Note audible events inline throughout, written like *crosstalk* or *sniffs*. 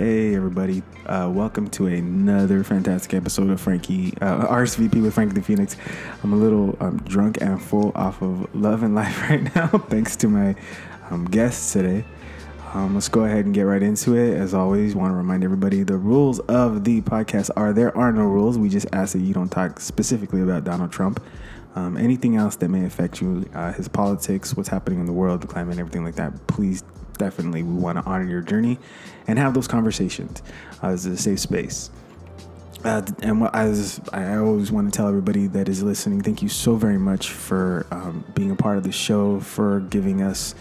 Hey, everybody. Uh, welcome to another fantastic episode of Frankie, uh, RSVP with Frankie the Phoenix. I'm a little um, drunk and full off of love and *laughs* life right now, thanks to my um, guests today. Um, let's go ahead and get right into it. As always, want to remind everybody the rules of the podcast are there are no rules. We just ask that you don't talk specifically about Donald Trump. Um, anything else that may affect you, uh, his politics, what's happening in the world, the climate, everything like that, please definitely we want to honor your journey and have those conversations uh, as a safe space. Uh, and as I always want to tell everybody that is listening, thank you so very much for um, being a part of the show, for giving us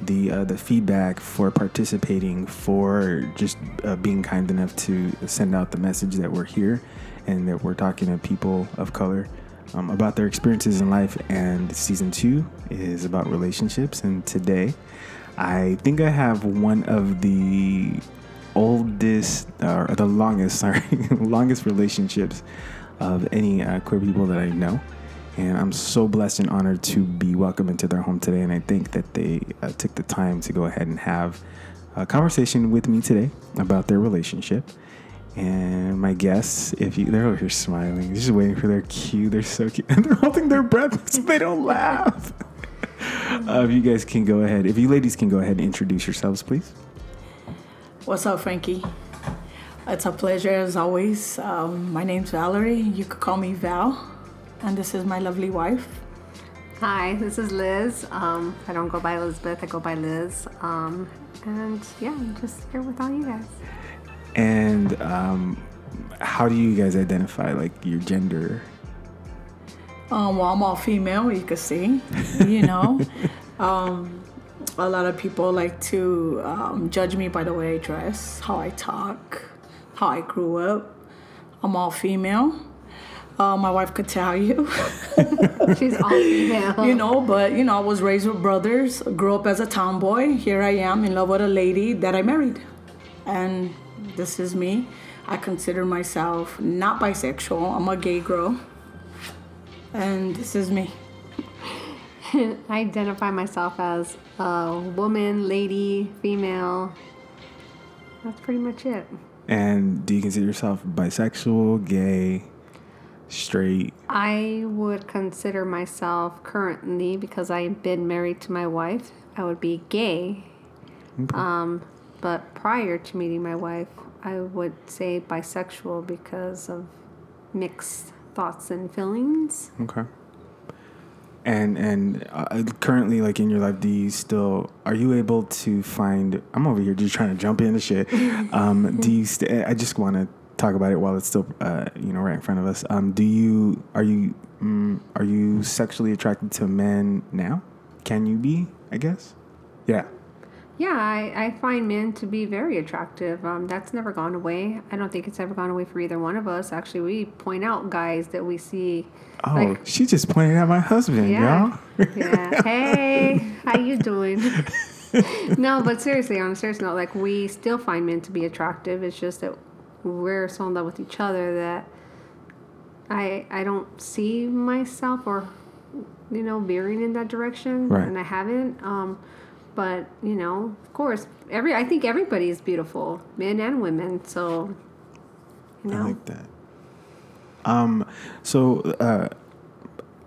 the uh, the feedback, for participating, for just uh, being kind enough to send out the message that we're here and that we're talking to people of color um, about their experiences in life. And season two is about relationships, and today I think I have one of the oldest or the longest, *laughs* sorry, longest relationships of any uh, queer people that I know. And I'm so blessed and honored to be welcomed into their home today. And I think that they uh, took the time to go ahead and have a conversation with me today about their relationship. And my guests, if you, they're over here smiling, just waiting for their cue. They're so cute. And *laughs* they're holding their breath *laughs* so they don't laugh. *laughs* Uh, if you guys can go ahead, if you ladies can go ahead and introduce yourselves, please. What's up, Frankie? It's a pleasure as always. Um, my name's Valerie. You could call me Val, and this is my lovely wife. Hi, this is Liz. Um, I don't go by Elizabeth, I go by Liz. Um, and yeah, I'm just here with all you guys. And um, how do you guys identify like your gender? Um, well, I'm all female, you could see, you know. *laughs* um, a lot of people like to um, judge me by the way I dress, how I talk, how I grew up. I'm all female. Uh, my wife could tell you. *laughs* She's all female. you know, but you know, I was raised with brothers, grew up as a tomboy. Here I am in love with a lady that I married. And this is me. I consider myself not bisexual. I'm a gay girl. And this is me. *laughs* I identify myself as a woman, lady, female. That's pretty much it. And do you consider yourself bisexual, gay, straight? I would consider myself currently, because I've been married to my wife, I would be gay. Okay. Um, but prior to meeting my wife, I would say bisexual because of mixed thoughts and feelings. Okay. And and uh, currently, like in your life, do you still are you able to find? I'm over here just trying to jump into shit. *laughs* Um, do you? St- I just want to talk about it while it's still, uh, you know, right in front of us. Um, do you? Are you? Mm, are you sexually attracted to men now? Can you be? I guess. Yeah. Yeah, I, I find men to be very attractive. Um, that's never gone away. I don't think it's ever gone away for either one of us. Actually, we point out guys that we see. Oh, Like- she just pointed at my husband, Yeah. y'all. Yeah. *laughs* Hey, how you doing? *laughs* no, but seriously, on a serious note, like we still find men to be attractive. It's just that we're so in love with each other that I I don't see myself or you know veering in that direction, Right. and I haven't. Um, but you know, of course, every I think everybody is beautiful, men and women. So you know, I like that. Um, so uh,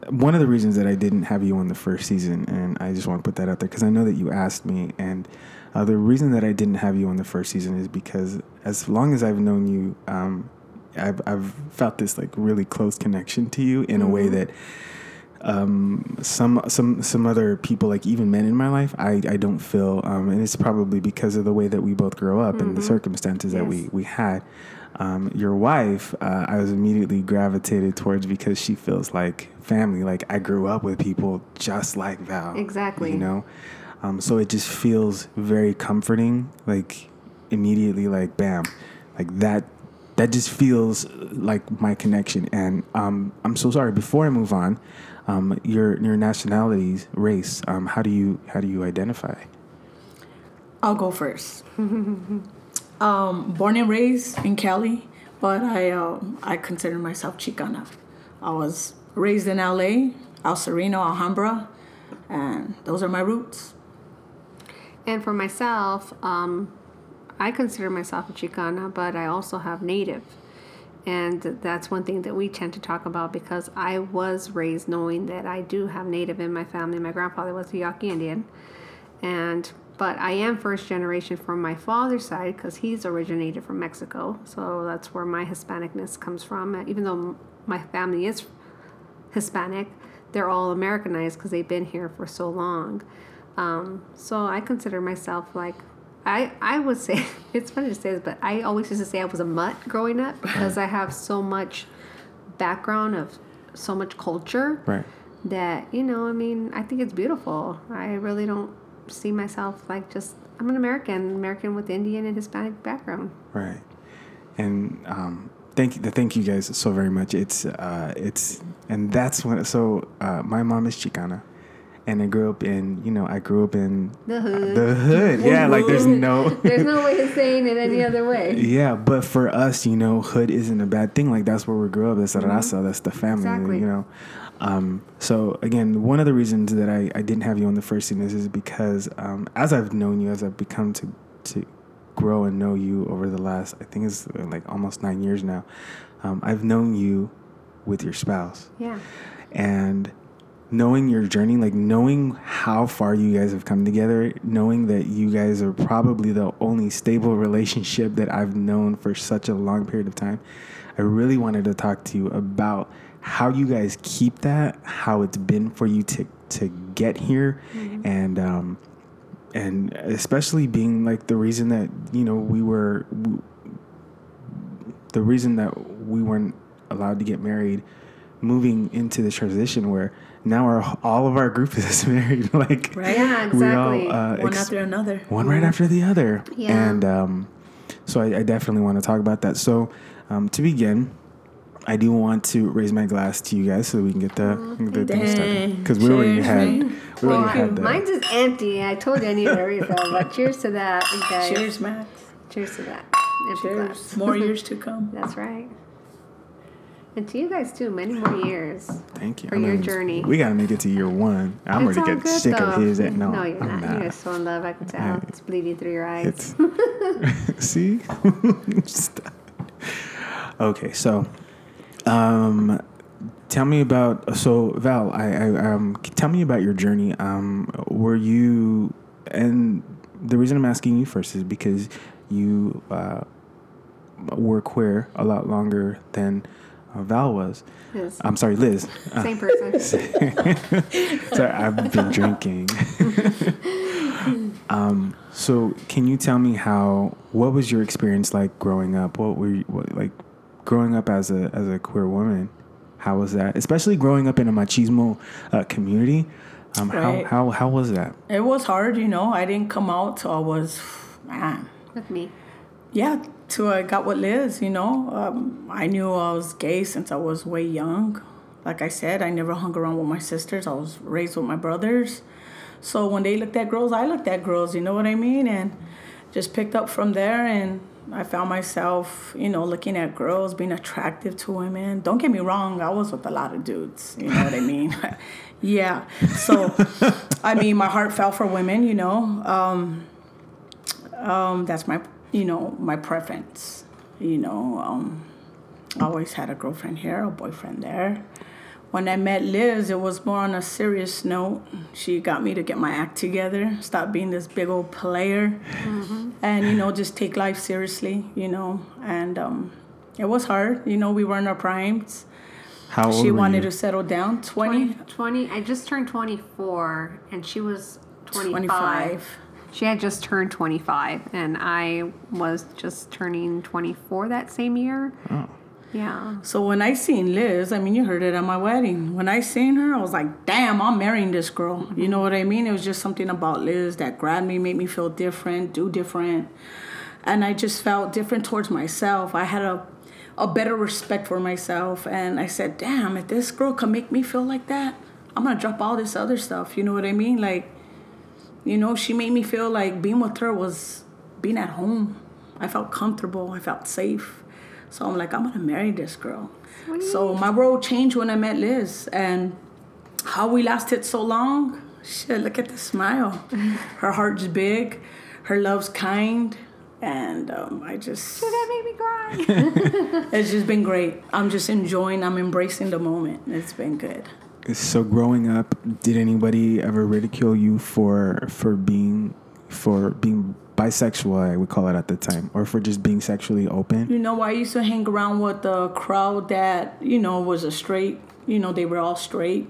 one of the reasons that I didn't have you on the first season, and I just want to put that out there because I know that you asked me, and uh, the reason that I didn't have you on the first season is because as long as I've known you, um, I've I've felt this like really close connection to you in a way that um, some some some other people, like even men in my life, I, I don't feel, um, and it's probably because of the way that we both grow up and the circumstances that we we had. Um, your wife, uh, I was immediately gravitated towards because she feels like family. Like I grew up with people just like Val. Exactly. You know, um, so it just feels very comforting. Like immediately, like bam, like that. That just feels like my connection. And um, I'm so sorry. Before I move on, um, your your nationalities, race. Um, how do you how do you identify? I'll go first. *laughs* um, born and raised in Cali, but I um, I consider myself Chicana. I was raised in LA, El Sereno, Alhambra, and those are my roots. And for myself, um, I consider myself a Chicana, but I also have Native. And that's one thing that we tend to talk about because I was raised knowing that I do have Native in my family. My grandfather was a Yaqui Indian. And but I am first generation from my father's side because he's originated from Mexico. So that's where my Hispanicness comes from. Even though my family is Hispanic, they're all Americanized because they've been here for so long. Um, so I consider myself like I I would say *laughs* it's funny to say this, but I always used to say I was a mutt growing up because I have so much background of so much culture Right. that you know. I mean, I think it's beautiful. I really don't see myself like just I'm an American, American with Indian and Hispanic background. Right. And um, thank you, thank you guys so very much. It's uh, it's and that's when. So uh, my mom is Chicana, and I grew up in you know I grew up in The hood. the hood. Yeah, like there's *laughs* no. *laughs* There's no way of saying it any other way. Yeah, but for us, you know, hood isn't a bad thing. Like that's where we grew up. That's raza. That's the family. Mm-hmm. Exactly. You know. Um, so again, one of the reasons that I, I didn't have you on the first scene is, is because um, as I've known you, as I've become to to grow and know you over the last, I think it's uh, like almost nine years now. Um, I've known you with your spouse Yeah. and knowing your journey, like knowing how far you guys have come together, knowing that you guys are probably the only stable relationship that I've known for such a long period of time, I really wanted to talk to you about how you guys keep that, how it's been for you to to get here, and um, and especially being like the reason that you know we were the reason that we weren't allowed to get married moving into this transition where now our all of our group *laughs* is married *laughs* like Right? Yeah, we all, exactly. uh, One ex- after another. one right after the other Yeah. and um, so I, I definitely want to talk about that so um, to begin I do want to raise my glass to you guys so we can get the, the thing started because we already Cheers, had we *laughs* Well, already had the mine's is empty. I told you I need a refill, but cheers to that, you guys. Cheers, Max. Cheers to that. Empty Cheers. glass. More years to come. That's right. And to you guys too, many more years. thank you for your journey. we gotta make it to year one I'm It's already getting sick of though. his no, no, you're I'm not. You're so in love. I can tell. Yeah. It's bleeding through your eyes. *laughs* See. *laughs* Okay, so um, tell me about so Val. I, I um, tell me about your journey. Um, were you and the reason I'm asking you first is because you uh, were queer a lot longer than Val was. Yes. I'm sorry, Liz. Uh, Same person. *laughs* Sorry, I've been drinking. *laughs* um, so, can you tell me how? What was your experience like growing up? What were you what, like growing up as a as a queer woman? How was that? Especially growing up in a machismo uh, community. Um, Right. How how how was that? It was hard, you know. I didn't come out till I was, man, With me. yeah, till I got with Liz, you know. Um, I knew I was gay since I was way young. Like I said, I never hung around with my sisters. I was raised with my brothers. So when they looked at girls, I looked at girls, you know what I mean? And just picked up from there and I found myself, you know, looking at girls, being attractive to women. Don't get me wrong, I was with a lot of dudes, you know what I mean? *laughs* yeah. So, I mean, my heart fell for women, you know. Um, um, that's my, you know, my preference. You know, um, I always had a girlfriend here, a boyfriend there. When I met Liz, it was more on a serious note. She got me to get my act together, stop being this big old player, and you know, just take life seriously. You know, and um, it was hard. You know, we were in our primes. How old She were wanted you? to settle down. 20, 20, 20 I just turned 24 and she was 25. 25. She had just turned 25 and I was just turning 24 that same year. Oh. Yeah. So when I seen Liz, I mean, you heard it at my wedding. When I seen her, I was like, damn, I'm marrying this girl. You know what I mean? It was just something about Liz that grabbed me, made me feel different, do different. And I just felt different towards myself. I had a, a better respect for myself. And I said, damn, if this girl can make me feel like that, I'm going to drop all this other stuff. You know what I mean? Like, you know, she made me feel like being with her was being at home. I felt comfortable. I felt safe. So I'm like, I'm gonna marry this girl. So my world changed when I met Liz, and how we lasted so long. Shit, look at the smile. *laughs* Her heart's big, her love's kind. and um, I just That made me cry. *laughs* *laughs* it's just been great. I'm just enjoying. I'm embracing the moment. It's been good. So growing up, did anybody ever ridicule you for for being for being bisexual? I would call it at the time, or for just being sexually open. You know, I used to hang around with the crowd that you know was a straight. You know, they were all straight,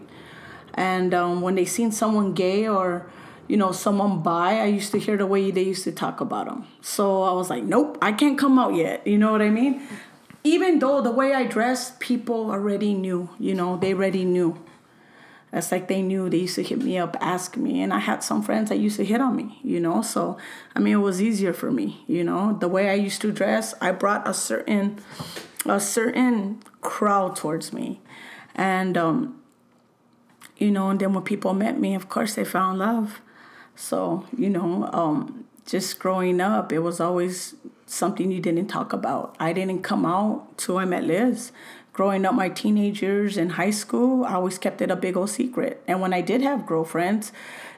and um, when they seen someone gay or you know someone bi, I used to hear the way they used to talk about them. So I was like, nope, I can't come out yet. You know what I mean? Even though the way I dressed, people already knew. You know, they already knew. That's like they knew. They used to hit me up, ask me, and I had some friends that used to hit on me. You know, so I mean, it was easier for me. You know, the way I used to dress, I brought a certain, a certain crowd towards me, and um, you know, and then when people met me, of course, they found love. So you know, um, just growing up, it was always something you didn't talk about. I didn't come out till I met Liz growing up my teenage years in high school, I always kept it a big old secret. And when I did have girlfriends,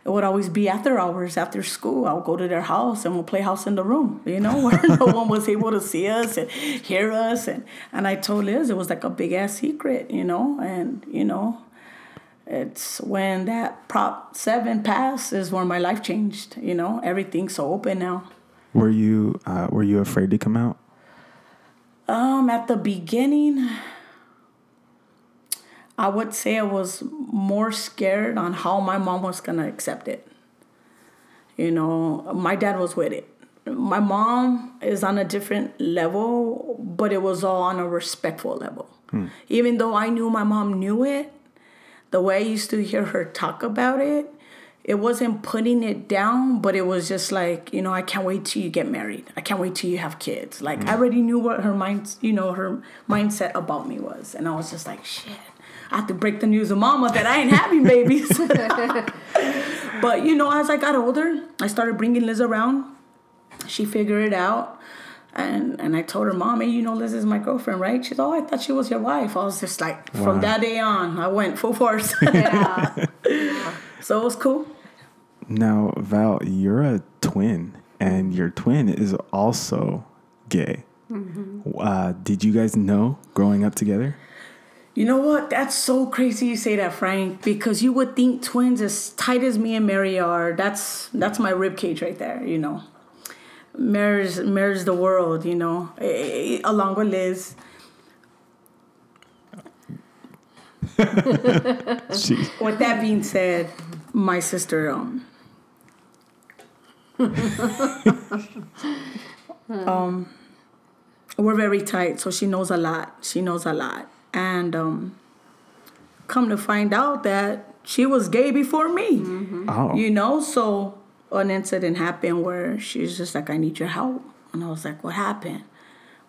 it would always be after hours, after school. I would go to their house and we'll play house in the room, you know, *laughs* where no one was able to see us and hear us. And, and I told Liz it was like a big ass secret, you know, and, you know, it's when that Prop 7 passed is when my life changed, you know, everything's so open now. Were you uh, were you afraid to come out? Um, at the beginning, I would say I was more scared on how my mom was gonna accept it. You know, my dad was with it. My mom is on a different level, but it was all on a respectful level. Hmm. Even though I knew my mom knew it, the way I used to hear her talk about it, it wasn't putting it down, but it was just like, you know, I can't wait till you get married. I can't wait till you have kids. Like hmm. I already knew what her mind, you know, her mindset about me was, and I was just like, shit. I have to break the news to mama that I ain't having babies. *laughs* but you know, as I got older, I started bringing Liz around. She figured it out. And and I told her, Mommy, you know Liz is my girlfriend, right? She's, oh, I thought she was your wife. I was just like, Wow. from that day on, I went full force. Yeah. *laughs* so it was cool. Now, Val, you're a twin, and your twin is also gay. Uh, did you guys know growing up together? You know what? That's so crazy you say that, Frank, because you would think twins as tight as me and Mary are. That's that's my rib cage right there, you know. Mary's Mary's the world, you know, eh, eh, along with Liz. *laughs* With that being said, my sister um *laughs* um we're very tight, so she knows a lot. She knows a lot. And um come to find out that she was gay before me. oh, You know, so an incident happened where she's just like, I need your help. And I was like, What happened?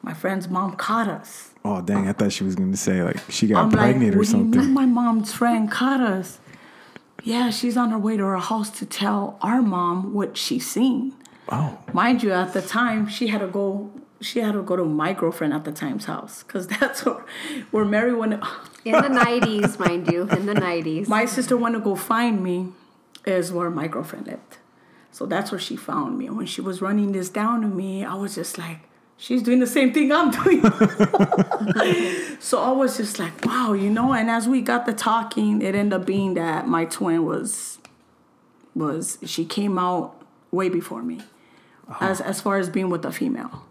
My friend's mom caught us. oh, dang! I thought she was going to say like she got I'm pregnant like, or do you something. my mom's friend caught us? Yeah, she's on her way to her house to tell our mom what she's seen. Oh, Mind you, at the time she had to go. She had to go to my girlfriend at the time's house because *laughs* that's where, where Mary went. In the 90s, mind you. In the 90s. My sister went to go find me, is where my girlfriend lived. So that's where she found me. And when she was running this down to me, I was just like, she's doing the same thing I'm doing. *laughs* so I was just like, wow, you know. And as we got the talking, it ended up being that my twin was was she came out way before me, uh-huh. as as far as being with a female.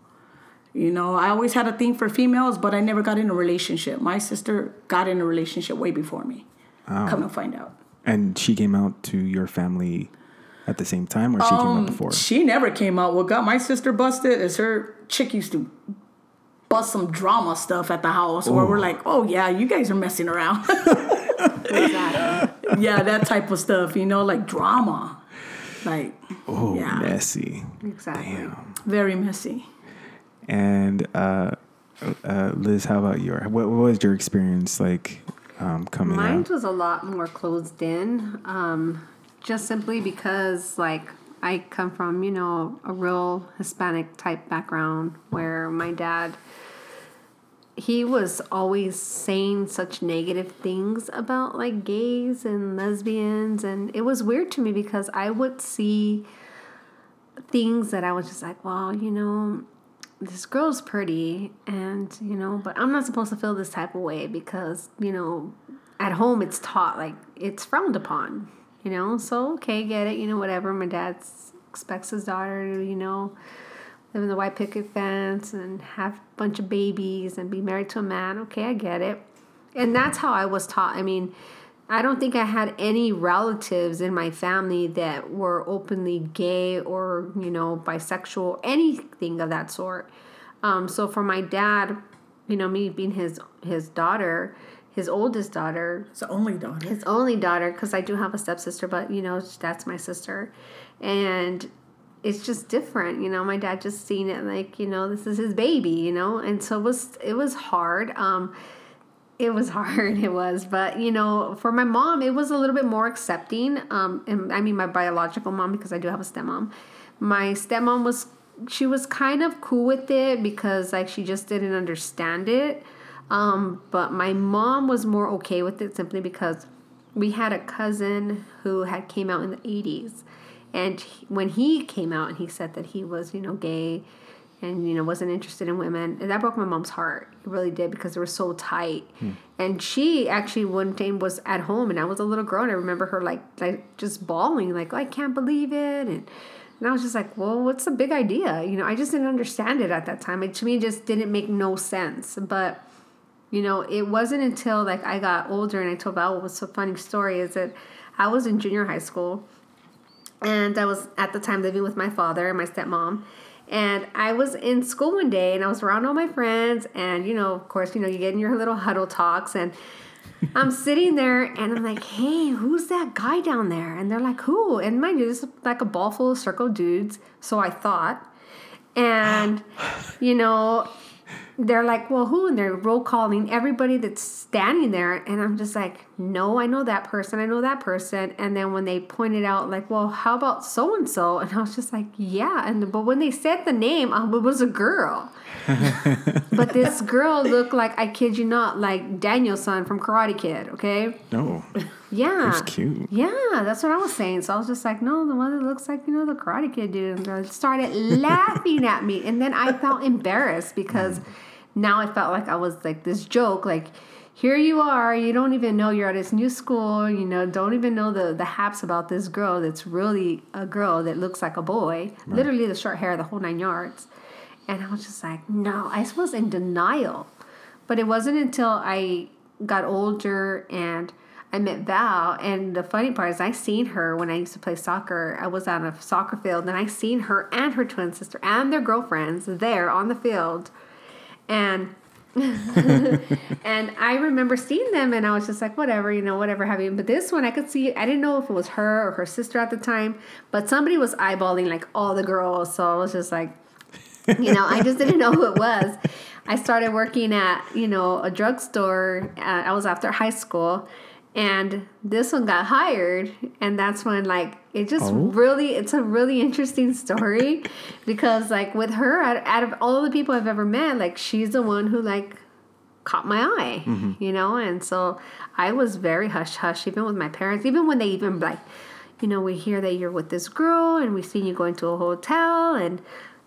You know, I always had a thing for females, but I never got in a relationship. My sister got in a relationship way before me. Come to find out. and she came out to your family at the same time, or she came Um, out before? She never came out. What got my sister busted is her chick used to bust some drama stuff at the house where we're like, oh yeah, you guys are messing around. Exactly. *laughs* yeah, that type of stuff, you know, like drama. Like Oh, yeah. messy. Exactly. very messy. And uh, uh, Liz, how about your? What, what was your experience like um, coming Mine out? was a lot more closed in, um, just simply because, like, I come from, you know, a real Hispanic type background where my dad, he was always saying such negative things about, like, gays and lesbians. And it was weird to me because I would see things that I was just like, well, you know, this girl's pretty and, you know, but I'm not supposed to feel this type of way because, you know, at home it's taught like it's frowned upon, you know? So, okay, get it, you know, whatever. My dad expects his daughter to, you know, live in the white picket fence and have a bunch of babies and be married to a man. Okay, I get it. And that's how I was taught. I mean, I don't think I had any relatives in my family that were openly gay or, you know, bisexual, anything of that sort. Um, so for my dad, you know, me being his his daughter, his oldest daughter, It's the only daughter. his only daughter, because I do have a stepsister, but you know, that's my sister, and it's just different. You know, my dad just seen it like, you know, this is his baby, you know, and so it was it was hard. Um, it was *laughs* hard it was but you know for my mom it was a little bit more accepting um and i mean my biological mom because i do have a stepmom. My stepmom was she was kind of cool with it because like she just didn't understand it um but my mom was more okay with it simply because we had a cousin who had came out in the 80s and he, when he came out and he said that he was you know gay and you know wasn't interested in women. And that broke my mom's heart. It really did because they were so tight. Hmm. And she actually one time was at home and i was a little girl and i remember her like like just bawling like oh, i can't believe it. And and i was just like well what's the big idea? You know i just didn't understand it at that time. It to me just didn't make no sense. But you know it wasn't until like i got older and i told val what was a funny story is that i was in junior high school and I was at the time living with my father and my stepmom. And I was in school one day and I was around all my friends. And, you know, of course, you know, you get in your little huddle talks. And I'm *laughs* sitting there and I'm like, hey, who's that guy down there? And they're like, who? And mind you, this is like a ball full of circle dudes. So I thought. And, *sighs* you know, they're like, well, who? And they're roll calling everybody that's standing there. And I'm just like, no, I know that person. I know that person. And then when they pointed out, like, well, how about so and so? And I was just like, yeah. And but when they said the name, um, it was a girl. *laughs* but this girl looked like, I kid you not, like Daniel-san from Karate Kid, okay? No, Yeah. it's cute. Yeah, that's what I was saying. So I was just like, no, the one that looks like, you know, the Karate Kid dude. And started laughing at me. And then I felt embarrassed because now I felt like I was like this joke, like, here you are, you don't even know you're at this new school, you know, don't even know the, the haps about this girl that's really a girl that looks like a boy. Literally the short hair, the whole nine yards. And I was just like, no, I was in denial. But it wasn't until I got older and I met Val. And the funny part is, I seen her when I used to play soccer. I was on a soccer field, and I seen her and her twin sister and their girlfriends there on the field. And *laughs* and I remember seeing them, and I was just like, whatever, you know, whatever you. But this one, I could see. I didn't know if it was her or her sister at the time, but somebody was eyeballing like all the girls. So I was just like, you know, I just didn't know who it was. I started working at, you know, a drugstore. Uh, I was after high school, and this one got hired, and that's when like it just Oh. really, it's a really interesting story *laughs* because like with her, out, out of all the people I've ever met, like she's the one who like caught my eye, mm-hmm. you know, and so I was very hush hush, even with my parents, even when they even like, you know, we hear that you're with this girl, and we seen you going to a hotel, and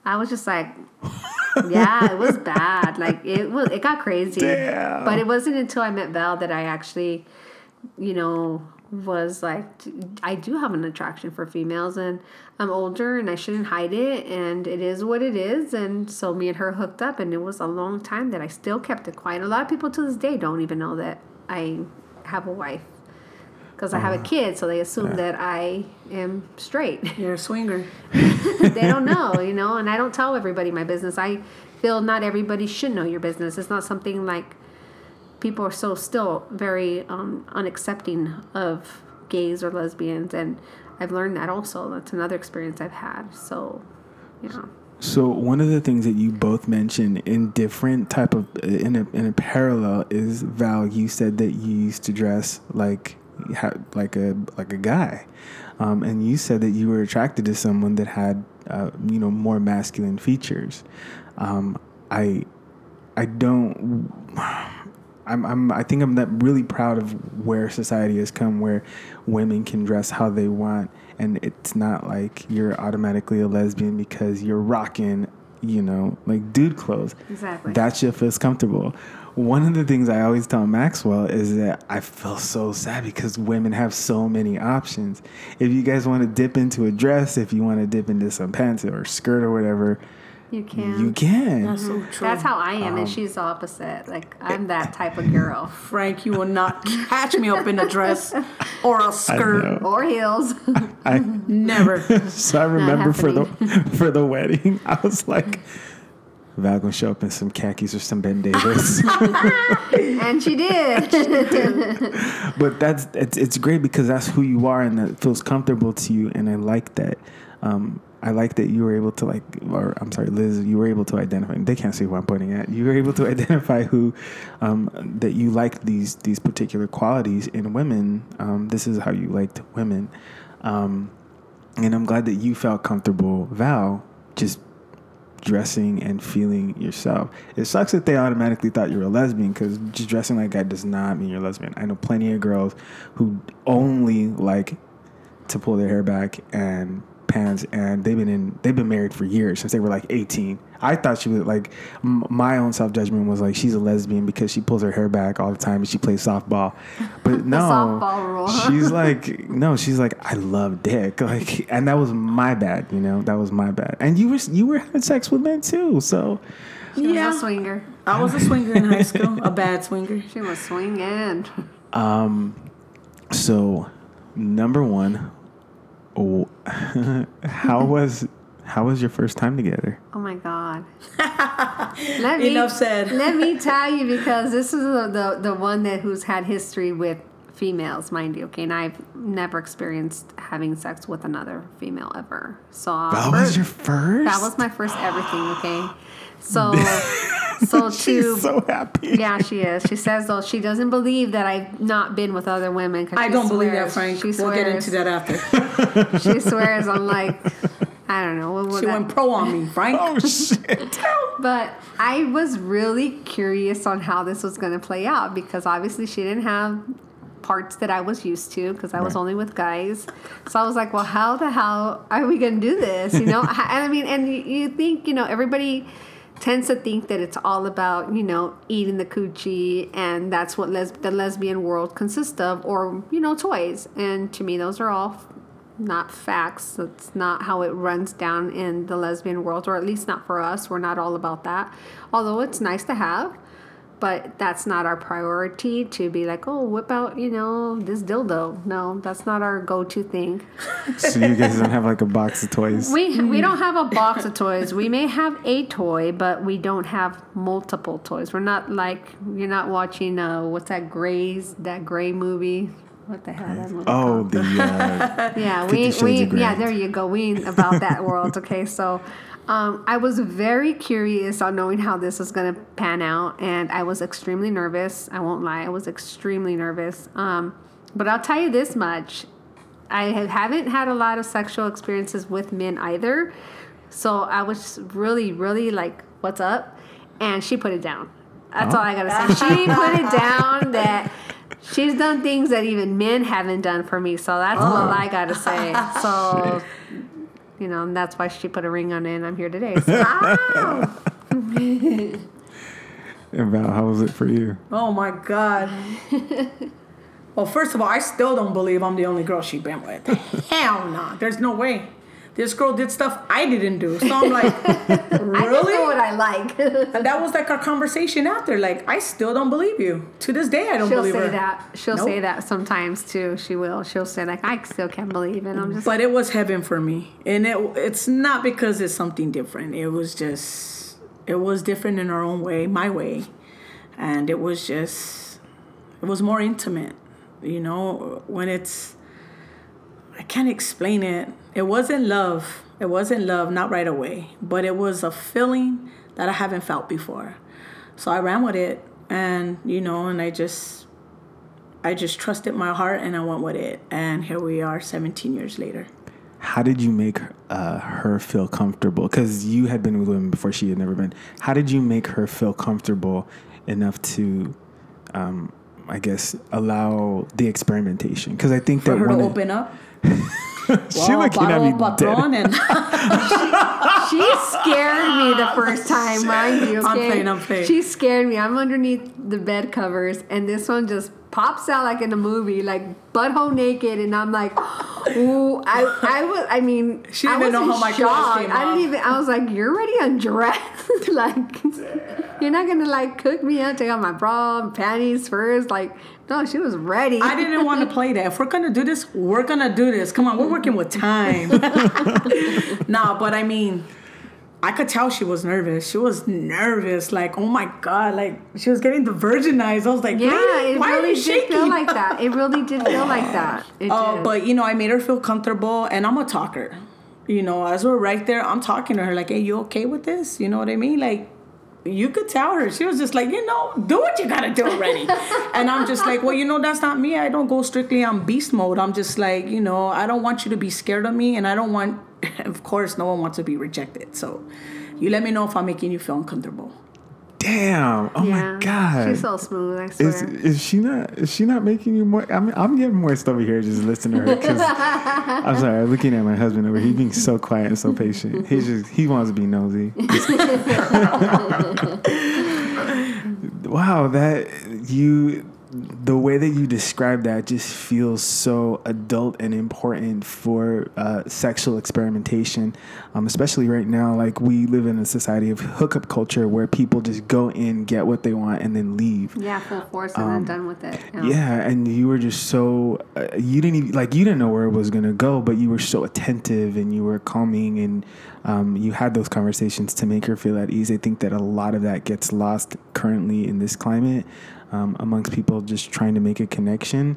I was just like, *laughs* yeah, it was bad. Like it was, it got crazy. Damn. But it wasn't until I met Val that I actually, you know, was like, I do have an attraction for females, and I'm older, and I shouldn't hide it, and it is what it is. And so me and her hooked up, and it was a long time that I still kept it quiet. A lot of people to this day don't even know that I have a wife. Because I have a oh. kid, so they assume that I am straight. *laughs* You're a swinger. they don't know, you know, and I don't tell everybody my business. I feel not everybody should know your business. It's not something like people are so still very um, unaccepting of gays or lesbians, and I've learned that also. That's another experience I've had. So, you know, So one of the things that you both mentioned in different type of in a in a parallel is Val. You said that you used to dress like like a like a guy, um, and you said that you were attracted to someone that had uh, you know more masculine features. Um, I I don't. I'm, I'm I think I'm that really proud of where society has come, where women can dress how they want, and it's not like you're automatically a lesbian because you're rocking, you know, like dude clothes. Exactly. That shit feels comfortable. One of the things I always tell Maxwell is that I feel so sad because women have so many options. If you guys want to dip into a dress, if you want to dip into some pants or skirt or whatever, You can. you can. That's so true. That's how I am, Um, and she's the opposite. Like I'm that type of girl. Frank, you will not catch me up in a dress *laughs* or a skirt. Or heels. *laughs* I, *laughs* Never. so I remember for the for the wedding, I was like, Val gonna show up in some khakis or some Ben Davis. and she did. but that's it's it's great because that's who you are and that feels comfortable to you, and I like that. Um, I like that you were able to like, or I'm sorry, Liz, you were able to identify. They can't see who I'm pointing at. You were able to *laughs* identify who um, that you liked these these particular qualities in women. Um, this is how you liked women, um, and I'm glad that you felt comfortable, Val, just dressing and feeling yourself. It sucks that they automatically thought you were a lesbian because just dressing like that does not mean you're a lesbian. I know plenty of girls who only like to pull their hair back and pants, and they've been in they've been married for years since they were like 18. I thought she was like m- my own self judgment was like she's a lesbian because she pulls her hair back all the time and she plays softball, *laughs* but no, softball rule. *laughs* she's like no, she's like I love dick, *laughs* like, and that was my bad, you know, that was my bad. And you were you were having sex with men too, so She was Yeah. a swinger. I was a swinger in high school, a bad swinger. She was swinging. Um, so number one, oh, *laughs* how was how was your first time together? Oh my god. *laughs* let me, Enough said. *laughs* Let me tell you because this is the, the the one that who's had history with females, mind you. Okay, and I've never experienced having sex with another female ever. So That was your first. that was my first everything. Okay, so *laughs* so to She's so happy. yeah, she is. She says though she doesn't believe that I've not been with other women. 'cause I don't believe that, Frank. She We'll get into that after. *laughs* She swears I'm like, I don't know. What would She that- went pro on me, Frank. Oh shit! *laughs* But I was really curious on how this was going to play out because obviously she didn't have parts that I was used to because I was Right. only with guys. So I was like, well, how the hell are we going to do this? You know, and I mean, and you, you think, you know, everybody tends to think that it's all about, you know, eating the coochie and that's what les- the lesbian world consists of or, you know, toys. And to me, those are all not facts. That's not how it runs down in the lesbian world, or at least not for us. We're not all about that. Although it's nice to have, but that's not our priority to be like, oh, whip out, you know, this dildo. No, that's not our go to thing. *laughs* So you guys don't have like a box of toys? We we don't have a box of toys. We may have a toy, but we don't have multiple toys. We're not like you're not watching uh what's that Gray's that Gray movie. What the hell that movie oh, called? the uh, *laughs* Yeah, Fifty we, we of Grey. yeah, there you go. We ain't about that world. Okay, so um, I was very curious on knowing how this was going to pan out, and I was extremely nervous. I won't lie, I was extremely nervous. Um, but I'll tell you this much: I have- haven't had a lot of sexual experiences with men either, so I was really, really like, "What's up?" And she put it down. That's all I gotta say. She put it down that. She's done things that even men haven't done for me, so that's all I gotta say. So, *laughs* you know, and that's why she put a ring on it, and I'm here today. So, *laughs* ow! *laughs* and Val, how was it for you? Oh my God. *laughs* well, first of all, I still don't believe I'm the only girl she been with. Hell no. There's no way. This girl did stuff I didn't do. So I'm like, *laughs* really? I know what I like. And that was like our conversation after. Like, I still don't believe you. To this day, I don't She'll believe say that. She'll Nope. say that sometimes too. She will. She'll say like, I still can't believe it. I'm just But it was heaven for me. And it it's not because it's something different. It was just it was different in our own way, my way. And it was just it was more intimate. You know, when it's I can't explain it. It wasn't love. It wasn't love, not right away. But it was a feeling that I haven't felt before. So I ran with it and you know, and I just I just trusted my heart and I went with it. And here we are 17 years later. How did you make uh, her feel comfortable? Because you had been with women before she had never been. How did you make her feel comfortable enough to um, I guess, allow the experimentation? Because I think For that her to open up. *laughs* *laughs* she Wow, looking at bottle me dead. Patron *laughs* and *laughs* She scared me the first time, mind you. Okay? I'm playing, I'm playing. She scared me. I'm underneath the bed covers, and this one just pops out like in a movie, like butthole naked, and I'm like, *gasps* ooh, I, I was, I mean, She didn't was know how my clothes shock. came I didn't even. I was like, you're already undressed, like. You're not gonna like cook me up, take out my bra and panties first. Like, no, she was ready. I didn't want to play that. If we're gonna do this, we're gonna do this. Come on, we're working with time. *laughs* nah, but I mean, I could tell she was nervous. She was nervous. Like, oh my god, like she was getting the virginized. I was like, Yeah, it why are really you did shaking? feel like that. It really did feel like *laughs* that. It Oh, did. but you know, I made her feel comfortable, and I'm a talker. You know, as we're right there, I'm talking to her like, "Hey, you okay with this?" You know what I mean? Like, you could tell her. She was just like, you know, do what you gotta do already. *laughs* and I'm just like, well, you know, that's not me. I don't go strictly on beast mode. I'm just like, you know, I don't want you to be scared of me, and I don't want, *laughs* of course, no one wants to be rejected. So, you let me know if I'm making you feel uncomfortable. Damn! Oh yeah, my god! she's so smooth. I swear. Is is she not is she not making you more? I mean, I'm getting moist over here just listening to her because *laughs* I'm sorry, I'm looking at my husband over. here. He's being so quiet and so patient. He *laughs* just he wants to be nosy. *laughs* wow, that you the way that you describe that just feels so adult and important for uh, sexual experimentation, um, especially right now. Like we live in a society of hookup culture where people just go in, get what they want, and then leave. yeah, full force and then done with it. Um, Yeah, and you were just so uh, you didn't even like you didn't know where it was gonna go, but you were so attentive and you were calming and um, you had those conversations to make her feel at ease. I think that a lot of that gets lost currently in this climate um, amongst people just trying to make a connection.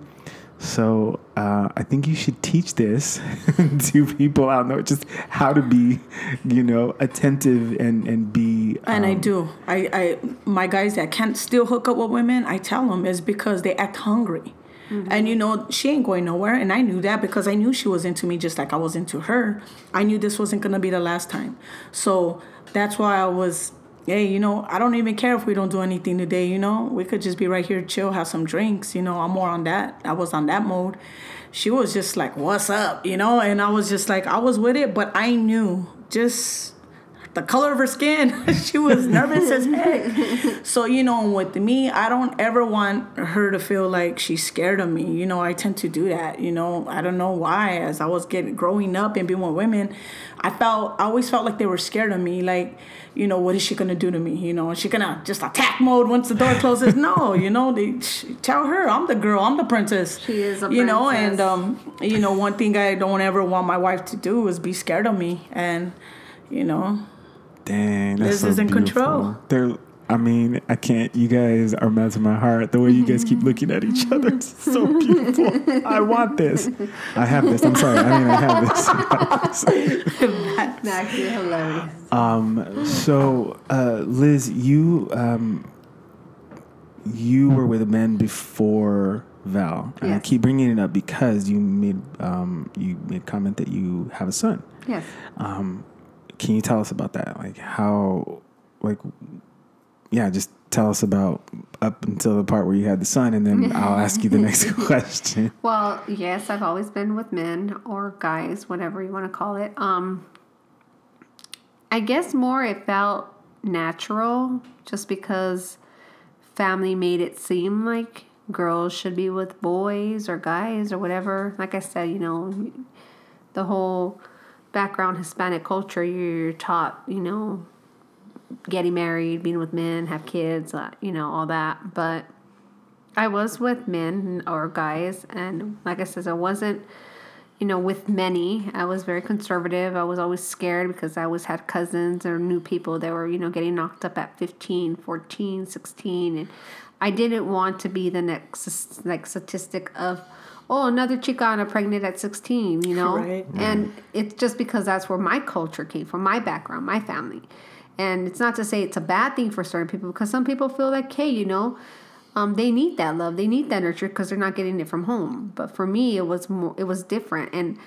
So uh, I think you should teach this *laughs* to people out there, just how to be, you know, attentive and and be. And I um, do. I, I my guys that can't still hook up with women, I tell them is because they act hungry. And you know, she ain't going nowhere. And I knew that because I knew she was into me just like I was into her. I knew this wasn't gonna be the last time. So that's why I was, hey, you know, I don't even care if we don't do anything today, you know. We could just be right here, chill, have some drinks, you know. I'm more on that. I was on that mode. She was just like, What's up? You know, and I was just like, I was with it, but I knew just the color of her skin. *laughs* she was nervous as heck. *laughs* So, you know, with me, I don't ever want her to feel like she's scared of me. You know, I tend to do that. You know, I don't know why. As I was getting growing up and being with women, I felt I always felt like they were scared of me. Like, you know, what is she gonna do to me? You know, is she gonna just attack mode once the door closes? no, you know, they sh- tell her I'm the girl, I'm the princess. She is a You know, and um, you know, one thing I don't ever want my wife to do is be scared of me, and you know. Dang, that's Liz so is in beautiful. control. They're, I mean, I can't. You guys are melting my heart. The way you guys keep looking at each other, it's so beautiful. *laughs* I want this. I have this. I'm sorry. I mean, I have this. *laughs* *laughs* That's actually hilarious. Um, so, uh, Liz, you um, you were with men before Val, and I keep bringing it up because you made um, you made comment that you have a son. Yes. Um, can you tell us about that? Like how, like, yeah, just tell us about up until the part where you had the son, and then I'll ask you the next *laughs* question. Well, yes, I've always been with men or guys, whatever you want to call it. Um, I guess more it felt natural just because family made it seem like girls should be with boys or guys or whatever. Like I said, you know, the whole background Hispanic culture, you're taught, you know, getting married, being with men, have kids, uh, you know, all that. But I was with men or guys, and like I said, I wasn't, you know, with many. I was very conservative. I was always scared because I always had cousins or knew people that were, you know, getting knocked up at 15, 14, 16. And I didn't want to be the next, like, statistic of, oh, another Chicana pregnant at 16, you know? Right. And it's just because that's where my culture came from, my background, my family. And it's not to say it's a bad thing for certain people because some people feel like, hey, you know, um, they need that love, they need that nurture because they're not getting it from home. But for me, it was more, it was different, and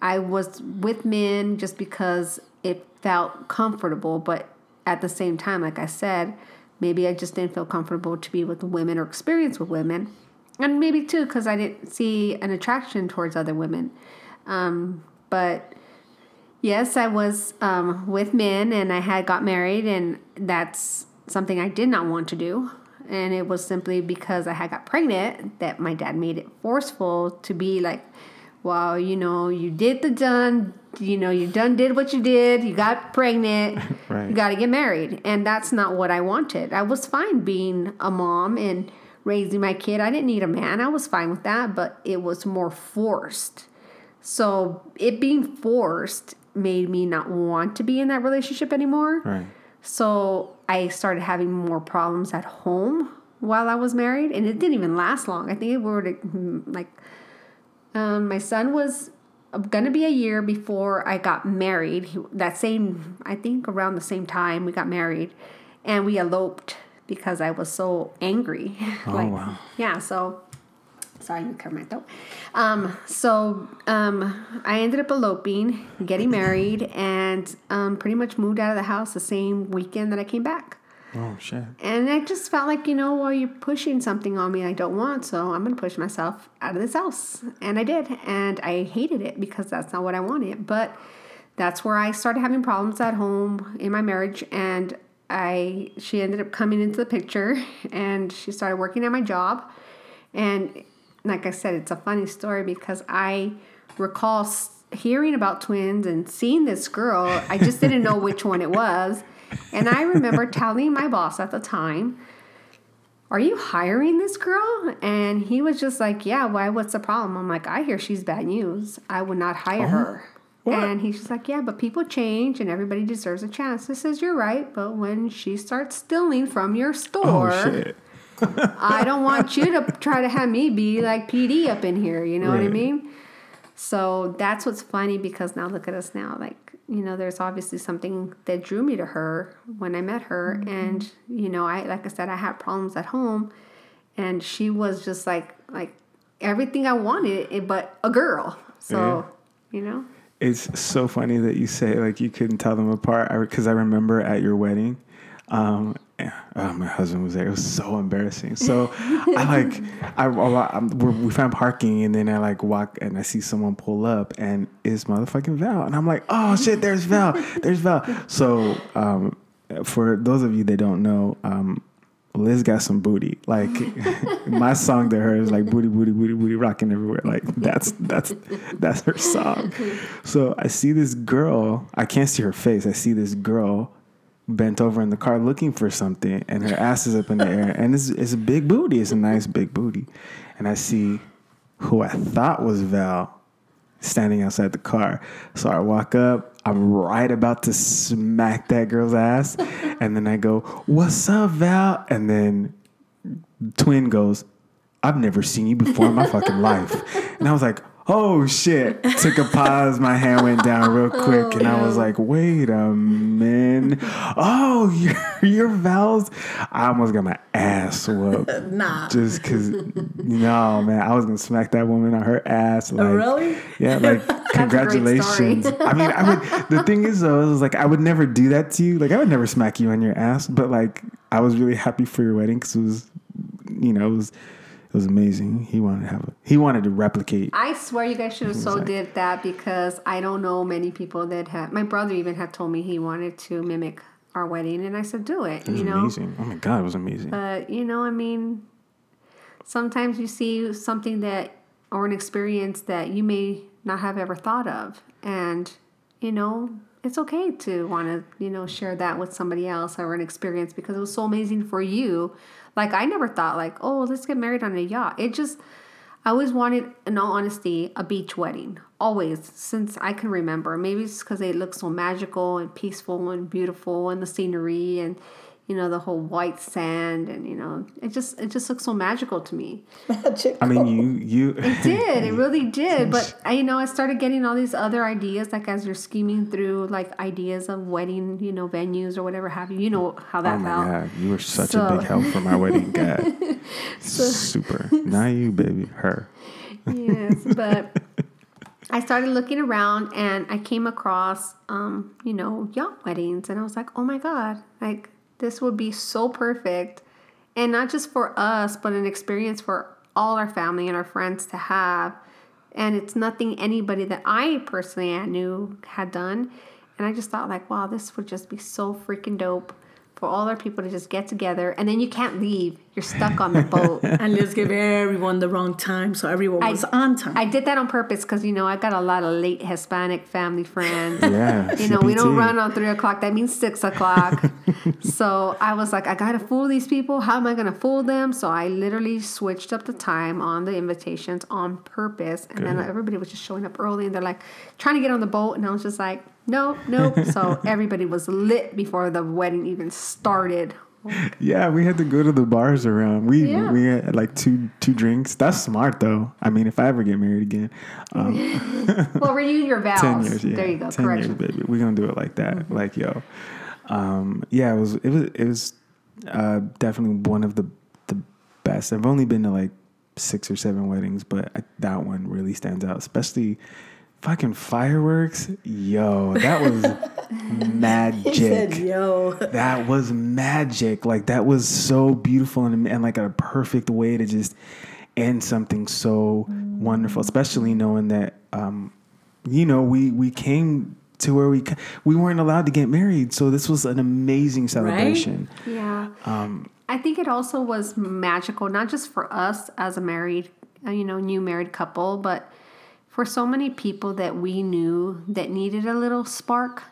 I was with men just because it felt comfortable. But at the same time, like I said, maybe I just didn't feel comfortable to be with women or experience with women. And maybe too, because I didn't see an attraction towards other women. Um, but yes, I was um, with men and I had got married, and that's something I did not want to do. And it was simply because I had got pregnant that my dad made it forceful to be like, well, you know, you did the done, you know, you done did what you did, you got pregnant, *laughs* Right. you got to get married. And that's not what I wanted. I was fine being a mom and raising my kid. I didn't need a man. I was fine with that, but it was more forced. So it being forced made me not want to be in that relationship anymore. Right. So I started having more problems at home while I was married, and it didn't even last long. I think it were to, like um, my son was gonna be a year before I got married. He, that same, I think, around the same time we got married, and we eloped because I was so angry. *laughs* Oh, wow. Yeah. So sorry, you cover my throat. Um, so um, I ended up eloping, getting married, and um, pretty much moved out of the house the same weekend that I came back. Oh shit. And I just felt like, you know, well, you're pushing something on me I don't want, so I'm going to push myself out of this house. And I did. And I hated it because that's not what I wanted. But that's where I started having problems at home in my marriage. And I, she ended up coming into the picture *laughs* and she started working at my job. And like I said, it's a funny story because I recall hearing about twins and seeing this girl. I just didn't know which one it was. And I remember telling my boss at the time, Are you hiring this girl? And he was just like, Yeah, why? What's the problem? I'm like, I hear she's bad news. I would not hire oh. her. What? And he's just like, Yeah, but people change and everybody deserves a chance. I says, You're right, but when she starts stealing from your store, Oh shit. *laughs* I don't want you to try to have me be like PD up in here. You know what I mean? So that's what's funny because now look at us now. Like, you know, there's obviously something that drew me to her when I met her. And, you know, I, like I said, I had problems at home and she was just like, like everything I wanted, eh, but a girl. So, you know, It's so funny that you say like you couldn't tell them apart because I, remember at your wedding, um, yeah, oh, my husband was there. It was so embarrassing. So I like I, I we're, we found parking and then I like walk and I see someone pull up and it's motherfucking Val and I'm like oh shit there's Val there's Val. So um, for those of you that don't know. Um, Liz got some booty. Like *laughs* my song to her is like booty, booty, booty, booty, rocking everywhere. Like that's that's that's her song. So I see this girl. I can't see her face. I see this girl bent over in the car looking for something, and her ass is up in the air, and it's it's a big booty. It's a nice big booty, and I see who I thought was Val standing outside the car. So I walk up. I'm right about to smack that girl's ass, and then I go, "What's up, Val?" And then twin goes, I've never seen you before in my fucking life. And I was like, oh shit. Took a pause, my hand went down real *laughs* quick, and I was like, wait a minute. Oh, *laughs* you're, you're I almost got my ass whooped. Nah. Just cause, no, man, I was gonna smack that woman on her ass. Like, really? Yeah, *laughs* like congratulations. I mean, I would. The thing is, though, it was like I would never do that to you. Like I would never smack you on your ass. But like, I was really happy for your wedding because it was, you know, it was, was amazing. He wanted to have a, he wanted to replicate. I swear you guys should have so Exactly. did that because I don't know many people that have. My brother even had told me he wanted to mimic our wedding, and I said, "Do it." It you know, amazing. Oh my god, it was amazing. but you know, I mean, sometimes you see something that or an experience that you may not have ever thought of, and you know, it's okay to want to you know share that with somebody else or an experience because it was so amazing for you. Like I never thought like, oh, let's get married on a yacht. It just I always wanted, in all honesty, a beach wedding. Always, since I can remember. Maybe it's because they look so magical and peaceful and beautiful, and the scenery, and you know the whole white sand, and you know it just it just looks so magical to me. Magic. I mean, you you It did, it *laughs* really did. But I, you know, I started getting all these other ideas, like as you're scheming through like ideas of wedding, you know, venues or whatever have you. You know how that Oh my felt. god, you were such a big help for my wedding. *laughs* God, super. Not you, baby. Her. yes, *laughs* but I started looking around and I came across, um, you know, yacht weddings, and I was like, oh my god, like this would be so perfect. And not just for us, but an experience for all our family and our friends to have. And it's nothing anybody that I personally knew had done. And I just thought, like, wow, this would just be so freaking dope for all our people to just get together. And then you can't leave, you're stuck on the *laughs* boat. And let's give everyone the wrong time so everyone I- was on time. I did that on purpose because you know I got a lot of late Hispanic family friends. *laughs* Yeah. You know, we don't run on three o'clock. That means six o'clock. *laughs* so I was like, I gotta fool these people. How am I gonna fool them? So I literally switched up the time on the invitations on purpose, and then everybody was just showing up early, and they're like trying to get on the boat, and I was just like, no, nope. *laughs* so everybody was lit before the wedding even started. Yeah, we had to go to the bars around. We Yeah. we had like two two drinks. That's smart though. I mean, if I ever get married again, um, *laughs* Well, renew your *laughs* vows. ten years. Yeah, There you go. Ten Correction. Mm-hmm. years, baby. We're gonna do it like that. Like yo, um, yeah. It was it was it was uh, definitely one of the the best. I've only been to like six or seven weddings, but I, that one really stands out, especially. Fucking fireworks, yo! That was *laughs* magic. He said, yo. that was magic. Like that was so beautiful and, and like a perfect way to just end something so wonderful. Especially knowing that, um, you know, we we came to where we we weren't allowed to get married, so this was an amazing celebration. Yeah. Um, I think it also was magical, not just for us as a married, you know, new married couple, but for so many people that we knew that needed a little spark.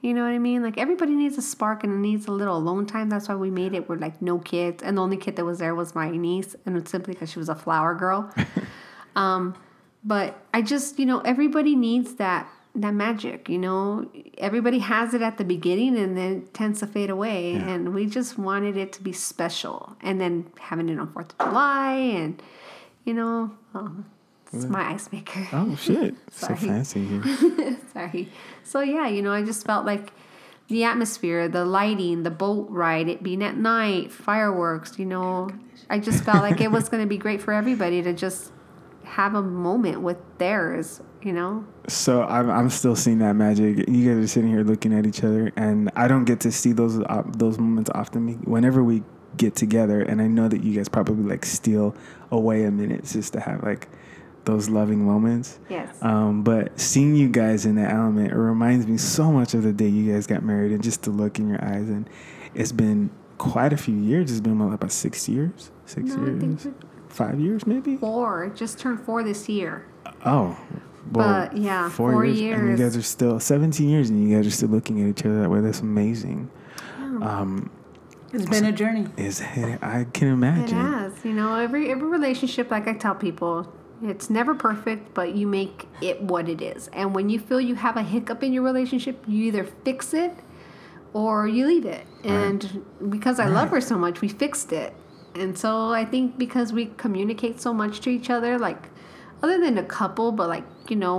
You know what I mean? Like everybody needs a spark and it needs a little alone time. That's why we made it. We're like no kids, and the only kid that was there was my niece, and it's simply because she was a flower girl. *laughs* um, but I just, you know, everybody needs that that magic. You know, everybody has it at the beginning, and then it tends to fade away. And we just wanted it to be special, and then having it on Fourth of July, and you know, oh, it's my ice maker. oh shit! *laughs* so fancy here. *laughs* Sorry. So yeah, you know, I just felt like the atmosphere, the lighting, the boat ride, it being at night, fireworks, you know, I just felt like it was *laughs* going to be great for everybody to just have a moment with theirs, you know. So I'm I'm still seeing that magic. You guys are sitting here looking at each other, and I don't get to see those uh, those moments often. Whenever we get together, and I know that you guys probably like steal away a minute just to have like those loving moments. Yes. Um, but seeing you guys in that element, it reminds me so much of the day you guys got married, and just the look in your eyes. And it's been quite a few years. It's been what, about six years, six No, I think years, five years maybe. Four, just turned four this year. Oh. But, yeah, four And years. you guys are still 17 years and you guys are still looking at each other that way. That's amazing. Um, It's been a journey. is I can imagine. It imagine. has, you know, every every relationship, like I tell people, it's never perfect, but you make it what it is. And when you feel you have a hiccup in your relationship, you either fix it or you leave it. And because I love her so much, we fixed it. And so I think because we communicate so much to each other, like other than a couple, but like, you know,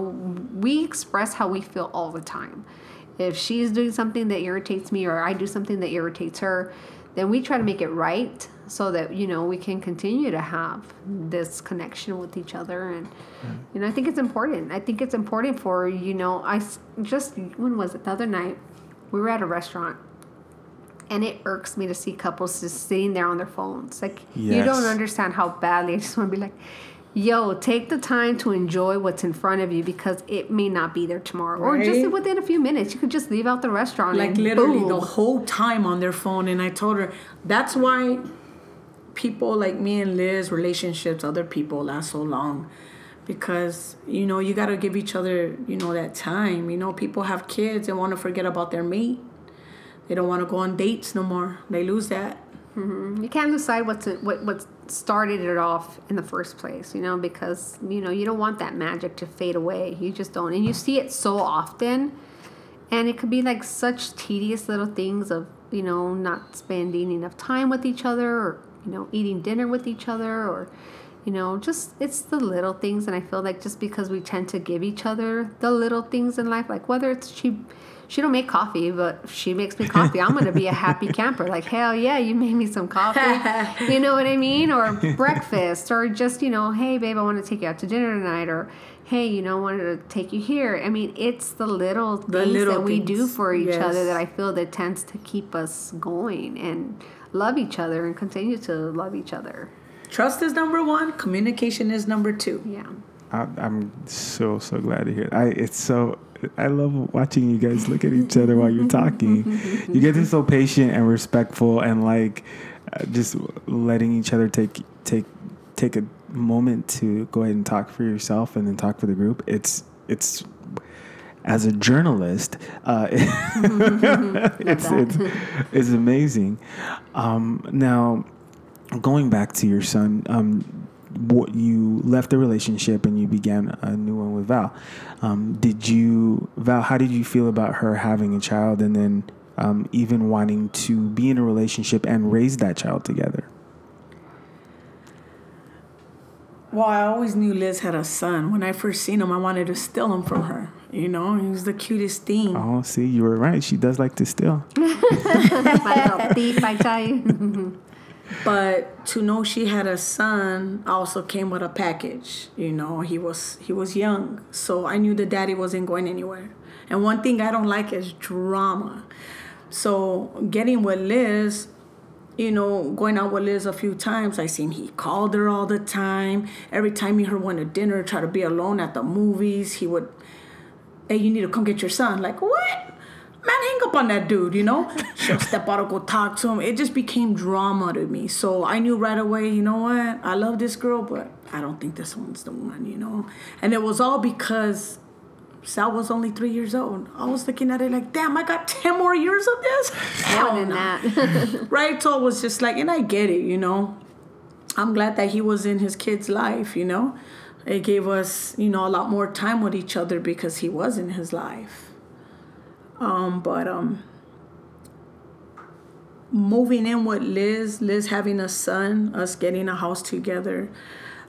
we express how we feel all the time. If she's doing something that irritates me or I do something that irritates her, then we try to make it right so that, you know, we can continue to have this connection with each other. And, mm-hmm. you know, I think it's important. I think it's important for, you know, I just, when was it? The other night, we were at a restaurant and it irks me to see couples just sitting there on their phones. Like you don't understand how badly I just want to be like, "Yo, take the time to enjoy what's in front of you because it may not be there tomorrow, or just within a few minutes. You could just leave out the restaurant Like and literally boom. the whole time on their phone. And I told her that's why people like me and Liz, relationships, other people last so long. Because, you know, you got to give each other, you know, that time. You know, people have kids and want to forget about their mate. They don't want to go on dates no more. They lose that. Mm-hmm. You can't decide what's what what started it off in the first place, you know, because you know you don't want that magic to fade away. You just don't, and you see it so often, and it could be like such tedious little things of you know not spending enough time with each other, or you know eating dinner with each other, or you know just it's the little things. And I feel like just because we tend to give each other the little things in life, like whether it's she she don't make coffee, but if she makes me coffee, I'm gonna be a happy *laughs* camper. Like hell yeah, you made me some coffee. *laughs* you know what I mean? Or *laughs* breakfast, or just you know, hey babe, I want to take you out to dinner tonight, or hey, you know, I wanted to take you here. I mean, it's the little things The little that we do for each yes. other that I feel that tends to keep us going and love each other and continue to love each other. Trust is number one. Communication is number two. Yeah. I, I'm so so glad to hear. It. I it's so *laughs* I love watching you guys look at each other while you're talking. you get to so patient and respectful and like uh, just letting each other take take take a moment to go ahead and talk for yourself and then talk for the group. It's it's as a journalist, uh, *laughs* *laughs* it's, it's it's amazing. Um, now, going back to your son, um, you left the relationship and you began a new one with Val. Um, did you, Val? How did you feel about her having a child and then um, even wanting to be in a relationship and raise that child together? Well, I always knew Liz had a son. When I first seen him, I wanted to steal him from her. You know, he was the cutest thing. Oh, see, you were right. She does like to steal. *laughs* My little thief, I tell you. *laughs* But to know she had a son also came with a package. You know, he was he was young, so I knew the daddy wasn't going anywhere. And one thing I don't like is drama. So getting with Liz, you know, going out with Liz a few times, I seen he called her all the time. Every time he her went to dinner, try to be alone at the movies, he would, hey, you need to come get your son. Like, what? Man, hang up on that dude, you know? She'll step out and go talk to him. It just became drama to me. So I knew right away, you know what? I love this girl, but I don't think this one's the one, you know? And it was all because Sal was only three years old. I was looking at it like, damn, I got *laughs* 10 more years of this? Hell More than no that. *laughs* *laughs* right? So it was just like, and I get it, you know. I'm glad that he was in his kid's life, you know. It gave us, you know, a lot more time with each other because he was in his life. Um, but um, moving in with Liz, Liz having a son, us getting a house together,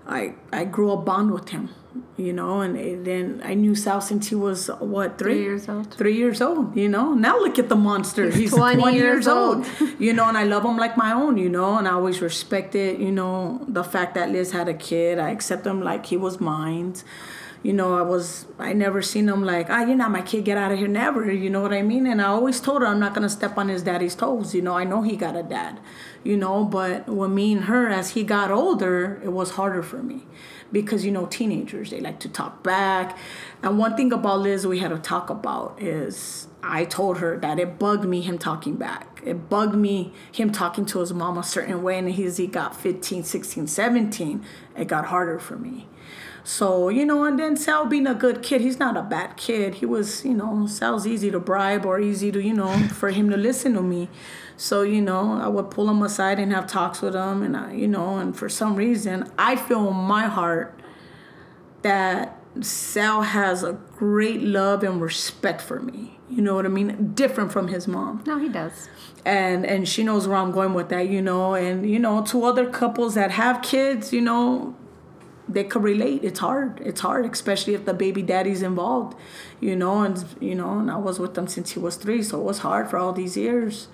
I I grew a bond with him, you know, and then I knew Sal since he was what three, Three years old. Three years old, you know. Now look at the monster. He's, 20, 20 years, years old. old. *laughs* you know, and I love him like my own, you know, and I always respected, you know, the fact that Liz had a kid. I accept him like he was mine. You know, I was I never seen him like, ah, you're not my kid, get out of here. Never, you know what I mean? And I always told her I'm not gonna step on his daddy's toes. You know, I know he got a dad, you know, but with me and her as he got older, it was harder for me. Because you know, teenagers they like to talk back. And one thing about Liz we had to talk about is I told her that it bugged me him talking back. It bugged me him talking to his mom a certain way and as he got 15, 16, 17, it got harder for me. So, you know, and then Sal being a good kid, he's not a bad kid. He was, you know, Sal's easy to bribe or easy to, you know, for him to listen to me. So, you know, I would pull him aside and have talks with him. And, I, you know, and for some reason, I feel in my heart that Sal has a great love and respect for me. You know what I mean? Different from his mom no, he does. and and she knows where I'm going with that, you know. And you know, to other couples that have kids, you know, they could relate. It's hard. It's hard, especially if the baby daddy's involved, you know. And you know, and I was with them since he was three, so it was hard for all these years.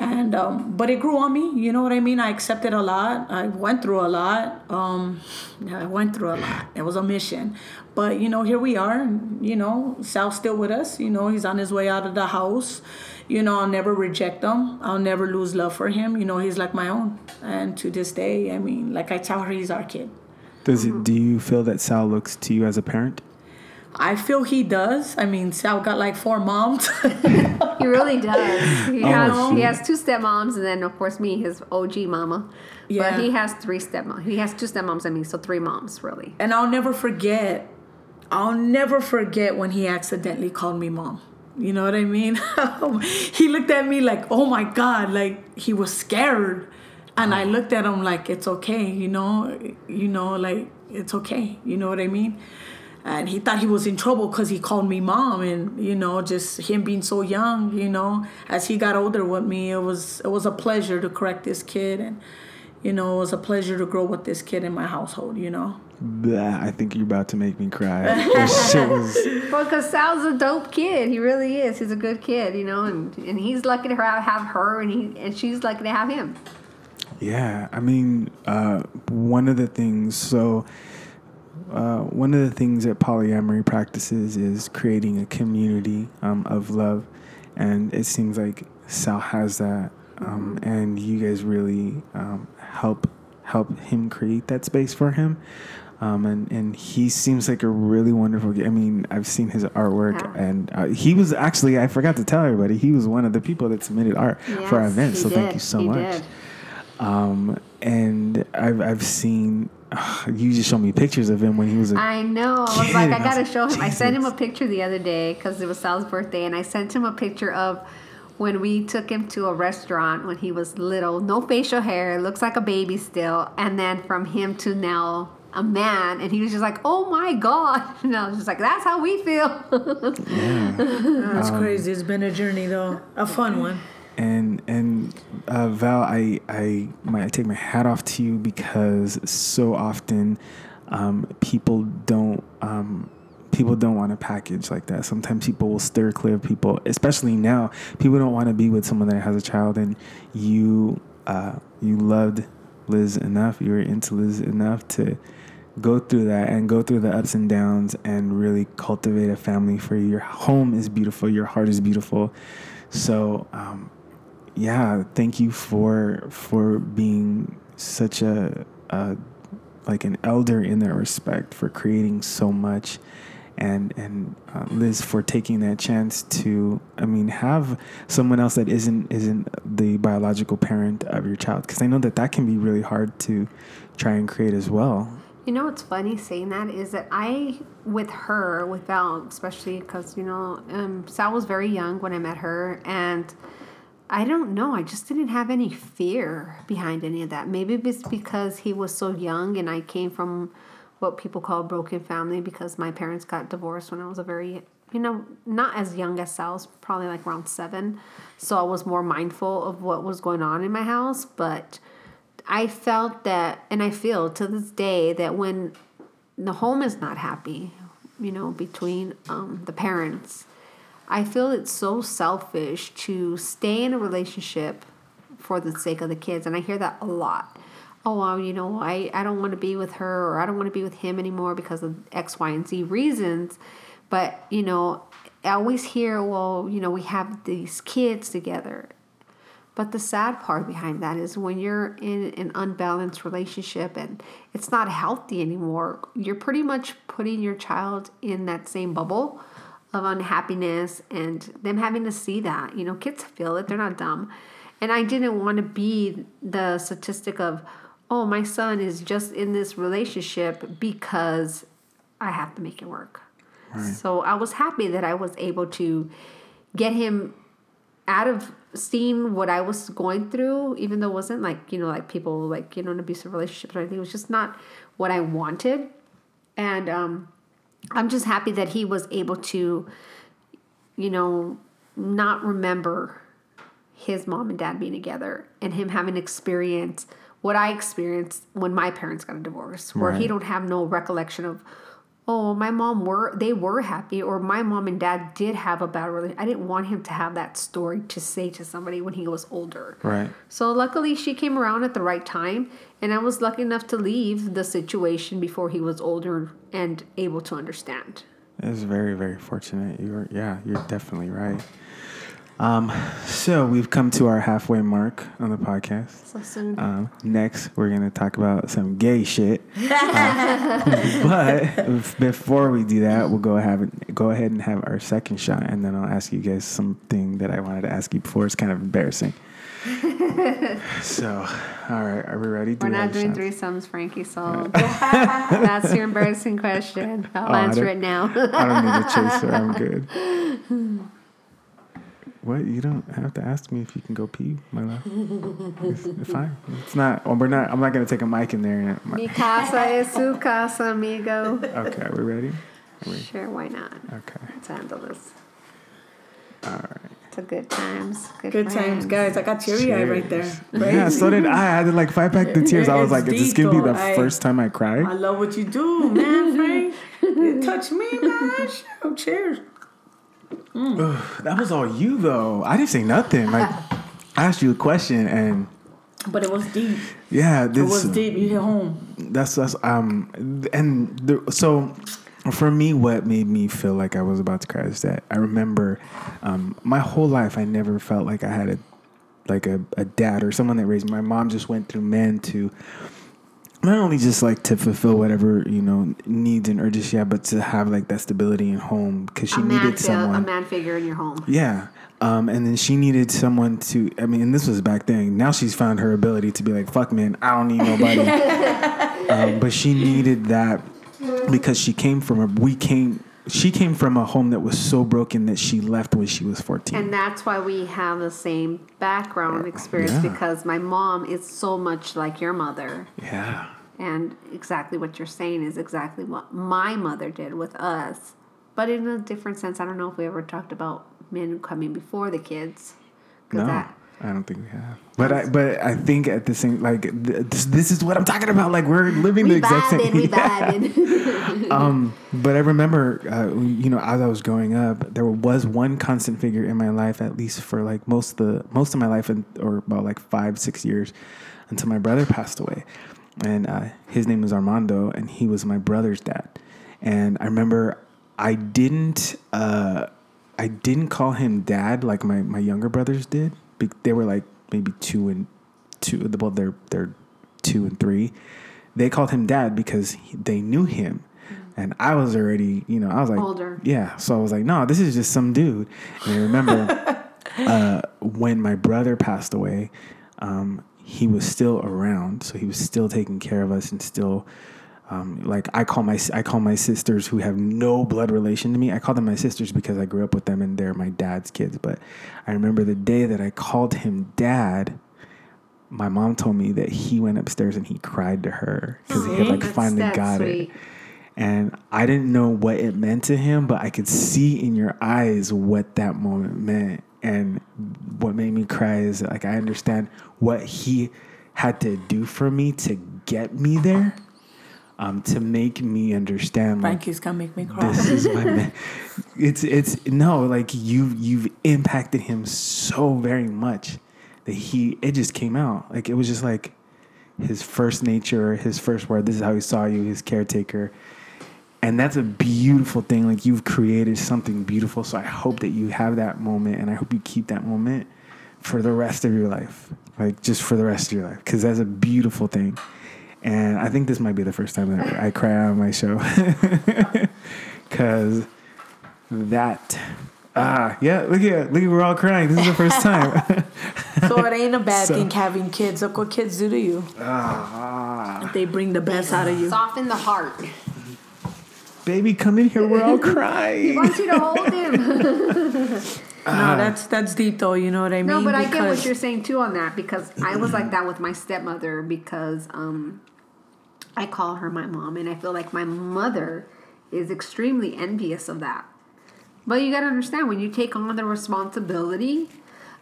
And um, but it grew on me. You know what I mean? I accepted a lot. I went through a lot. Um, I went through a lot. It was a mission. But you know, here we are. and, You know, Sal's still with us. You know, he's on his way out of the house. You know, I'll never reject him. I'll never lose love for him. You know, he's like my own. And to this day, I mean, like I tell her, he's our kid. Does it? Mm-hmm. Do you feel that Sal looks to you as a parent? I feel he does. I mean, Sal got like four moms. *laughs* He really does. *laughs* He Oh, has he has two stepmoms and then of course me, his OG mama. Yeah. But he has three stepmoms. He has two stepmoms, I mean, so three moms really. And I'll never forget, I'll never forget when he accidentally called me mom. You know what I mean? *laughs* he looked at me like, oh my God, like he was scared. And I uh-huh. looked at him like, it's okay, you know, you know, like it's okay. You know what I mean? And he thought he was in trouble because he called me mom, and you know, just him being so young. You know, as he got older with me, it was it was a pleasure to correct this kid, and you know, it was a pleasure to grow with this kid in my household. You know. Blah, I think you're about to make me cry. *laughs* This shit was. Well, because Sal's a dope kid. He really is. He's a good kid, you know, and, and he's lucky to have have her, and he and she's lucky to have him. Yeah, I mean, uh, one of the things. So, uh, one of the things that polyamory practices is creating a community um, of love, and it seems like Sal has that, um, and you guys really um, help help him create that space for him. Um, and, and he seems like a really wonderful. I mean, I've seen his artwork, Yeah. and uh, he was actually. I forgot to tell everybody. He was one of the people that submitted art for our event. So thank you so He much. did. Um, and I've I've seen you just showed me pictures of him when he was a I know. I was Kid, like, I I gotta like, show him. I sent him a picture the other day because it was Sal's birthday, and I sent him a picture of when we took him to a restaurant when he was little, no facial hair, looks like a baby still, and then from him to now a man, and he was just like, "Oh my god!" *laughs* And I was just like, "That's how we feel." *laughs* yeah. That's Um, crazy. It's been a journey though, a fun one. And and uh, Val, I I my, take my hat off to you because so often um, people don't um, people don't want a package like that. Sometimes people will stir clear of people, especially now. People don't want to be with someone that has a child, and you uh, you loved Liz enough, you were into Liz enough to go through that and go through the ups and downs and really cultivate a family for you. Your home is beautiful, your heart is beautiful. So, um, yeah, thank you for for being such a, a like an elder in that respect for creating so much and and uh, Liz for taking that chance to I mean have someone else that isn't isn't the biological parent of your child because I know that that can be really hard to try and create as well. You know what's funny saying that is that I, with her, with Val, especially because, you know, um, Sal was very young when I met her. And I don't know, I just didn't have any fear behind any of that. Maybe it's because he was so young and I came from what people call a broken family because my parents got divorced when I was a very, you know, not as young as Sal's, probably like around seven. So I was more mindful of what was going on in my house. But I felt that, and I feel to this day that when the home is not happy, you know, between um, the parents, I feel it's so selfish to stay in a relationship for the sake of the kids. And I hear that a lot. Oh, well, you know, I, I don't want to be with her or I don't want to be with him anymore because of X, Y, and Z reasons. But, you know, I always hear, well, you know, we have these kids together. But the sad part behind that is when you're in an unbalanced relationship and it's not healthy anymore, you're pretty much putting your child in that same bubble of unhappiness and them having to see that. You know, kids feel it, they're not dumb. And I didn't want to be the statistic of, oh, my son is just in this relationship because I have to make it work. So I was happy that I was able to get him out of seeing what I was going through, even though it wasn't like, you know, like people like, you know, an abusive relationship or anything. It was just not what I wanted. And um, I'm just happy that he was able to, you know, not remember his mom and dad being together and him having experience what I experienced when my parents got a divorce, where he don't have no recollection of, oh, my mom were they were happy, or my mom and dad did have a bad relationship. I didn't want him to have that story to say to somebody when he was older. Right. So luckily, she came around at the right time, and I was lucky enough to leave the situation before he was older and able to understand. It's very, very fortunate. You're, yeah, you're definitely right. Um, so we've come to our halfway mark on the podcast. So soon. Um, next, we're gonna talk about some gay shit. Uh, *laughs* but before we do that, we'll go have go ahead and have our second shot, and then I'll ask you guys something that I wanted to ask you before. It's kind of embarrassing. *laughs* so, all right, are we ready? Do We're not doing three threesomes, Frankie. So *laughs* that's your embarrassing question. I'll Oh, answer it now. I don't need a chaser. I'm good. What? You don't have to ask me if you can go pee, my love. It's, it's fine. It's not. Well, we're not. I'm not gonna take a mic in there. and- Mi casa es su casa, amigo. Okay, we ready? We- Sure, why not? Okay. Let's handle this. All right. the good times. Good, Good times, guys. I got teary eyed right there. Yeah, so did I. I had to like fight back the tears. I was like, is this deep, gonna be the. I- first time I cry? I love what you do, man, Frank. you touch me, man. *laughs* Shoot, cheers. That was all you though. I didn't say nothing. Like I asked you a question and But it was deep. yeah, It was deep. You hit home. that's that's um and the, so for me what made me feel like I was about to cry is that I remember um my whole life I never felt like I had a like a, a dad or someone that raised me. My mom just went through men to not only just like to fulfill whatever you know needs and urges she had, but to have like that stability in home because she A needed someone. a man figure in your home. Yeah. Um, and then she needed someone to, I mean, and this was back then. Now she's found her ability to be like, fuck, man, I don't need nobody. *laughs* um, but she needed that because she came from a, we came, she came from a home that was so broken that she left when she was 14. And that's why we have the same background experience Yeah. because my mom is so much like your mother. yeah. And exactly what you're saying is exactly what my mother did with us. But in a different sense, I don't know if we ever talked about men coming before the kids. 'Cause No, that, I don't think we have. But I, but I think at the same, like, th- this, this is what I'm talking about. Like, we're living the exact same. we *laughs* Yeah. vibing. *laughs* um, but I remember, uh, you know, as I was growing up, there was one constant figure in my life, at least for like most of the most of my life, and or about like five, six years, until my brother passed away, and uh, his name was Armando, and he was my brother's dad, and I remember I didn't, uh, I didn't call him dad like my my younger brothers did. They were like maybe two and two, well, they're they're two and three. They called him dad because they knew him. And I was already, you know, I was like, Older. Yeah. So I was like, no, this is just some dude. And I remember *laughs* uh, when my brother passed away, um, he was still around. So he was still taking care of us and still, um, like I call my I call my sisters who have no blood relation to me. I call them my sisters because I grew up with them and they're my dad's kids. But I remember the day that I called him dad. My mom told me that he went upstairs and he cried to her because he had like That's- finally that's got sweet. it. And I didn't know what it meant to him, but I could see in your eyes what that moment meant. And what made me cry is like I understand what he had to do for me to get me there, um, to make me understand like Frankie's gonna make me cry. this is my *laughs* man. It's it's no like you you've impacted him so very much that he it just came out like it was just like his first nature, his first word. This is how he saw you, his caretaker. And that's a beautiful thing. Like you've created something beautiful. So I hope that you have that moment and I hope you keep that moment for the rest of your life. Like just for the rest of your life. Because that's a beautiful thing. And I think this might be the first time that I cry on my show. *laughs* Cause that ah yeah, look at look at we're all crying. This is the first time. *laughs* so it ain't a bad So- thing having kids. Look what kids do to you. ah, They bring the best out of you. Soften the heart. baby, come in here. We're all crying. He wants you to hold *laughs* him. No, that's that's deep though. You know what I mean? No, but I get what you're saying too on that because I was like that with my stepmother because um, I call her my mom, and I feel like my mother is extremely envious of that. But you got to understand when you take on the responsibility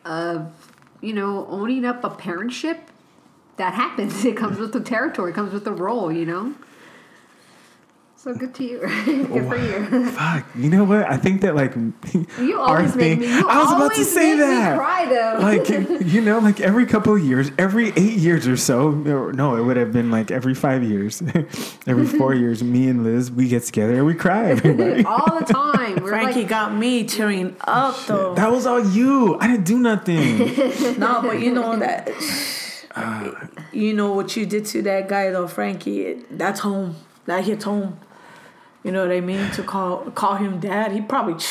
of, you know, owning up a parentship, that happens. *laughs* It comes with the territory, it comes with the role, you know. So good to you. *laughs* Right? Good for you. Fuck. You know what? I think that like *laughs* You our always make me. You I was about to say make that. Me cry though. like *laughs* you know, like every couple of years, every eight years or so. or No, it would have been like every five years, every four years. Me and Liz, we get together and we cry. Everybody. all the time. We're Frankie like, got me tearing up though. That was all you. I didn't do nothing. no, but you know that. you know what you did to that guy though, Frankie. That's home. That hits home. You know what I mean? To call call him dad, he probably.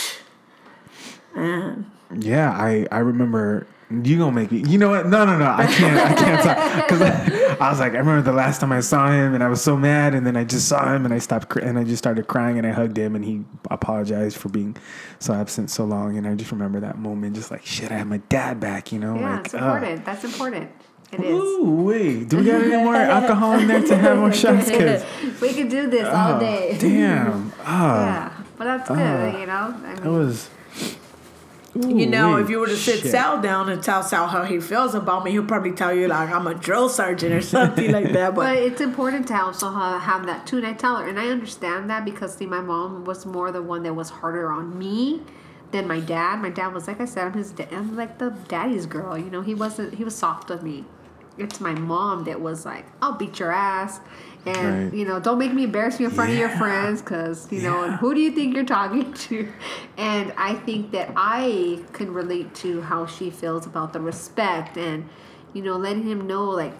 *sniffs* Man, yeah, I I remember. You gonna make me? You know what? No, no, no. I can't. I can't talk because I, I was like, I remember the last time I saw him, and I was so mad, and then I just saw him, and I stopped, cr- and I just started crying, and I hugged him, and he apologized for being so absent so long, and I just remember that moment, just like shit, I have my dad back, you know? yeah, like, it's uh, important. That's important. It is. Ooh, wait. Do we got any more *laughs* alcohol in there to have more *laughs* shots? Cause We could do this all oh, day. damn. Oh, *laughs* Yeah, but that's good. Ah. you know, I that mean, was. You know, Ooh-wee. if you were to sit Shit. Sal down and tell Sal how he feels about me, he'll probably tell you like I'm a drill sergeant or something like that. But But it's important to also have that too, and I tell her, and I understand that because see, my mom was more the one that was harder on me than my dad. My dad was like I said, I'm his, da- I'm like the daddy's girl. You know, he wasn't. He was soft with me. It's my mom that was like, I'll beat your ass, and Right. you know, don't make me embarrass you in front of your friends, because you know, and who do you think you're talking *laughs* to? And I think that I can relate to how she feels about the respect and you know, letting him know like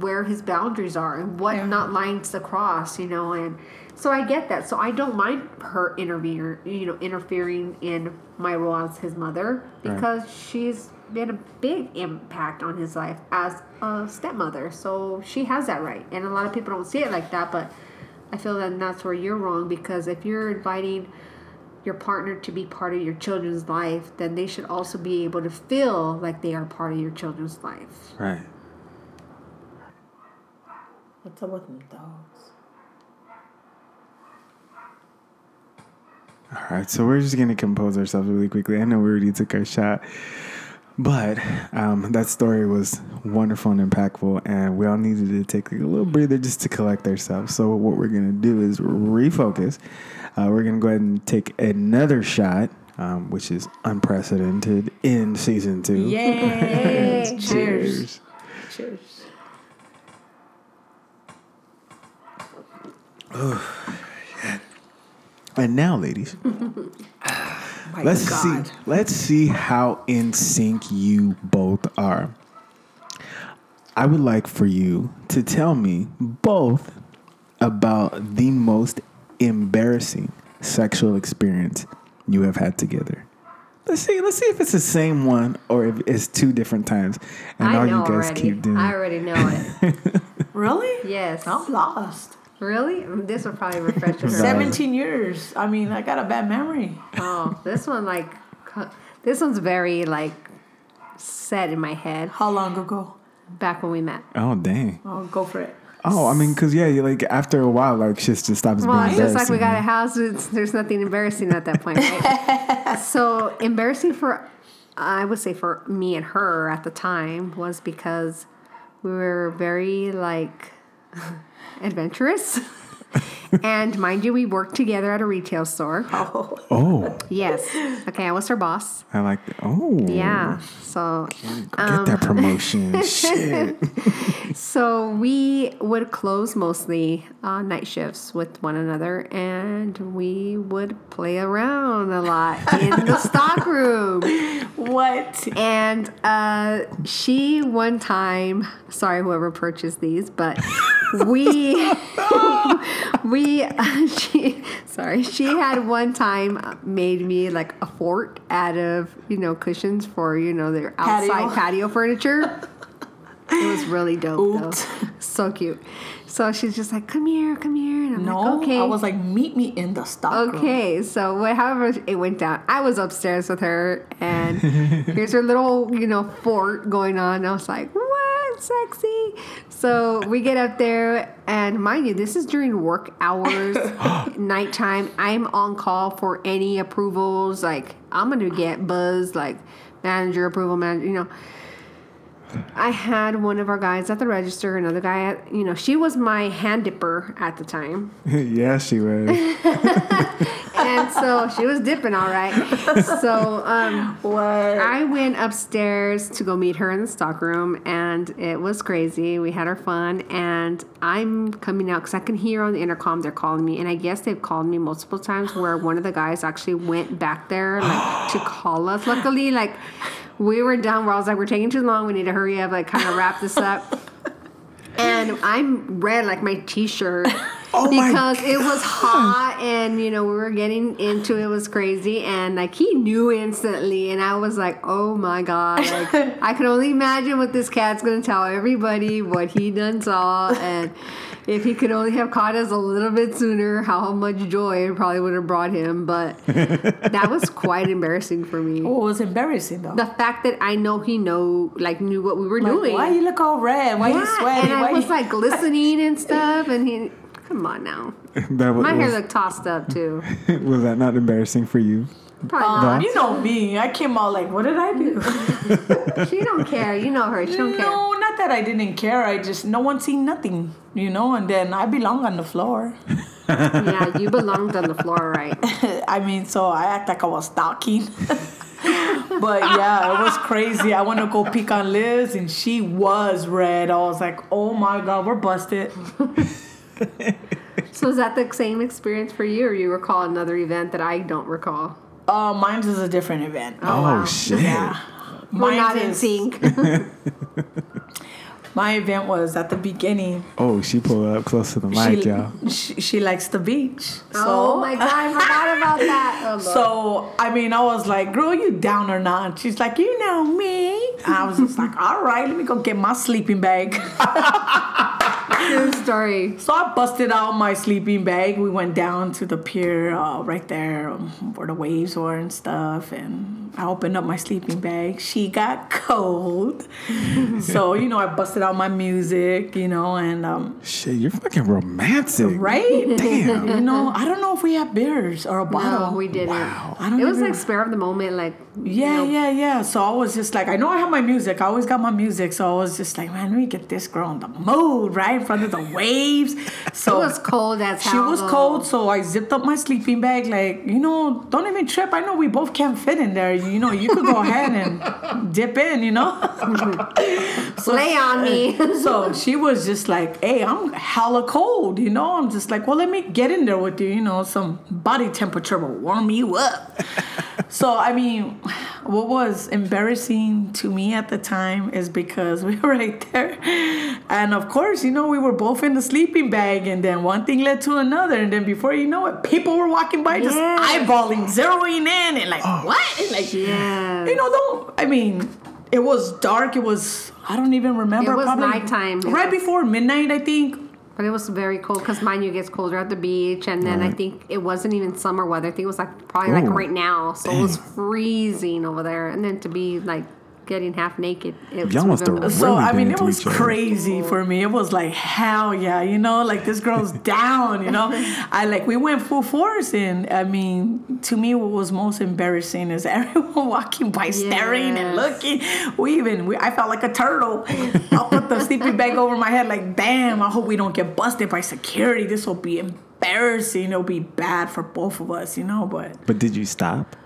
where his boundaries are and what Yeah. not lines to cross, you know, and so I get that. So I don't mind her interfering, you know, interfering in my role as his mother Right. because she's been a big impact on his life as a stepmother. So she has that right. And a lot of people don't see it like that, but I feel that that's where you're wrong because if you're inviting your partner to be part of your children's life, then they should also be able to feel like they are part of your children's life. Right. what's up with them dogs? All right, so we're just gonna compose ourselves really quickly. I know we already took our shot, but um, that story was wonderful and impactful, and we all needed to take a little breather just to collect ourselves. So what we're gonna do is refocus. Uh, we're gonna go ahead and take another shot, um, which is unprecedented in season two. Yay! *laughs* Cheers! Cheers. Cheers! And now, ladies, *laughs* My let's God. see. Let's see how in sync you both are. I would like for you to tell me both about the most embarrassing sexual experience you have had together. Let's see. Let's see if it's the same one or if it's two different times. And I all know you guys already. keep doing. I already know it. *laughs* Really? yes. I'm lost. Really? This will probably refresh your *laughs* 17 years. I mean, I got a bad memory. Oh, this one like, this one's very like set in my head. How long ago? Back when we met. oh dang. Oh, go for it. Oh, I mean, cause yeah, you like after a while, like shit just stops Well, being it's just like we got a house. It's, there's nothing embarrassing at that point, right? *laughs* so embarrassing for, I would say for me and her at the time was because we were very like *laughs* adventurous. *laughs* and mind you, we worked together at a retail store. Oh, Oh, Yes. Okay, I was her boss. I like that. Oh, Yeah. So Get that promotion. *laughs* Shit. So we would close mostly uh, night shifts with one another, and we would play around a lot in the *laughs* stock room. what? And uh, she one time, sorry whoever purchased these, but we *laughs* we *laughs* she sorry she had one time made me like a fort out of you know cushions for you know their outside Patio. patio, furniture. It was really dope though, so cute. So she's just like, "Come here, come here," and I'm No, like, "Okay." I was like, meet me in the stock room. Okay, so what, however it went down, I was upstairs with her, and *laughs* here's her little, you know, fort going on. I was like, "What, sexy?" So we get up there, and mind you, this is during work hours, *gasps* nighttime. I'm on call for any approvals. Like I'm gonna get buzzed, like manager approval, manager, you know. I had one of our guys at the register, another guy at, you know, she was my hand dipper at the time. *laughs* yeah, she was. *laughs* and so she was dipping all right. So um, What? I went upstairs to go meet her in the stockroom, and it was crazy. We had our fun, and I'm coming out because I can hear on the intercom they're calling me, and I guess they've called me multiple times. Where one of the guys actually went back there like to call us. Luckily, like we were done. Where I was like, we're taking too long. We need to hurry up. Like kind of wrap this up. And I'm red like my t-shirt Oh because it was hot and you know we were getting into it, it was crazy. And like he knew instantly. And I was like oh my god. Like I can only imagine what this cat's gonna tell everybody what he done saw. And if he could only have caught us a little bit sooner how much joy it probably would have brought him. But *laughs* that was quite embarrassing for me. Oh, it was embarrassing though? the fact that I know he know like knew what we were Like, doing. why you look all red? Why you yeah, sweating? and Why I was you... like *laughs* glistening and stuff, and he, come on now. *laughs* That was, My hair was, looked tossed up too. *laughs* was that not embarrassing for you? Probably Um, not. you know me. I came out like, what did I do? *laughs* She don't care. You know her. She don't care. no, not that I didn't care. I just no one seen nothing, you know. And then I belong on the floor. Yeah, you belonged on the floor, right? I mean, so I act like I was stalking. but yeah, it was crazy. I want to go peek on Liz, and she was red. I was like, oh my god, we're busted. So is that the same experience for you, or you recall another event that I don't recall? Uh, mine's is a different event. Oh, wow. shit. Yeah. We're Mine's not in sync. *laughs* *laughs* My event was at the beginning. Oh, she pulled up close to the mic, she, y'all. she, she likes the beach. So, oh my god, I forgot about that. Oh, *laughs* So I mean, I was like, "Girl, you down or not?" She's like, "You know me." I was just like, "All right, let me go get my sleeping bag." *laughs* True story. So I busted out my sleeping bag. We went down to the pier uh, right there um, where the waves were and stuff. And I opened up my sleeping bag. She got cold. *laughs* so, you know, I busted out my music, you know, and um, Shit, you're fucking romantic. right? *laughs* Damn. *laughs* You know, I don't know if we had beers or a bottle. No, we didn't. Wow. I don't It was even- like spare of the moment, like Yeah, yeah, yeah. So I was just like, I know I have my music. I always got my music. So I was just like, man, let me get this girl in the mood, right? In front of the waves. *laughs* So it was cold as hell. She was though. cold, so I zipped up my sleeping bag. Like, you know, don't even trip. I know we both can't fit in there. You know, you could go ahead and dip in, you know? so, Lay on me. So *laughs* she was just like, hey, I'm hella cold, you know? I'm just like, well, let me get in there with you, you know, some body temperature will warm you up. *laughs* so, I mean, what was embarrassing to me at the time is because *laughs* we were right there. And of course, you know, we were both in the sleeping bag, and then one thing led to another. And then before you know it, people were walking by just eyeballing, zeroing in, and like, oh, what? And like, Yes. you know, don't, I mean, it was dark. It was, I don't even remember. It was probably nighttime. Right was- before midnight, I think. But it was very cold because mind you, it gets colder at the beach, and then I think it wasn't even summer weather. I think it was like probably like right now, so it was freezing over there. And then to be like getting half naked, it was Y'all must even- have So I mean, it was each other. crazy for me. It was like hell yeah, you know, like this girl's *laughs* down, you know. *laughs* I like we went full force, and I mean, to me, what was most embarrassing is *laughs* everyone walking by, staring and looking. We even, we, I felt like a turtle. I'll put the sleeping bag over my head, like, damn. I hope we don't get busted by security. This will be embarrassing. It'll be bad for both of us, you know. But But did you stop?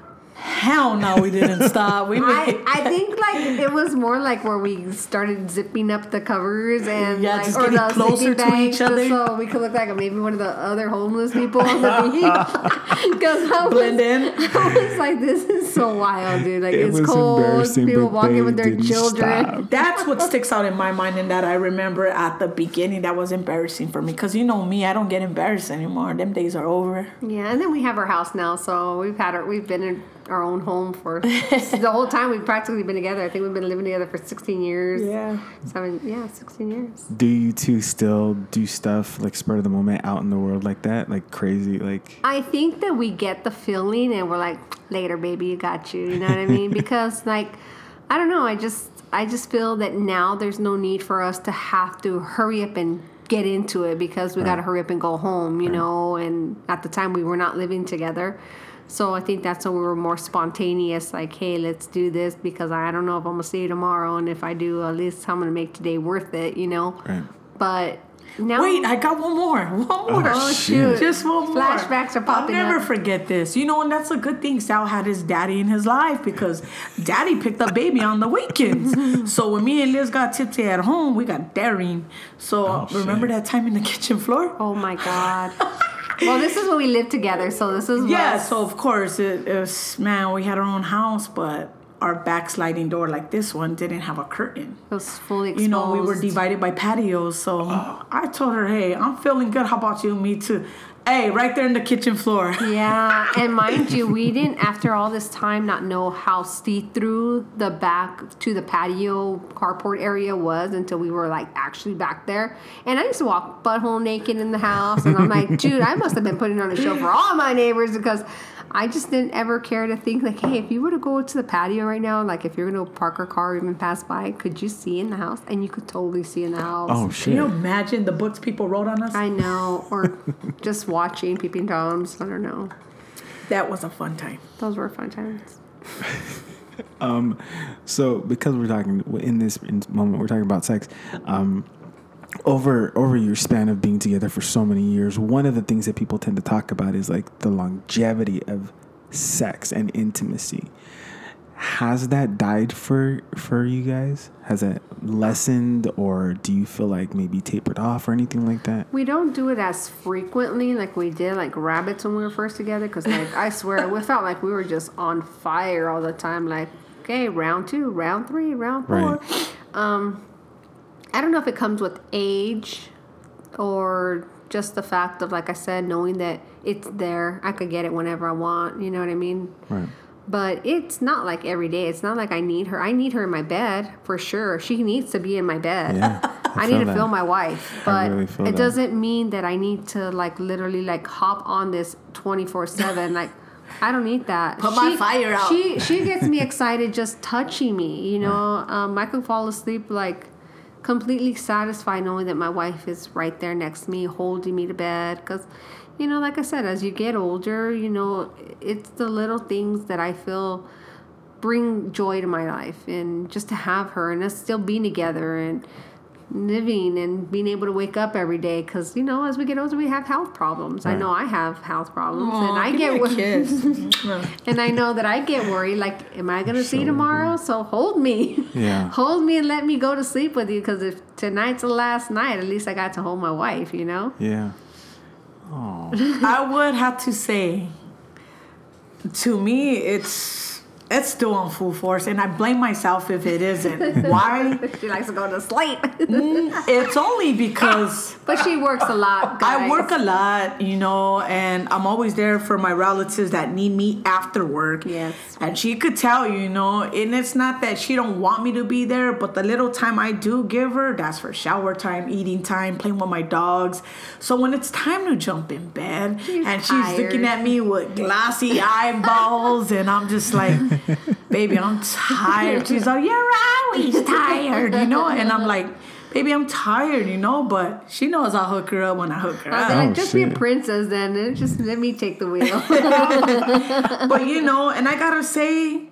Hell no, we didn't stop. We *laughs* I, made, I think like it was more like where we started zipping up the covers and Yeah, like, just or getting the closer to each other. so we could look like maybe one of the other homeless people on the *laughs* beach. *laughs* Because I was, in. I was like, this is so wild, dude. Like It it's was cold. embarrassing, People walking with their children. stop. That's what sticks out in my mind and that I remember at the beginning that was embarrassing for me. Because you know me, I don't get embarrassed anymore. Them days are over. Yeah, and then we have our house now, so we've had our we've been in our own home for *laughs* the whole time we've practically been together. I think we've been living together for 16 years. Seven, yeah, 16 years. Do you two still do stuff like spur of the moment out in the world like that? Like crazy, like I think that we get the feeling and we're like, later, baby, you got you. You know what I mean? *laughs* Because like, I don't know. I just, I just feel that now there's no need for us to have to hurry up and get into it because we got to hurry up and go home. You know, and at the time we were not living together. So I think that's when we were more spontaneous, like, hey, let's do this because I don't know if I'm gonna see you tomorrow, and if I do, at least I'm gonna make today worth it, you know. right. But now, Wait, I got one more. One oh, more. Oh, shit. shoot. Just one more. Flashbacks are popping I'll never up. forget this. You know, and that's a good thing Sal had his daddy in his life because daddy picked up baby on the weekends. *laughs* so when me and Liz got tipsy at home, we got daring. So oh, remember shit. that time in the kitchen floor? Oh my god. *laughs* well, this is when we lived together, so this is Yeah, what- so of course it, it was man, we had our own house, but our backsliding door like this one didn't have a curtain. it was fully exposed. You know, we were divided by patios, so oh. I told her, "Hey, I'm feeling good. How about you? Me too. Hey, right there in the kitchen floor. *laughs* Yeah, and mind you, we didn't after all this time not know how see through the back to the patio carport area was until we were like actually back there. And I used to walk butthole naked in the house, and I'm like, dude, I must have been putting on a show for all my neighbors because I just didn't ever care to think like, hey, if you were to go to the patio right now, like if you're gonna park a car or even pass by, could you see in the house? And you could totally see in the house. Oh shit! Can shit. you imagine the books people wrote on us? I know, or *laughs* just watching peeping toms. I don't know. That was a fun time. Those were fun times. *laughs* Um, so because we're talking in this in this moment, we're talking about sex. Um, over over your span of being together for so many years, one of the things that people tend to talk about is like the longevity of sex and intimacy. Has that died for for you guys? Has it lessened, or do you feel like maybe tapered off or anything like that? We don't do it as frequently like we did like rabbits when we were first together because like I swear we felt like we were just on fire all the time. Like okay, round two, round three, round four. Right. Um, I don't know if it comes with age or just the fact of like I said, knowing that it's there. I could get it whenever I want. You know what I mean? Right. But it's not like every day. It's not like I need her. I need her in my bed for sure. She needs to be in my bed. Yeah, *laughs* I, I need to that. feel my wife. I But really feel it that. doesn't mean that I need to like literally like hop on this twenty four seven. *laughs* Like I don't need that. Put my fire out. She she gets me excited just touching me. You know, um, I can fall asleep like completely satisfied knowing that my wife is right there next to me, holding me to bed. Because, you know, like I said, as you get older, you know, it's the little things that I feel bring joy to my life, and just to have her and us still being together and living and being able to wake up every day because you know as we get older we have health problems i know i have health problems Aw, and i get me a wor- kiss. *laughs* and I know that I get worried. Like, am I gonna see So tomorrow? So hold me, Yeah. *laughs* hold me, and let me go to sleep with you. Because if tonight's the last night, at least I got to hold my wife. You know. Yeah. *laughs* Oh. I would have to say, to me, it's it's still on full force, and I blame myself if it isn't. *laughs* Why? She likes to go to sleep, mm, It's only because *laughs* but she works a lot. I work a lot, you know, and I'm always there for my relatives that need me after work. Yes. And she could tell you, know, and it's not that she don't want me to be there, but the little time I do give her, that's for shower time, eating time, playing with my dogs. So when it's time to jump in bed She's and she's looking at me with glassy eyeballs and I'm just like, baby, I'm tired. She's like, you're always tired, you know? And I'm like, baby, I'm tired, you know? But she knows I'll hook her up when I hook her I was up. like, Oh, just be a princess then, and just let me take the wheel. *laughs* but you know, and I gotta say,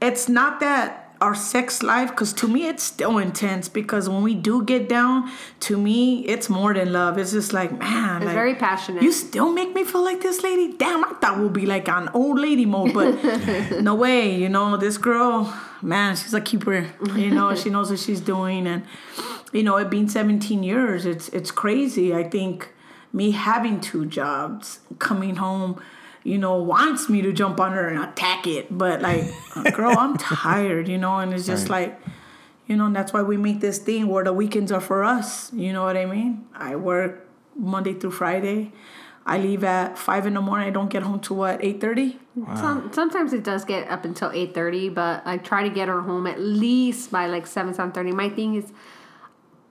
it's not that our sex life, because to me it's still intense. Because when we do get down, to me it's more than love. It's just like, man, It's like, very passionate. You still make me feel like this, lady. Damn, I thought we'll be like on old lady mode, but *laughs* no way. You know, this girl, man, she's a keeper. You know, she knows what she's doing, and you know, it being 17 years, it's it's crazy. I think me having two jobs, coming home, you know, wants me to jump on her and attack it, but like, uh, girl, I'm *laughs* tired, you know, and it's just Right. like. You know, and that's why we make this thing where the weekends are for us. You know what I mean? I work Monday through Friday. I leave at five in the morning. I don't get home to what eight thirty. Some, sometimes it does get up until eight thirty, but I try to get her home at least by like seven seven thirty. My thing is,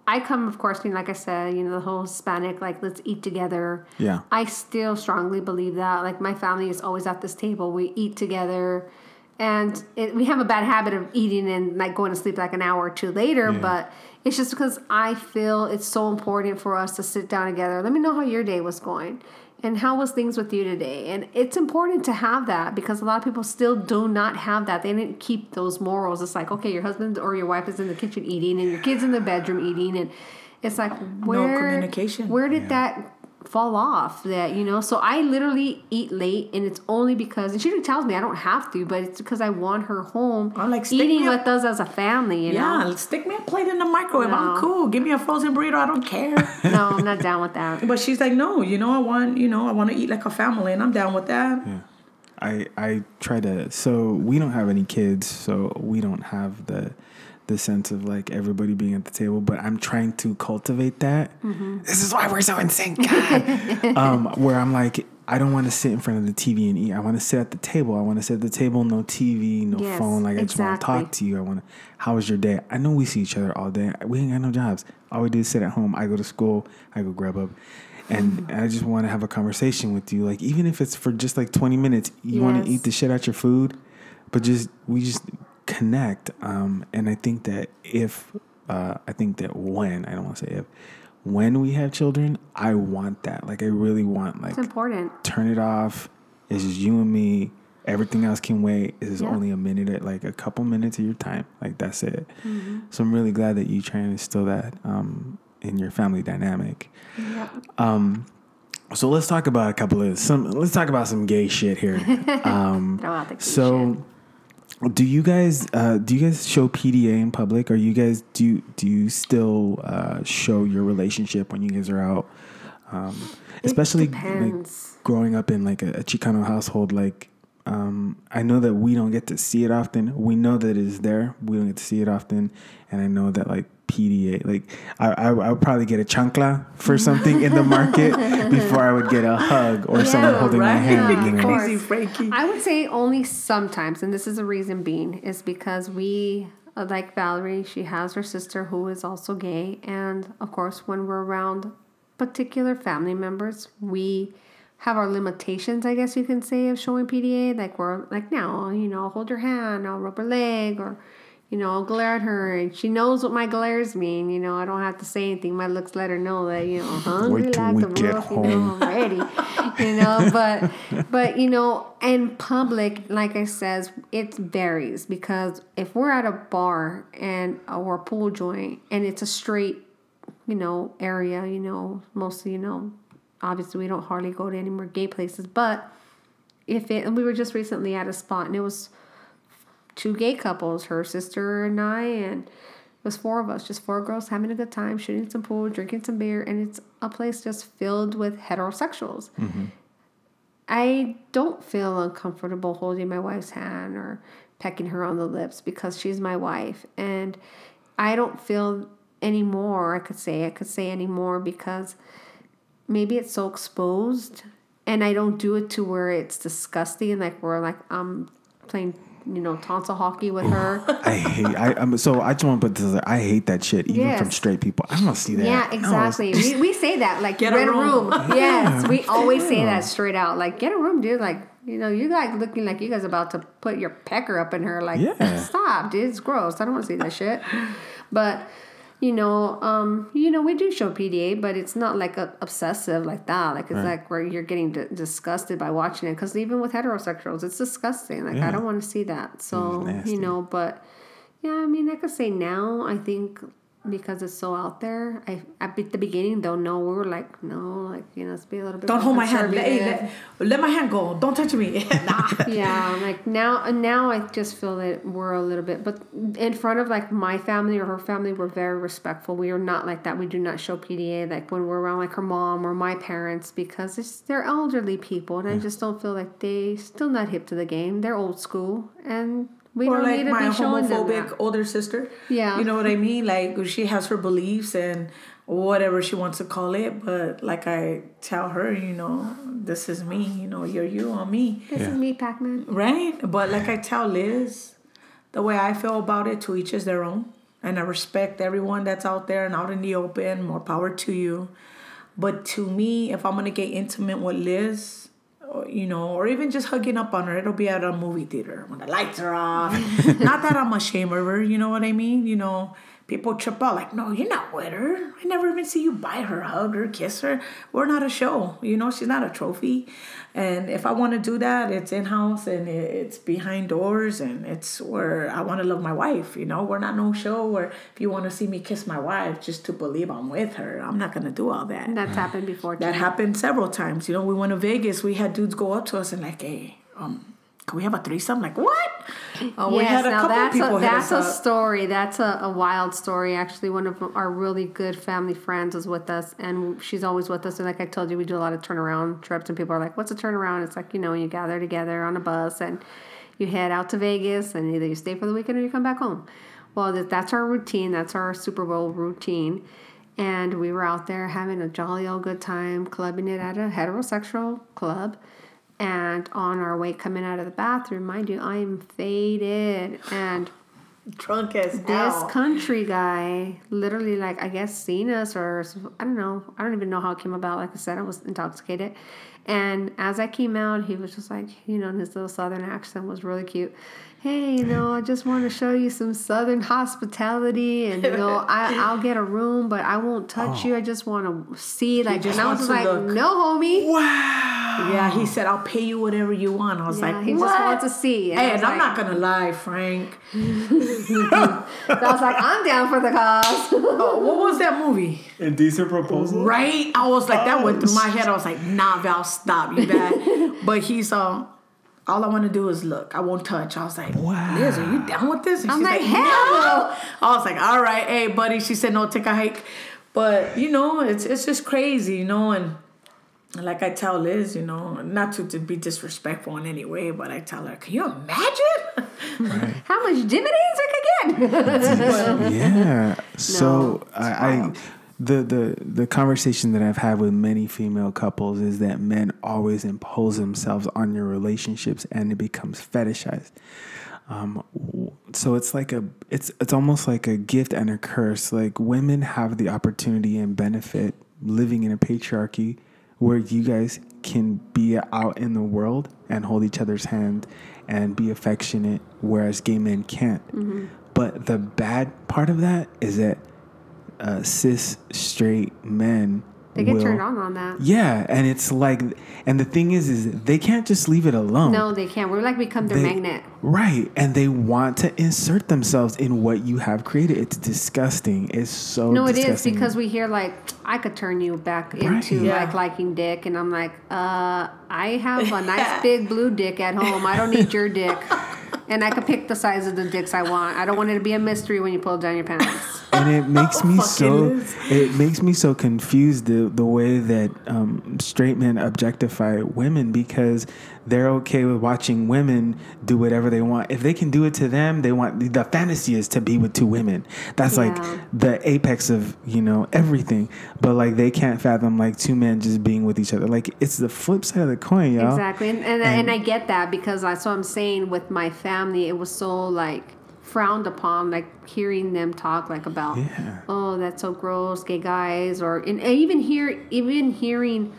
I come, of course, being like I said, you know, the whole Hispanic, like let's eat together. Yeah. I still strongly believe that. Like my family is always at this table. We eat together, and it, we have a bad habit of eating and like going to sleep like an hour or two later. Yeah. But it's just because I feel it's so important for us to sit down together. Let me know how your day was going. And how was things with you today? And it's important to have that because a lot of people still do not have that. They didn't keep those morals. It's like, okay, your husband or your wife is in the kitchen eating and your kids in the bedroom eating and it's like where communication. Where did that fall off? That you know, so I literally eat late, and it's only because and she tells me I don't have to, but it's because I want her home I'm like, eating with up- us as a family. You know. Yeah, know, stick me a plate in the microwave. No. I'm cool. Give me a frozen burrito. I don't care. *laughs* no, I'm not down with that. but she's like, no, you know, I want, you know, I want to eat like a family, and I'm down with that. yeah. I I try to so we don't have any kids, so we don't have the the sense of like everybody being at the table, but I'm trying to cultivate that. This is why we're so in sync. *laughs* Um, where I'm like, I don't want to sit in front of the TV and eat. I want to sit at the table. I want to sit at the table, no TV, no Yes, phone. Like I just want to talk to you. I want to. How was your day? I know we see each other all day. We ain't got no jobs. All we do is sit at home. I go to school. I go grab up. And I just want to have a conversation with you. Like even if it's for just like 20 minutes, you want to eat the shit out your food, but just we just connect. Um, and I think that if uh, I think that when I don't want to say if when we have children, I want that. Like I really want like It's important. turn it off, It's just you and me. Everything else can wait. It's Yeah. only a minute, like a couple minutes of your time. Like that's it. Mm-hmm. So I'm really glad that you try and instill that um, in your family dynamic. Yeah. Um, so let's talk about a couple of some. Let's talk about some gay shit here. *laughs* Um, Throw out the so, do you guys uh, do you guys show PDA in public? Or you guys do you, do you still uh, show your relationship when you guys are out? Um, especially like, growing up in like a, a Chicano household, like um, I know that we don't get to see it often. We know that it is there. We don't get to see it often, and I know that like PDA, like I, I, I would probably get a chancla for something in the market *laughs* before I would get a hug or someone Yeah, holding my right? hand. you know? Crazy Frankie. I would say only sometimes, and this is the reason being, is because we, uh, like Valerie, she has her sister who is also gay. And of course, when we're around particular family members, we have our limitations, I guess you can say, of showing PDA. Like, we're like now, you know, hold your hand, I'll rub her leg, or, you know, I'll glare at her, and she knows what my glares mean. You know, I don't have to say anything. My looks let her know that, you know, *laughs* hungry Wait till like we a get wolf, you know. I'm ready. *laughs* You know, but *laughs* but you know, in public, like I says, it varies because if we're at a bar and or a pool joint and it's a straight, you know, area, you know, mostly, you know, obviously we don't hardly go to any more gay places, but if it and we were just recently at a spot and it was two gay couples, her sister and I, and it was four of us, just four girls having a good time, shooting some pool, drinking some beer, and it's a place just filled with heterosexuals. Mm-hmm. I don't feel uncomfortable holding my wife's hand or pecking her on the lips because she's my wife. And I don't feel anymore, I could say, I could say anymore because maybe it's so exposed and I don't do it to where it's disgusting and like we're like I'm playing, you know, tonsil hockey with her. *laughs* I hate. I I'm, so I just want to put this. I hate that shit, even from straight people. I don't see that. Yeah, I don't- exactly. we, we say that like Get a get a room. room. *laughs* yes, we always say that straight out. Like get a room, dude. Like you know, you like looking like you guys about to put your pecker up in her. Like Yeah. stop, dude. It's gross. I don't want to see that shit. *laughs* But you know, um, you know, we do show PDA, but it's not like a, obsessive like that. Like it's like where you're getting d- disgusted by watching it. Because even with heterosexuals, it's disgusting. Like Yeah. I don't want to see that. So you know, but yeah, I mean, I could say now. I think because it's so out there. I at the beginning, though, no, we were like, no, like you know, let's be a little bit. Don't hold my hand. Let, let, let my hand go. Don't touch me. *laughs* nah. yeah, like now, and now I just feel that we're a little bit, but in front of like my family or her family, we're very respectful. We are not like that. We do not show PDA like when we're around like her mom or my parents because it's they're elderly people, and I just don't feel like they still not hip to the game. They're old school, and we or don't like need to my be homophobic that. older sister. Yeah. You know what I mean? Like she has her beliefs and whatever she wants to call it, but like I tell her, you know, this is me, you know, you're you on me. This is me, Pac Man. Right? But like I tell Liz, the way I feel about it, to each is their own. And I respect everyone that's out there and out in the open. More power to you. But to me, if I'm gonna get intimate with Liz, or, you know, or even just hugging up on her, it'll be at a movie theater when the lights are off. *laughs* not that I'm ashamed of her, you know what I mean? You know, people trip out like, no, you're not with her. I never even see you buy her, hug her, kiss her. We're not a show, you know. She's not a trophy. And if I want to do that, it's in house and it's behind doors and it's where I want to love my wife. You know, we're not no show where if you want to see me kiss my wife just to believe I'm with her, I'm not gonna do all that. That's happened before. That happened several times. You know, we went to Vegas. We had dudes go up to us and like, "Hey, um, can we have a threesome?" Like, what? Oh, we yes, had a now couple that's people a, hit that's us a up. story. That's a, a wild story. Actually, one of our really good family friends is with us, and she's always with us. And like I told you, we do a lot of turnaround trips, and people are like, "What's a turnaround?" It's like you know, you gather together on a bus and you head out to Vegas, and either you stay for the weekend or you come back home. Well, that's our routine. That's our Super Bowl routine. And we were out there having a jolly old good time, clubbing it at a heterosexual club. And on our way coming out of the bathroom, mind you, I am faded. And drunk as this country guy literally, like, I guess, seen us or I don't know. I don't even know how it came about. Like I said, I was intoxicated. And as I came out, he was just like, you know, his little southern accent was really cute. Hey, you know, I just want to show you some southern hospitality, and you know, I, *laughs* I'll get a room, but I won't touch you. I just want to see, like, just and I was to like, look. no, homie, Wow. Yeah, he said, "I'll pay you whatever you want." I was Yeah, like, he "What?" just wants to see. And I Hey, was and I'm like- not gonna lie, Frank. *laughs* so I was like, I'm down for the cause. *laughs* Oh, what was that movie? Indecent proposal. Right? I was like, that went through my Oh, head. I was like, nah, Val, stop, you bad. but he's uh, all I want to do is look. I won't touch. I was like, Wow. Liz, are you down with this? And I'm she's like, hell no. I was like, all right, hey, buddy. She said, no, take a hike. But you know, it's it's just crazy, you know, and like I tell Liz, you know, not to, to be disrespectful in any way, but I tell her, can you imagine? *laughs* How much dividends I could get? *laughs* yeah. *laughs* So it's I, I wild. The the the conversation that I've had with many female couples is that men always impose themselves on your relationships and it becomes fetishized. Um, so it's like a it's it's almost like a gift and a curse. Like women have the opportunity and benefit living in a patriarchy where you guys can be out in the world and hold each other's hand and be affectionate, whereas gay men can't. Mm-hmm. But the bad part of that is that uh, cis straight men They get will- turned on on that. Yeah, and it's like, and the thing is, is they can't just leave it alone. No, they can't. We're like become their They- magnet. Right, and they want to insert themselves in what you have created. It's disgusting. It's so No, it is disgusting. because we hear like I could turn you back Right. into Yeah. like liking dick, and I'm like, uh, I have a *laughs* nice big blue dick at home. I don't need your dick, *laughs* and I can pick the size of the dicks I want. I don't want it to be a mystery when you pull down your pants. and it *laughs* makes me so Fucking it makes me so confused the the way that um, straight men objectify women because they're okay with watching women do whatever they want. If they can do it to them, they want the fantasy is to be with two women. That's Yeah. like the apex of you know everything. But like they can't fathom like two men just being with each other. Like it's the flip side of the coin, y'all. Exactly, and and, and I get that because that's what I'm saying with my family. It was so like frowned upon, like hearing them talk like about, Yeah. oh, that's so gross, gay guys, or and even hear even hearing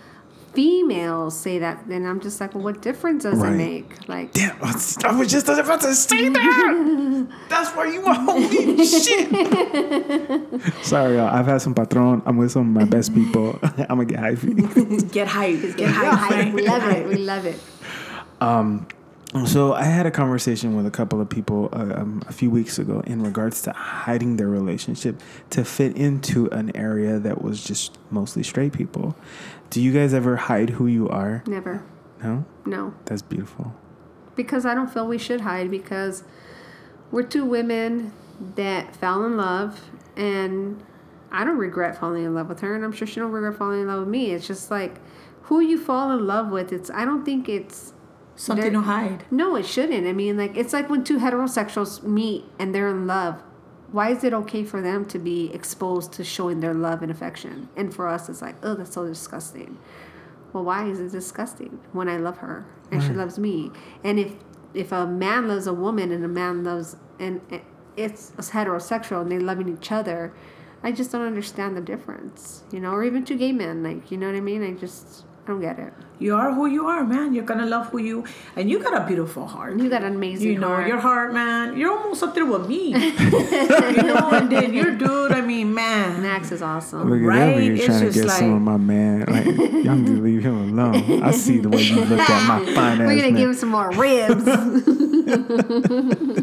females say that, then I'm just like, well, what difference does Right. it make? Like, Damn, I was I was just about to say that. That's where you are. Holy shit. *laughs* Sorry, y'all. I've had some patron. I'm with some of my best people. *laughs* I'm gonna get hyphy. Get hype. Get Hi, *laughs* hype, we love it, we love it. Um, So I had a conversation with a couple of people uh, um, a few weeks ago in regards to hiding their relationship to fit into an area that was just mostly straight people. Do you guys ever hide who you are? Never, No, no. that's beautiful. because I don't feel we should hide because we're two women that fell in love and I don't regret falling in love with her and I'm sure she don't regret falling in love with me. It's just like who you fall in love with. It's I don't think it's Something to hide. no, it shouldn't. I mean like it's like when two heterosexuals meet and they're in love. Why is it okay for them to be exposed to showing their love and affection? And for us it's like, oh that's so disgusting. Well, why is it disgusting when I love her and she loves me? And if if a man loves a woman and a man loves and it's heterosexual and they're loving each other, I just don't understand the difference, you know. Or even two gay men, like you know what I mean? I just I don't get it. You are who you are, man. You're gonna love who you, and you got a beautiful heart. You got an amazing You know heart. your heart, man. You're almost up there with me. *laughs* you know, and then your dude. I mean, man. Max is awesome. Look at that Right? when you're It's trying to just get some of my man. Like, y'all need to leave him alone. I see the way you look at my fine *laughs* We're gonna man. give him some more ribs. *laughs*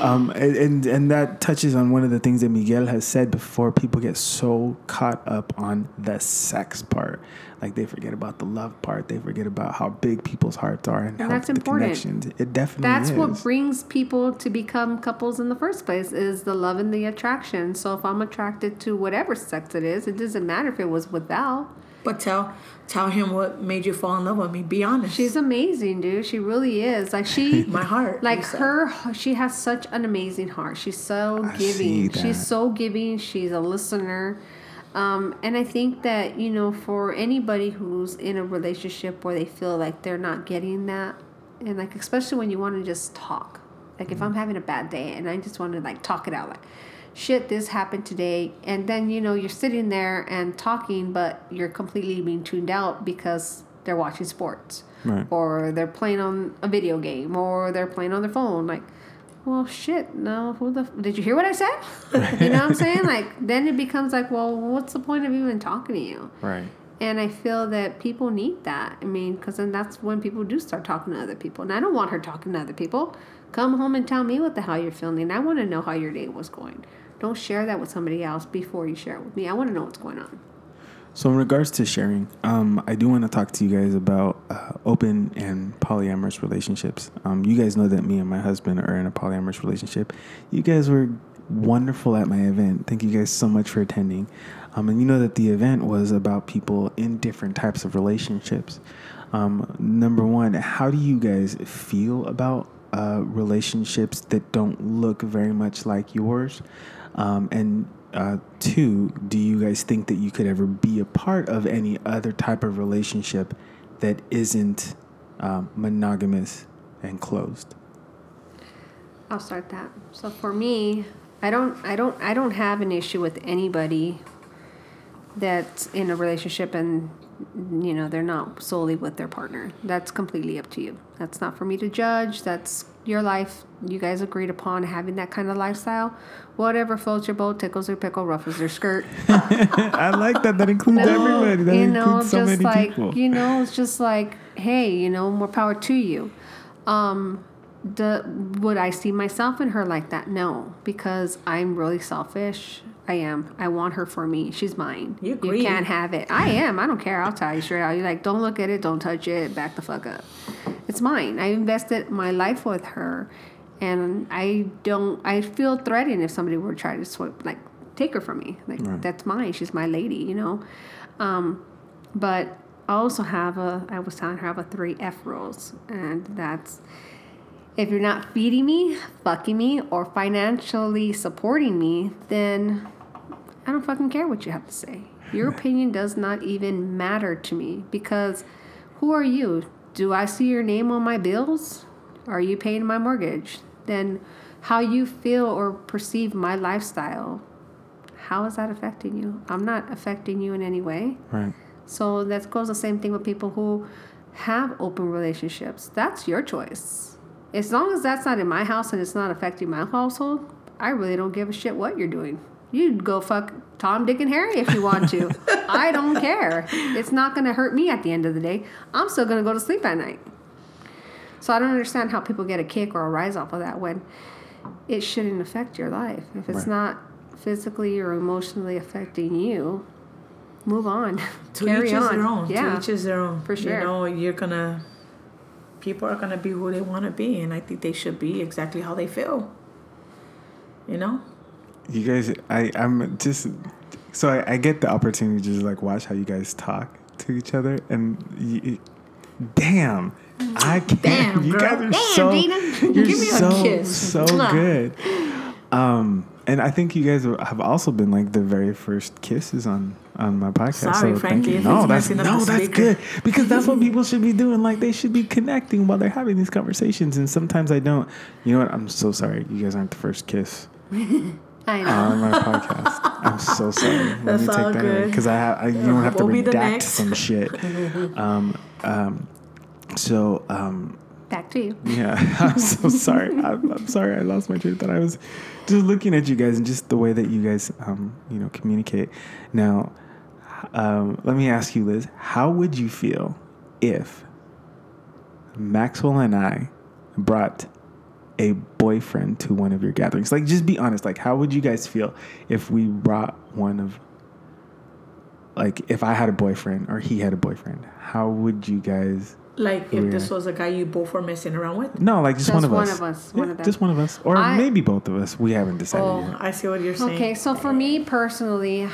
Um, and, and and that touches on one of the things that Miguel has said before. People get so caught up on the sex part, like they forget about the love part. They forget about how big people's hearts are and, how that's the important. connections. It definitely That's is. what brings people to become couples in the first place is the love and the attraction. So if I'm attracted to whatever sex it is, it doesn't matter if it was with Val. But tell tell him what made you fall in love with me. Be honest. She's amazing, dude. She really is. Like she *laughs* my heart. like you said. her she has such an amazing heart she's so I see giving that. she's so giving she's a listener um, and i think that you know for anybody who's in a relationship where they feel like they're not getting that and like especially when you want to just talk like if i'm having a bad day and i just want to like talk it out like shit this happened today and then you know you're sitting there and talking but you're completely being tuned out because they're watching sports Right. or they're playing on a video game or they're playing on their phone like well shit no who the f- did you hear what i said *laughs* you know what i'm saying like then it becomes like well what's the point of even talking to you right. And I feel that people need that. I mean, because then that's when people do start talking to other people. And I don't want her talking to other people. Come home and tell me what the hell you're feeling. I want to know how your day was going. Don't share that with somebody else before you share it with me. I want to know what's going on. So, in regards to sharing, um, I do want to talk to you guys about uh, open and polyamorous relationships. Um, you guys know that me and my husband are in a polyamorous relationship. You guys were wonderful at my event. Thank you guys so much for attending. Um, and you know that the event was about people in different types of relationships. Um, number one, how do you guys feel about uh, relationships that don't look very much like yours? Um, and uh, two, do you guys think that you could ever be a part of any other type of relationship that isn't um, monogamous and closed? I'll start that. So for me, I don't I don't I don't have an issue with anybody that's in a relationship and you know they're not solely with their partner. That's completely up to you. That's not for me to judge. That's your life. You guys agreed upon having that kind of lifestyle. Whatever floats your boat, tickles your pickle, ruffles your skirt. *laughs* I like that. That includes everybody. That you know, includes so just many like people. you know, it's just like, hey, you know, more power to you. Um, the would I see myself in her like that? No, because I'm really selfish. I am. I want her for me. She's mine. You agree. you can't have it. I am. I don't care. I'll tell you straight out. You like, don't look at it. Don't touch it. Back the fuck up. It's mine. I invested my life with her, and I don't. I feel threatened if somebody were to try to swipe, like take her from me. Like that's mine. She's my lady. You know. Um, but I also have a. I was telling her I have a three F rules, and that's if you're not feeding me, fucking me, or financially supporting me, then I don't fucking care what you have to say. Your *laughs* opinion does not even matter to me because who are you? Do I see your name on my bills? Are you paying my mortgage? Then how you feel or perceive my lifestyle, how is that affecting you? I'm not affecting you in any way. Right. So that goes the same thing with people who have open relationships. That's your choice. As long as that's not in my house and it's not affecting my household, I really don't give a shit what you're doing. You'd go fuck Tom, Dick, and Harry if you want to. *laughs* I don't care. It's not going to hurt me at the end of the day. I'm still going to go to sleep at night. So I don't understand how people get a kick or a rise off of that when it shouldn't affect your life. If it's Right. not physically or emotionally affecting you, move on. *laughs* To Carry each is their own. Yeah. To each is their own. For sure. You know, you're gonna. People are gonna be who they want to be, and I think they should be exactly how they feel. You know. You guys, I, I'm just so I, I get the opportunity to just like watch how you guys talk to each other, and you, damn, I can't. Damn, you girl. guys are Damn, so Gina. you're Give me a so kiss. so good. Um, and I think you guys have also been like the very first kisses on on my podcast. Sorry, so Frankie. No, that's no, that's good because that's what *laughs* people should be doing. Like they should be connecting while they're having these conversations. And sometimes I don't. You know what? I'm so sorry. You guys aren't the first kiss *laughs* I know. on my podcast. I'm so *laughs* sorry. Let That's me take all that good. because I have I, you don't have to We'll be the redact next. some shit. *laughs* Um, um, so um, Back to you. yeah, *laughs* I'm so sorry. I'm, I'm sorry. I lost my train of thought. I was just looking at you guys and just the way that you guys, um, you know, communicate. Now, um, let me ask you, Liz. How would you feel if Maxwell and I brought a boyfriend to one of your gatherings? Like, just be honest. Like, how would you guys feel if we brought one of, like, if I had a boyfriend or he had a boyfriend? How would you guys? Like if this was a guy you both were messing around with. No, like just, Just one of one us. of us, one Yeah, of them. Just one of us, or I- maybe both of us. We haven't decided Oh, yet. I see what you're saying. Okay, so for me personally,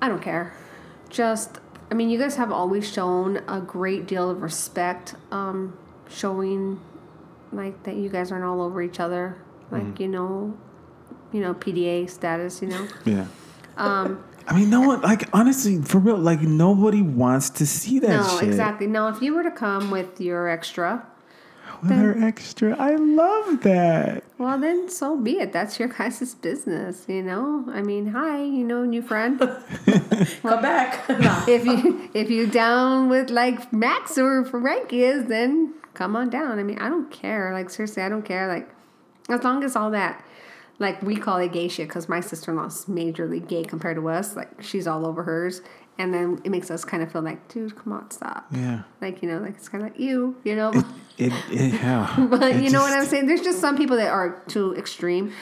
I don't care. Just, I mean, you guys have always shown a great deal of respect, um, showing like that you guys aren't all over each other, like Mm-hmm. you know, you know, PDA status, you know. *laughs* Yeah. Um, I mean, no one like honestly, for real. Like nobody wants to see that no, shit. exactly. Now, if you were to come with your extra, With her extra, I love that. well, then so be it. That's your guys' business, you know. I mean, hi, you know, new friend. *laughs* Come back. *laughs* If you if you down with like Max or Frankie is, then come on down. I mean, I don't care. Like seriously, I don't care. Like as long as all that, like we call it gay shit because my sister in law's majorly gay compared to us. Like she's all over hers, and then it makes us kind of feel like, dude, come on, stop. Yeah. Like you know, like it's kind of like you, you know. It, it yeah. *laughs* but It you know what I'm saying? There's just some people that are too extreme.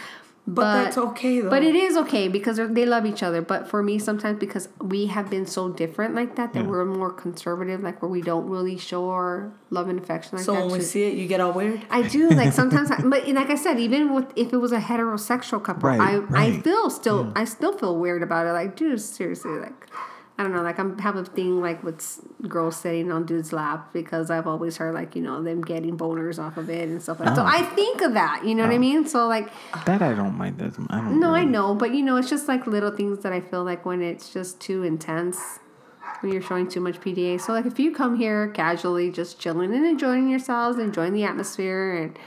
But, that's okay, though. But it is okay because they're- love each other. But for me, sometimes because we have been so different like that, that Yeah. we're more conservative, like where we don't really show our love and affection like so that. when we see it, you get all weird. I do like sometimes, I, but like I said, even with if it was a heterosexual couple, Right, I I feel still I still feel weird about it. Like, dude, seriously, like I don't know, like I'm have a thing like with girls sitting on dudes' lap because I've always heard like you know them getting boners off of it and stuff like that. So Oh. I think of that, you know what I oh. mean? So like, That I don't mind. That I don't. no, I know, but you know, it's just like little things that I feel like when it's just too intense. When you're showing too much PDA. So, like, if you come here casually, just chilling and enjoying yourselves, enjoying the atmosphere, and,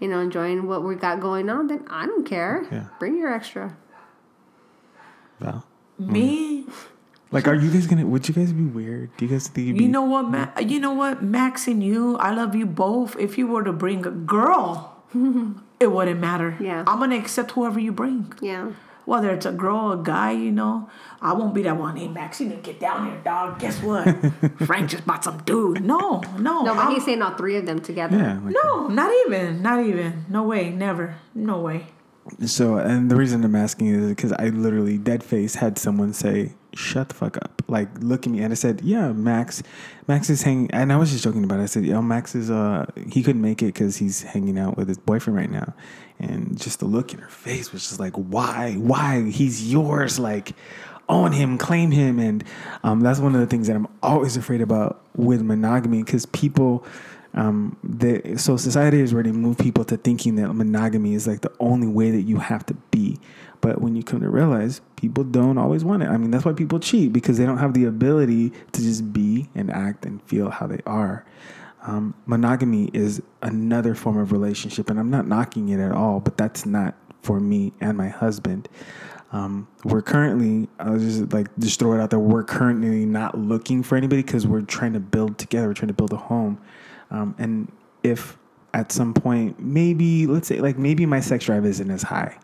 you know, enjoying what we got going on, then I don't care. Yeah. Bring your extra. Val. Me, mm. Like, are you guys gonna? Would you guys be weird? Do you guys think you'd be? you know what, Ma- you know what, Max and you, I love you both. If you were to bring a girl, *laughs* it wouldn't matter. Yeah. I'm gonna accept whoever you bring. Yeah. Whether it's a girl, a guy, you know, I won't be that one. Hey, Max, you need to get down here, dog. Guess what? *laughs* Frank just bought some dude. No, no, No, but I'm- he's saying all three of them together. yeah. Like, no, not even, not even. No way, never, no way. So, and the reason I'm asking is because I literally dead face had someone say, "Shut the fuck up!" Like, look at me, and I said, "Yeah, Max, Max is hanging." And I was just joking about it. I said, "Yo, Max is uh, he couldn't make it because he's hanging out with his boyfriend right now." And just the look in her face was just like, "Why? Why? He's yours!" Like, own him, claim him, and um, that's one of the things that I'm always afraid about with monogamy because people um, the, so society has already moved people to thinking that monogamy is like the only way that you have to be. But when you come to realize, people don't always want it. I mean, that's why people cheat because they don't have the ability to just be and act and feel how they are. Um, monogamy is another form of relationship, and I'm not knocking it at all, but that's not for me and my husband. Um, we're currently, I'll just like just throw it out there. We're currently not looking for anybody because we're trying to build together. We're trying to build a home. Um, and if at some point, maybe let's say like maybe my sex drive isn't as high,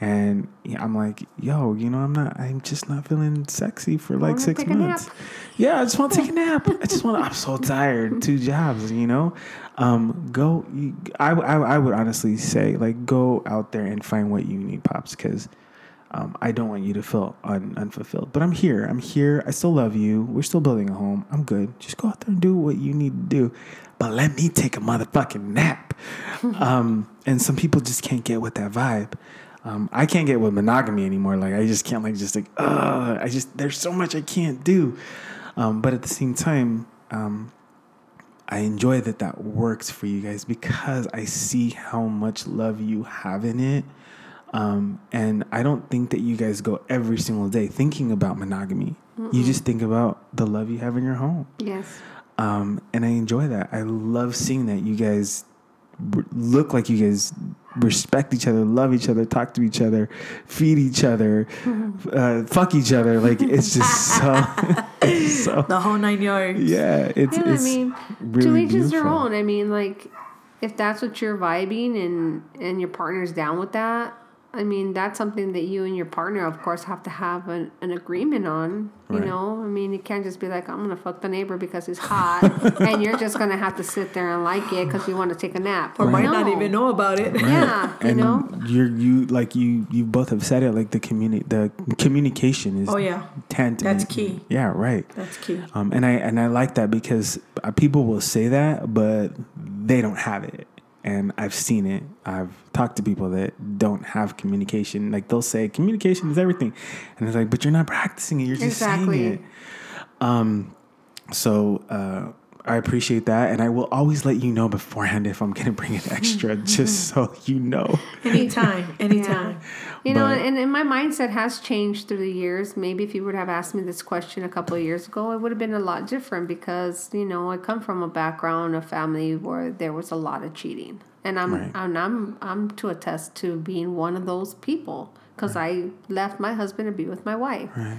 and I'm like, yo, you know, I'm not, I'm just not feeling sexy for like six months. Yeah, I just want to take a nap. I just want. to I'm so tired. Two jobs, you know. Um, go. I, I I would honestly say like go out there and find what you need, pops, because. Um, I don't want you to feel un- unfulfilled, but I'm here. I'm here. I still love you. We're still building a home. I'm good. Just go out there and do what you need to do, but let me take a motherfucking nap. *laughs* um, and some people just can't get with that vibe. Um, I can't get with monogamy anymore. Like I just can't like just like uh I just there's so much I can't do. Um, but at the same time, um, I enjoy that that works for you guys because I see how much love you have in it. Um, and I don't think that you guys go every single day thinking about monogamy. You just think about the love you have in your home. Yes. Um, and I enjoy that. I love seeing that you guys r- look like you guys respect each other, love each other, talk to each other, feed each other, *laughs* uh, fuck each other. Like it's just so, *laughs* *laughs* it's so The whole nine yards. yeah. It's Yeah, it's I mean, really to each is their own. I mean, like, if that's what you're vibing and and your partner's down with that, I mean, that's something that you and your partner, of course, have to have an, an agreement on. You Right. know, I mean, you can't just be like, I'm gonna fuck the neighbor because he's hot, *laughs* and you're just gonna have to sit there and like it because you want to take a nap. Or might not even know about it. Yeah, you know. you're you like you you both have said it like the communi- the communication is Oh, yeah. tantamount. That's key. yeah right That's key. um and i and i like that because uh, people will say that but they don't have it and i've seen it. I've talked to people that don't have communication. Like they'll say communication is everything. And it's like but you're not practicing it you're just Exactly. saying it. Um so uh I appreciate that, and I will always let you know beforehand if I'm gonna bring an *laughs* extra, just so you know. Anytime, *laughs* anytime. You know, and, and my mindset has changed through the years. Maybe if you would have asked me this question a couple of years ago, it would have been a lot different because you know I come from a background, a family where there was a lot of cheating, and I'm Right. and I'm I'm to attest to being one of those people because I left my husband to be with my wife. Right.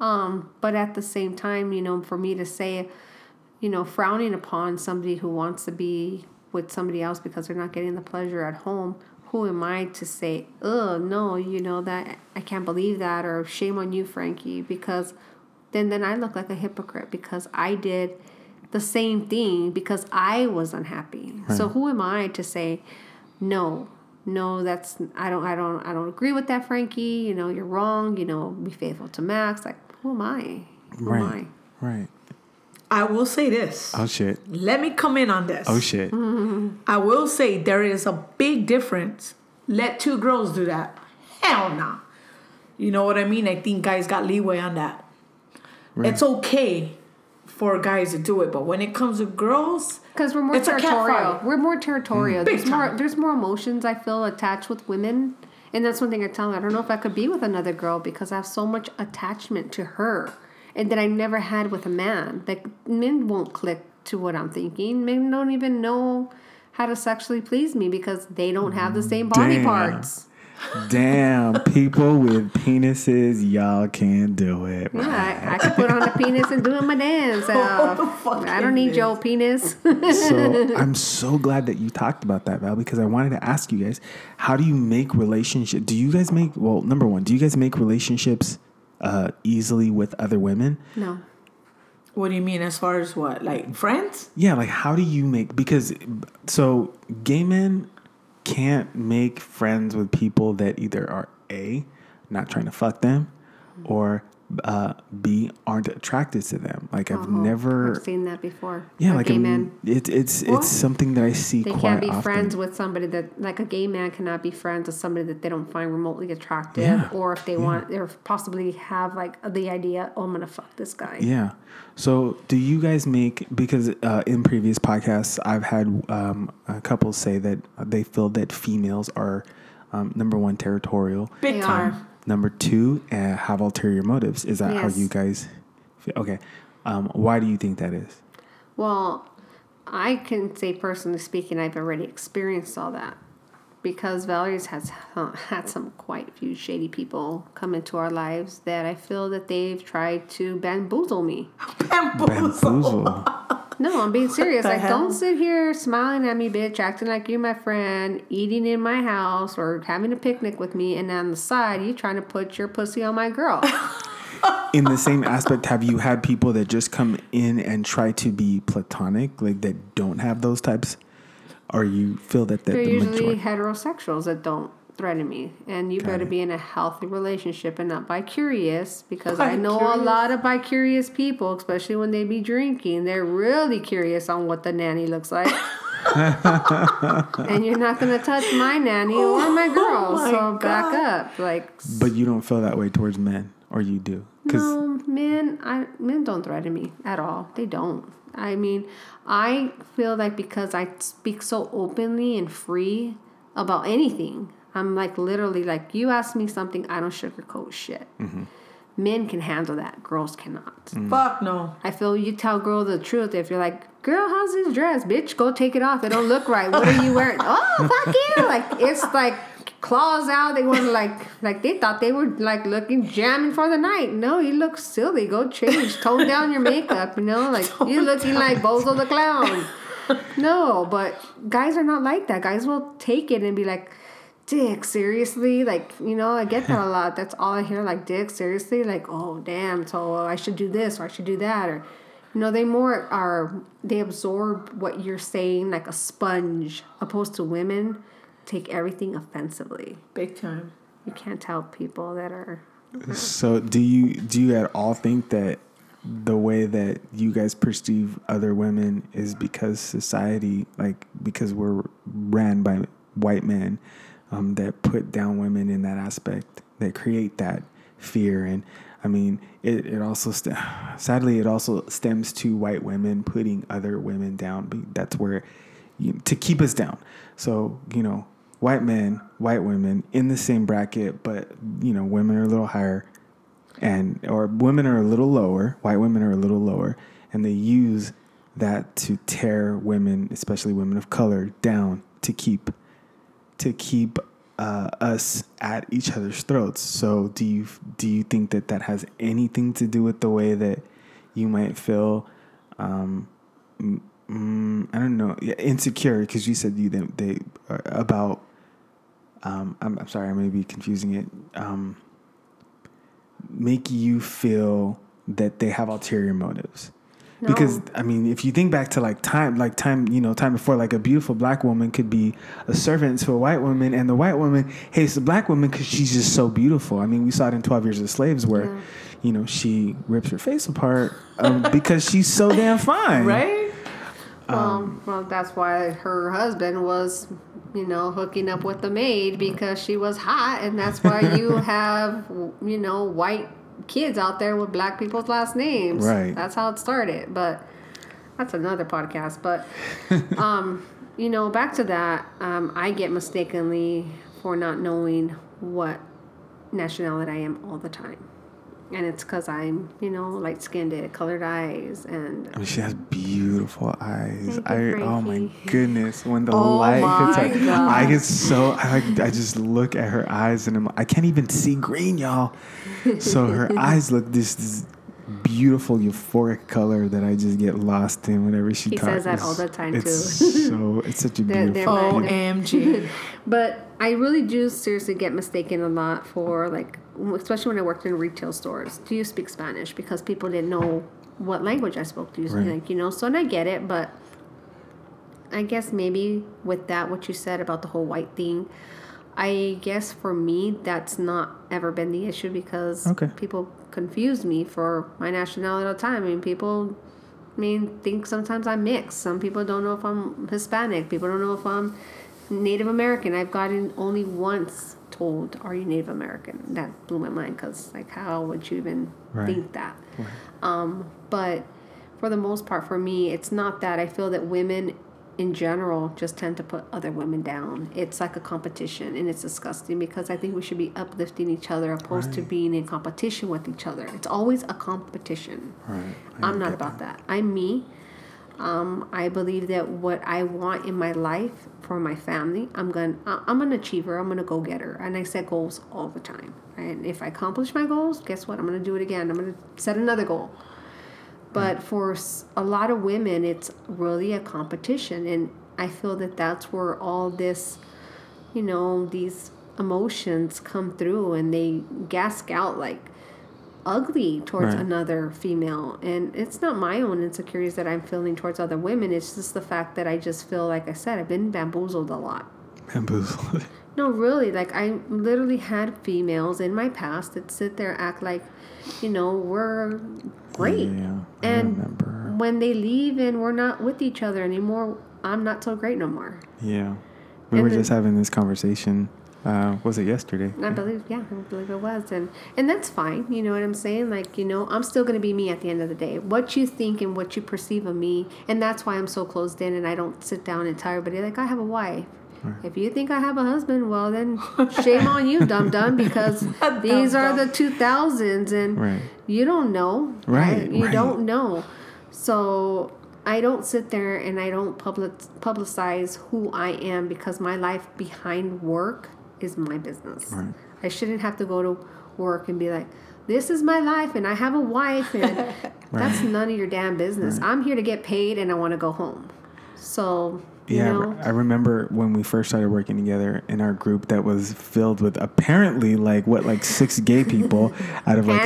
Um, but at the same time, you know, for me to say, you know, frowning upon somebody who wants to be with somebody else because they're not getting the pleasure at home, who am I to say, oh, no, you know, that I can't believe that, or shame on you, Frankie, because then then I look like a hypocrite because I did the same thing because I was unhappy. So who am I to say no? No, that's I don't I don't I don't agree with that, Frankie. You know, you're wrong. You know, be faithful to Max. Like, who am I? Who am Right. Right. I will say this. Oh shit. Let me come in on this. Oh shit. *laughs* I will say there is a big difference. Let two girls do that. Hell no. You know what I mean? I think guys got leeway on that. It's okay for guys to do it, but when it comes to girls, Because we're more It's territorial. fight. We're more territorial. Mm. Big There's more. There's more emotions I feel attached with women, and that's one thing I tell them. I don't know if I could be with another girl because I have so much attachment to her, and that I never had with a man. Like men won't click to what I'm thinking. Men don't even know how to sexually please me because they don't have the same body Damn. parts. Damn, people with penises, y'all can't do it. Yeah, I, I could put on a penis and do it my dance. *laughs* Uh, fuck I don't need your penis. so *laughs* I'm so glad that you talked about that, Val, because I wanted to ask you guys, how do you make relationship? Do you guys make well, number one, do you guys make relationships uh, easily with other women? no. what do you mean as far as what? Like friends? Yeah, like how do you make because so gay men can't make friends with people that either are a not trying to fuck them or uh, b aren't attracted to them. Like I've never I've seen that before. yeah A like gay I'm- man. It's it's What? it's something that I see They quite can't be often. friends with somebody that, like a gay man cannot be friends with somebody that they don't find remotely attractive, Yeah, or if they want, or possibly have like the idea, oh, I'm gonna fuck this guy. Yeah. So, do you guys make because uh, in previous podcasts I've had um, a couple say that they feel that females are um, number one territorial, Big They time. are. Number two uh, have ulterior motives. Is that how you guys? Feel? Okay. Um, why do you think that is? Well, I can say personally speaking, I've already experienced all that because Valerie's has uh, *laughs* had some quite few shady people come into our lives that I feel that they've tried to bamboozle me. *laughs* Bamboozle. Bamboozle. No, I'm being serious. Like, hell? don't sit here smiling at me, bitch, acting like you're my friend, eating in my house, or having a picnic with me, and on the side, you trying to put your pussy on my girl. *laughs* in the same aspect, have you had people that just come in and try to be platonic, like that don't have those types, or you feel that that They're the usually majority? heterosexuals that don't threaten me, and you better it. be in a healthy relationship and not bi-curious, because I know a lot of bi-curious people, especially when they be drinking. They're really curious on what the nanny looks like. *laughs* *laughs* and you're not gonna touch my nanny or oh my girl, my so back up. Like But you don't feel that way towards men, or you do? Because No, men, I men don't threaten me at all. They don't. I mean, I feel like because I speak so openly and free about anything, I'm like literally like you ask me something, I don't sugarcoat shit. Mm-hmm. Men can handle that. Girls cannot. Mm. Fuck no. I feel you tell girl the truth if you're like, girl, how's this dress, bitch? Go take it off. It don't look right. What are you wearing? *laughs* oh, fuck you! Like it's like claws out. They to like like they thought they were like looking jamming for the night. No, you look silly. Go change. Tone down your makeup. You know, like *laughs* you're looking like Bozo the clown. *laughs* No, but guys are not like that. Guys will take it and be like. Dick, seriously? Like, you know, I get that a *laughs* lot. That's all I hear. Like, dick, seriously? Like, oh, damn. So I should do this or I should do that. Or, you know, they more are, they absorb what you're saying like a sponge, opposed to women take everything offensively. Big time. You can't tell people that are. So do you do you at all think that the way that you guys perceive other women is because society like because we're ran by white men um, that put down women in that aspect that create that fear and I mean it, it also st- *sighs* sadly it also stems to white women putting other women down that's where you, to keep us down so you know white men white women in the same bracket but you know women are a little higher and or women are a little lower white women are a little lower and they use that to tear women especially women of color down to keep to keep uh, us at each other's throats. So do you do you think that that has anything to do with the way that you might feel? Um, mm, I don't know. Insecure because you said you they, they are about um, I'm, I'm sorry I may be confusing it um, make you feel that they have ulterior motives. Because I mean, if you think back to like time, like time, you know, time before, like a beautiful black woman could be a servant to a white woman, and the white woman hates the black woman because she's just so beautiful. I mean, we saw it in Twelve Years a Slaves, where, Yeah. you know, she rips her face apart um, *laughs* because she's so damn fine. Right? Well, Um, well, that's why her husband was, you know, hooking up with the maid because she was hot, and that's why you *laughs* have, you know, white kids out there with black people's last names. Right. That's how it started. But that's another podcast. But, *laughs* um, you know, back to that, um, I get mistakenly for not knowing what nationality I am all the time. And it's because I'm, you know, light skinned, colored eyes, and I mean, she has beautiful eyes. Thank I you, oh my goodness, when the Oh light hits her, God. I get so I like I just look at her eyes and I'm, I can't even see green, y'all. So her *laughs* eyes look this, this beautiful euphoric color that I just get lost in whenever she He talks. says that It's- all the time, it's too. so it's such a They're- they're beautiful. my- OMG. *laughs* But I really do seriously get mistaken a lot for like, especially when I worked in retail stores. Do you speak Spanish? Because people didn't know what language I spoke to. Right. Like you know, so and I get it, but I guess maybe with that, what you said about the whole white thing, I guess for me that's not ever been the issue because Okay. people confuse me for my nationality all the time. I mean, people. I mean, think sometimes I'm mixed. Some people don't know if I'm Hispanic. People don't know if I'm Native American. I've gotten only once told, "Are you Native American?" That blew my mind because, like, how would you even Right. think that? Um, but for the most part, for me, it's not that. I feel that women in general just tend to put other women down. It's like a competition, and it's disgusting because I think we should be uplifting each other opposed to being in competition with each other. It's always a competition. Right. I'm not about that. I'm me. Um, I believe that what I want in my life for my family, I'm going. to I'm an achiever. I'm gonna go get her, and I set goals all the time. And if I accomplish my goals, guess what? I'm gonna do it again. I'm gonna set another goal. But for a lot of women, it's really a competition, and I feel that that's where all this, you know, these emotions come through, and they gask out like ugly towards Right. another female and it's not my own insecurities that i'm feeling towards other women it's just the fact that i just feel like i said i've been bamboozled a lot Bamboozled. *laughs* no really like i literally had females in my past that sit there act like you know we're great Yeah, and remember. when they leave and we're not with each other anymore i'm not so great no more Yeah. We And were then- just having this conversation. Uh, was it yesterday? I believe, yeah, I believe it was, and and that's fine. You know what I'm saying? Like, you know, I'm still gonna be me at the end of the day. What you think and what you perceive of me, and that's why I'm so closed in, and I don't sit down and tell everybody like I have a wife. If you think I have a husband, well then, shame on you, dum dum, because *laughs* these are the 2000s, and Right. you don't know, Right, You right. don't know, so. I don't sit there and I don't public publicize who I am because my life behind work is my business. Right. I shouldn't have to go to work and be like, this is my life and I have a wife and *laughs* that's none of your damn business. I'm here to get paid and I want to go home. So, Yeah, I know, I remember when we first started working together in our group that was filled with apparently like what like six gay people *laughs* out of like.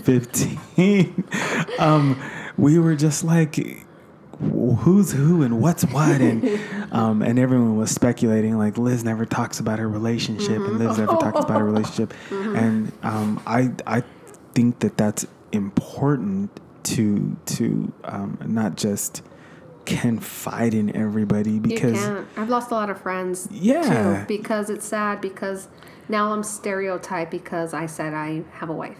15 *laughs* um we were just like who's who and what's what and *laughs* um and everyone was speculating like Liz never talks about her relationship and Liz never talks about her relationship *laughs* and um I I think that that's important to to um not just confide in everybody because. I've lost a lot of friends Yeah. too because it's sad because now I'm stereotyped because I said I have a wife.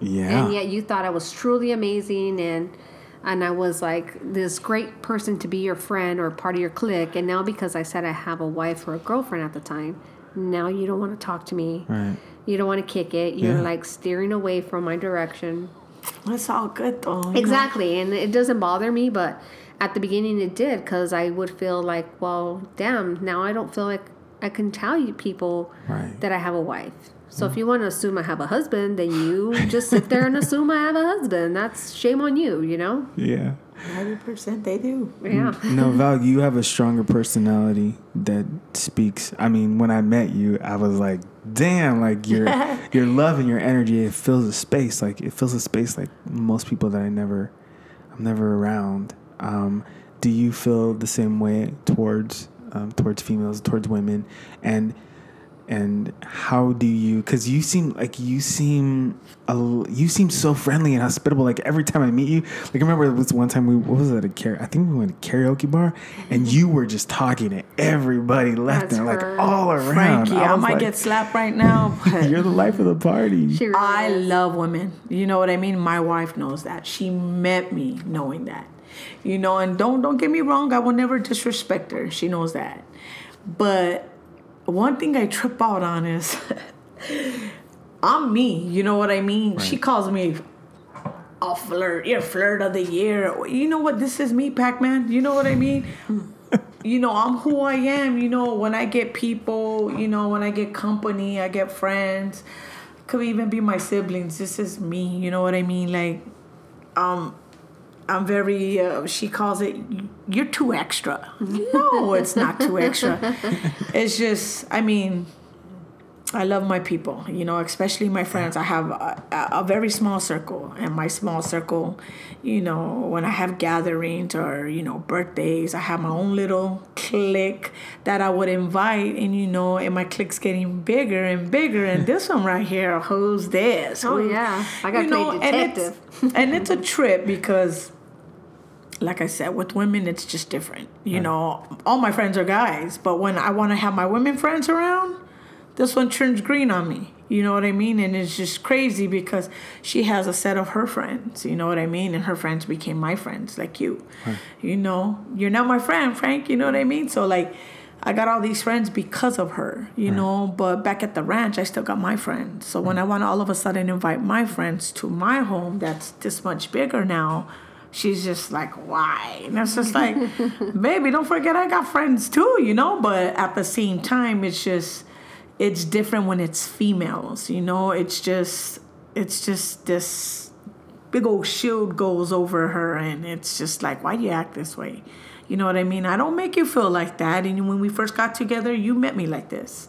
yeah and yet you thought I was truly amazing and and I was like this great person to be your friend or part of your clique and now because I said I have a wife or a girlfriend at the time now you don't want to talk to me right you don't want to kick it you're Yeah. like steering away from my direction It's all good though. you know? exactly and it doesn't bother me but at the beginning it did because I would feel like well damn now I don't feel like I can tell you people Right. that I have a wife so if you want to assume I have a husband, then you just sit there and assume I have a husband. That's shame on you, you know? Yeah. Ninety percent they do. Yeah. No, Val, you have a stronger personality that speaks. I mean, when I met you, I was like, damn, like your *laughs* your love and your energy, it fills a space. Like it fills a space like most people that I never I'm never around. Um, do you feel the same way towards um, towards females, towards women? And and how do you because you seem like you seem a, you seem so friendly and hospitable like every time i meet you like i remember it was one time we what was it a car- i think we went to karaoke bar and you were just talking to everybody left That's and like all around Frankie, I, was might like, get slapped right now, *laughs* but you're the life of the party She really I is. love women. You know what I mean? My wife knows that. She met me knowing that. You know, and don't don't get me wrong, I will never disrespect her. She knows that. But one thing I trip out on is *laughs* I'm me, you know what I mean? She calls me a flirt, you're flirt of the year. You know what? This is me, Pac-Man. You know what I mean? *laughs* you know, I'm who I am. You know, when I get people, you know, when I get company, I get friends. Could even be my siblings. This is me. You know what I mean? Like, um, I'm very. Uh, she calls it. You're too extra. no, it's not too extra. *laughs* It's just. I mean. I love my people, you know, especially my friends. I have a, a, very small circle, and my small circle, you know, when I have gatherings or you know birthdays, I have my own little clique that I would invite, and you know, and my clique's getting bigger and bigger. And this one right here, who's this? Oh, Who- yeah. I gotta play and it's, detective. *laughs* and it's a trip because like I said, with women, it's just different. You know, all my friends are guys, but when I want to have my women friends around, this one turns green on me. You know what I mean? And it's just crazy because she has a set of her friends. You know what I mean? And her friends became my friends, like you. You know, you're not my friend, Frank. You know what I mean? So, like, I got all these friends because of her, you know. But back at the ranch, I still got my friends. So when mm. I want to all of a sudden invite my friends to my home that's this much bigger now, she's just like, why? And it's just like, *laughs* baby, don't forget I got friends too, you know. But at the same time, it's just, it's different when it's females, you know. It's just, it's just this big old shield goes over her, and it's just like, why do you act this way? You know what I mean? I don't make you feel like that. And when we first got together, you met me like this.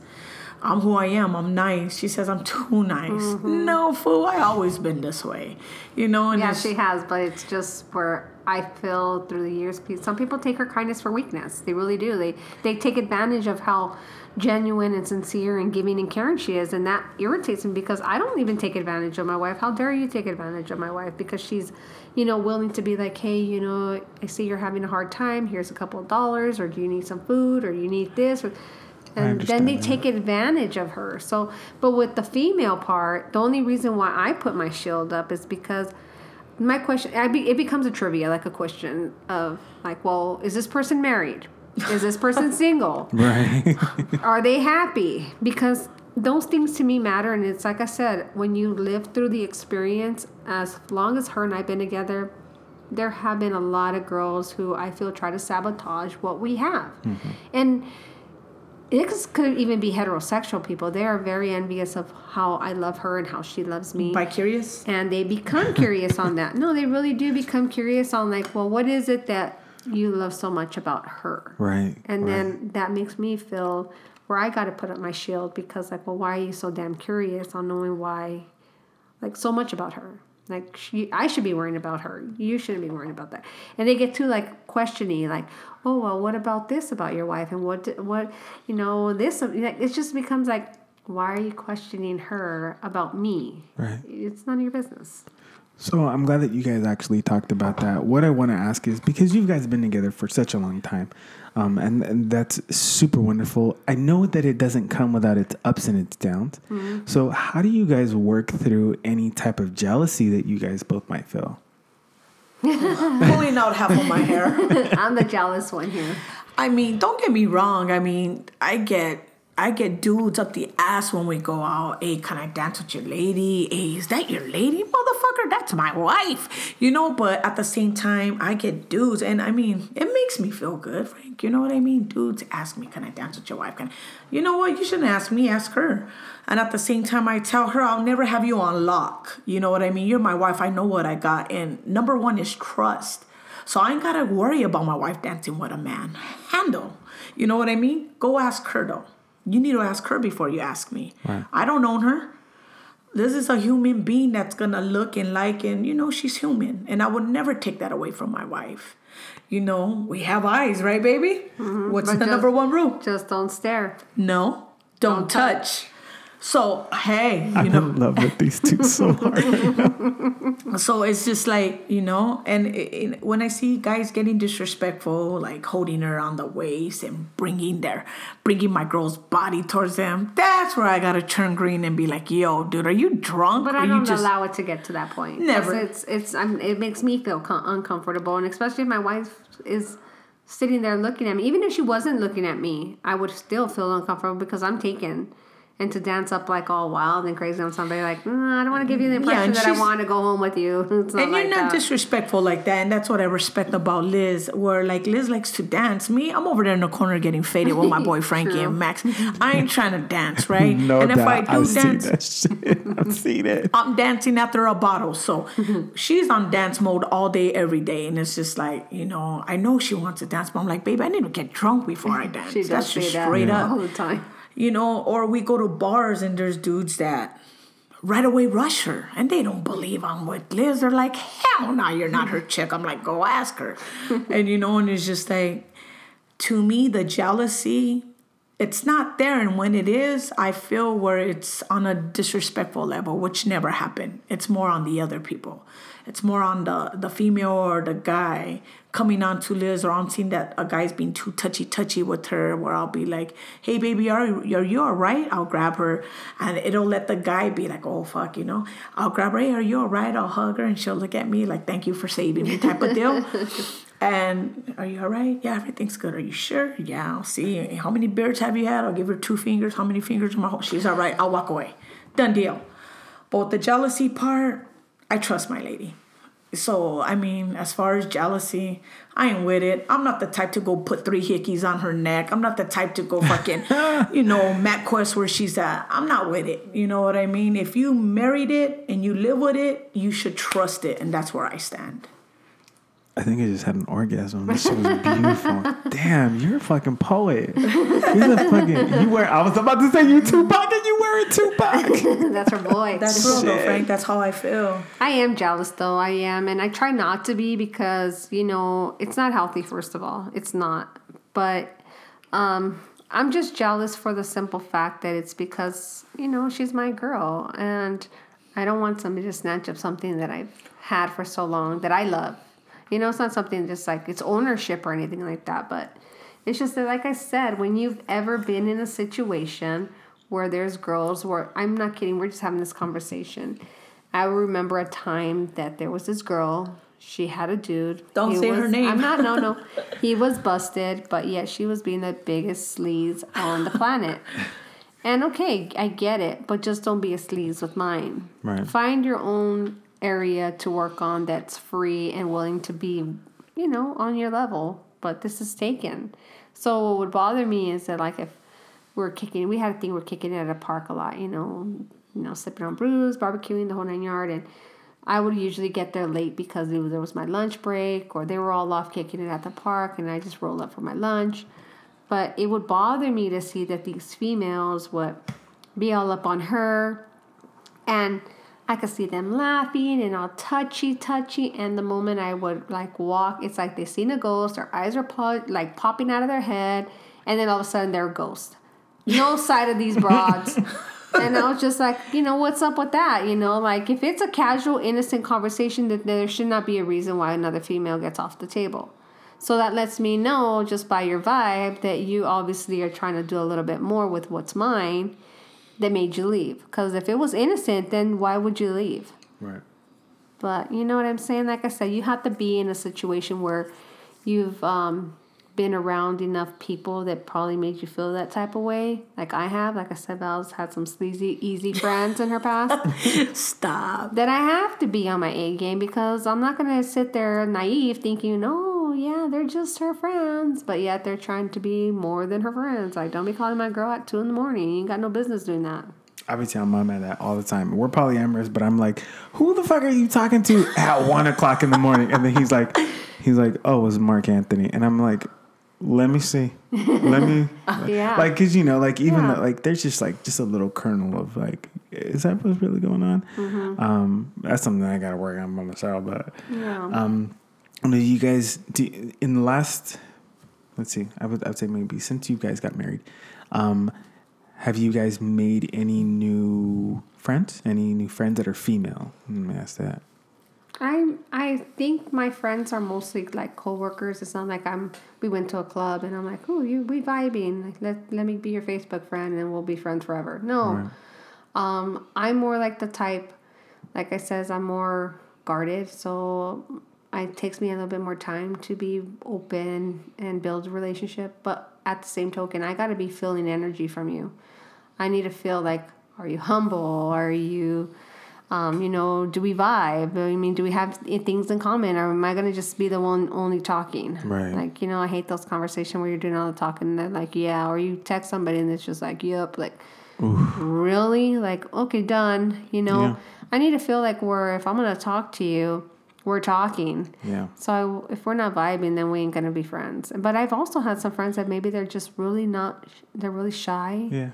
I'm who I am. I'm nice. She says I'm too nice. Mm-hmm. No, fool. I always been this way. You know, and Yeah, she has, but it's just where I feel through the years. Some people take her kindness for weakness. They really do. They they take advantage of how genuine and sincere and giving and caring she is, and that irritates me because I don't even take advantage of my wife. How dare you take advantage of my wife because she's, you know, willing to be like, hey, you know, I see you're having a hard time. Here's a couple of dollars, or do you need some food, or you need this, or and then they that. take advantage of her. So, but with the female part, the only reason why I put my shield up is because my question, I be, it becomes a trivia, like a question of like, well, is this person married? Is this person *laughs* single? right Are they happy? Because those things to me matter, and it's like I said, when you live through the experience, as long as her and I've been together, there have been a lot of girls who I feel try to sabotage what we have, mm-hmm. and it could even be heterosexual people. They are very envious of how I love her and how she loves me. Bi curious. and they become curious on that. No, they really do become curious on like, well, what is it that you love so much about her? right And right. then that makes me feel where I got to put up my shield because like, well, why are you so damn curious on knowing why, like so much about her? Like she, I should be worrying about her. You shouldn't be worrying about that. And they get too like questioning, like, oh well, what about this about your wife and what what you know this? It just becomes like, why are you questioning her about me? Right. It's none of your business. So I'm glad that you guys actually talked about that. What I want to ask is because you guys have been together for such a long time, um, and, and that's super wonderful. I know that it doesn't come without its ups and its downs. So how do you guys work through any type of jealousy that you guys both might feel? *laughs* Pulling out half of my hair. *laughs* I'm the jealous one here. I mean, don't get me wrong. I mean, I get I get dudes up the ass when we go out. Hey, can I dance with your lady? Hey, is that your lady, motherfucker? That's my wife. You know, but at the same time, I get dudes, and I mean, it makes me feel good, Frank. You know what I mean? Dudes ask me, can I dance with your wife? Can you know what? You shouldn't ask me, ask her. And at the same time, I tell her I'll never have you on lock. You know what I mean? You're my wife. I know what I got. And number one is trust. So I ain't gotta worry about my wife dancing with a man. Handle. You know what I mean? Go ask her though. You need to ask her before you ask me. Right. I don't own her. This is a human being that's gonna look and like, and you know, she's human. And I would never take that away from my wife. You know, we have eyes, right, baby? Mm-hmm. What's But the just- number one rule? Just don't stare. No, don't, Don't touch. So, hey, I'm you know, in *laughs* love with these two so *laughs* hard. so it's just like you know and it, it- when i see guys getting disrespectful like holding her on the waist and bringing their bringing my girl's body towards them that's where i gotta turn green and be like yo dude are you drunk But or I you don't just allow it to get to that point. Never. It's it's I'm, it makes me feel com- uncomfortable, and especially if my wife is sitting there looking at me. Even if she wasn't looking at me, I would still feel uncomfortable because I'm taken. And to dance up like all wild and crazy on somebody like mm, I don't want to give you the impression and that I want to go home with you. *laughs* It's not and like you're not that. disrespectful like that and that's what i respect about liz where like liz likes to dance me i'm over there in the corner getting faded with my *laughs* boy frankie and max i ain't trying to dance *laughs* right No and if doubt. i do I've dance seen that shit. I've seen it. I'm dancing after a bottle. So she's on dance mode all day, every day. And it's just like, you know, I know she wants to dance, but I'm like, babe, I need to get drunk before I dance. She does That's say just that straight all up. the time. You know, or we go to bars and there's dudes that right away rush her and they don't believe I'm with Liz. They're like, hell no, you're not her chick. I'm like, go ask her. *laughs* and you know, and it's just like, to me, the jealousy, it's not there. And when it is, I feel where it's on a disrespectful level, which never happened. It's more on the other people. It's more on the, the female or the guy coming on to Liz, or I'm seeing that a guy's being too touchy touchy with her, where I'll be like, hey, baby, are, are you all right? I'll grab her, and it'll let the guy be like, oh, fuck, you know? I'll grab her, hey, are you all right? I'll hug her, and she'll look at me like, thank you for saving me, type of deal. *laughs* And are you all right? Yeah, everything's good. Are you sure? Yeah, I'll see. How many beers have you had? I'll give her two fingers. How many fingers? She's all right. I'll walk away. Done deal. But the jealousy part, I trust my lady. So, I mean, as far as jealousy, I ain't with it. I'm not the type to go put three hickeys on her neck. I'm not the type to go *laughs* fucking, you know, MapQuest where she's at. I'm not with it. You know what I mean? If you married it and you live with it, you should trust it. And that's where I stand. I think I just had an orgasm. This shit was *laughs* beautiful. Damn, you're a fucking poet. You're the fucking. You wear. I was about to say you Tupac, and you wearing Tupac. *laughs* That's her boy. That's real though, Frank. That's how I feel. I am jealous though. I am, and I try not to be because you know it's not healthy. First of all, it's not. But um, I'm just jealous for the simple fact that it's because you know she's my girl, and I don't want somebody to snatch up something that I've had for so long that I love. You know, it's not something just like it's ownership or anything like that, but it's just that, like I said, when you've ever been in a situation where there's girls where I'm not kidding, we're just having this conversation. I remember a time that there was this girl. She had a dude. Don't He say her name. I'm not. No, no. *laughs* he was busted, but yet she was being the biggest sleaze on the planet. *laughs* And okay, I get it, but just don't be a sleaze with mine. Right. Find your own area to work on that's free and willing to be, you know, on your level. But this is taken. So what would bother me is that like if we're kicking, we had a thing we're kicking at a park a lot, you know, you know, sipping on brews, barbecuing the whole nine yard, and I would usually get there late because it was, there was my lunch break or they were all off kicking it at the park, and I just rolled up for my lunch. But it would bother me to see that these females would be all up on her and I could see them laughing and all touchy, touchy. And the moment I would like walk, it's like they seen a ghost. Their eyes are like popping out of their head, and then all of a sudden they're a ghost. No *laughs* sight of these broads. and I was just like, you know, what's up with that? You know, like if it's a casual, innocent conversation, that there should not be a reason why another female gets off the table. So that lets me know just by your vibe that you obviously are trying to do a little bit more with what's mine that made you leave. Because if it was innocent, then why would you leave? Right. But you know what I'm saying? Like I said, you have to be in a situation where you've um, been around enough people that probably made you feel that type of way. Like I have. Like I said, Val's had some sleazy, easy friends in her past. *laughs* Stop. that I have to be on my A game because I'm not going to sit there naive thinking, oh, yeah, they're just her friends. But yet they're trying to be more than her friends. Like, don't be calling my girl at 2 in the morning. You ain't got no business doing that. I be telling my man that all the time. We're polyamorous, but I'm like, who the fuck are you talking to at one o'clock in the morning? And then he's like, he's like, "Oh, it was Mark Anthony," and I'm like, "Let me see, let me." *laughs* Yeah. Like, cause you know, like even Yeah. though, like there's just like just a little kernel of like, is that what's really going on? Mm-hmm. Um, that's something I got to work on by myself. But Yeah. um, do you guys do in the last? Let's see. I would I would say maybe since you guys got married, um, have you guys made any new friends? Any new friends that are female? Let me ask that. I I think my friends are mostly like coworkers. It's not like I'm we went to a club and I'm like, oh, you we vibing. Like let let me be your Facebook friend and we'll be friends forever. No, Right. um, I'm more like the type, like I says, I'm more guarded. So it takes me a little bit more time to be open and build a relationship. But at the same token, I got to be feeling energy from you. I need to feel like, are you humble? Are you, um, you know, do we vibe? I mean, do we have things in common? Or am I going to just be the one only talking? Right. Like, you know, I hate those conversations where you're doing all the talking and they're like, yeah, or you text somebody and it's just like, yep, like, really? Like, okay, done. You know, Yeah. I need to feel like we're, if I'm going to talk to you, we're talking. Yeah. So if we're not vibing, then we ain't gonna be friends. But I've also had some friends that maybe they're just really not, they're really shy. Yeah.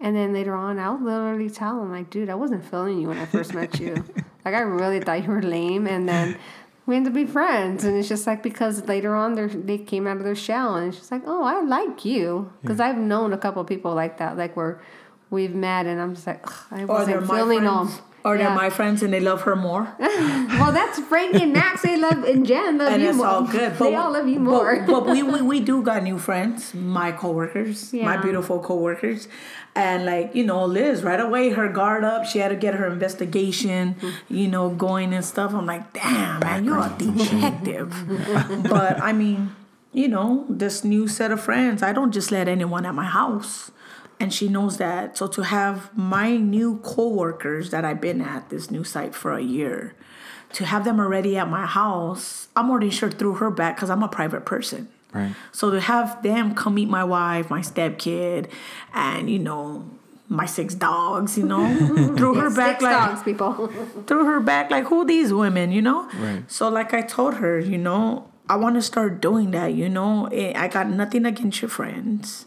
And then later on, I'll literally tell them, like, dude, I wasn't feeling you when I first met you. *laughs* Like, I really thought you were lame. And then we end up being friends. And it's just like, because later on, they they came out of their shell. And it's just like, oh, I like you. Because I've known a couple of people like that, like where we've met and I'm just like, "Ugh, I wasn't feeling them. Friends. Or they're my friends and they love her more. *laughs* Well, that's Frankie and Max. They love, and Jen love and you it's more. all good. *laughs* But, they all love you more. But, but we, we *laughs* we do got new friends, my coworkers, my Yeah. beautiful coworkers, and like you know, Liz right away her guard up. She had to get her investigation, mm-hmm. you know, going and stuff. I'm like, damn man, you're a detective. but I mean, you know, this new set of friends, I don't just let anyone at my house. And she knows that. So to have my new coworkers that I've been at this new site for a year, to have them already at my house, I'm already sure through her back because I'm a private person. Right. So to have them come meet my wife, my stepkid, and you know my six dogs, you know, *laughs* through her back Six like dogs, people. *laughs* through her back like who these women, you know? Right. So like I told her, you know, I want to start doing that, you know. I got nothing against your friends.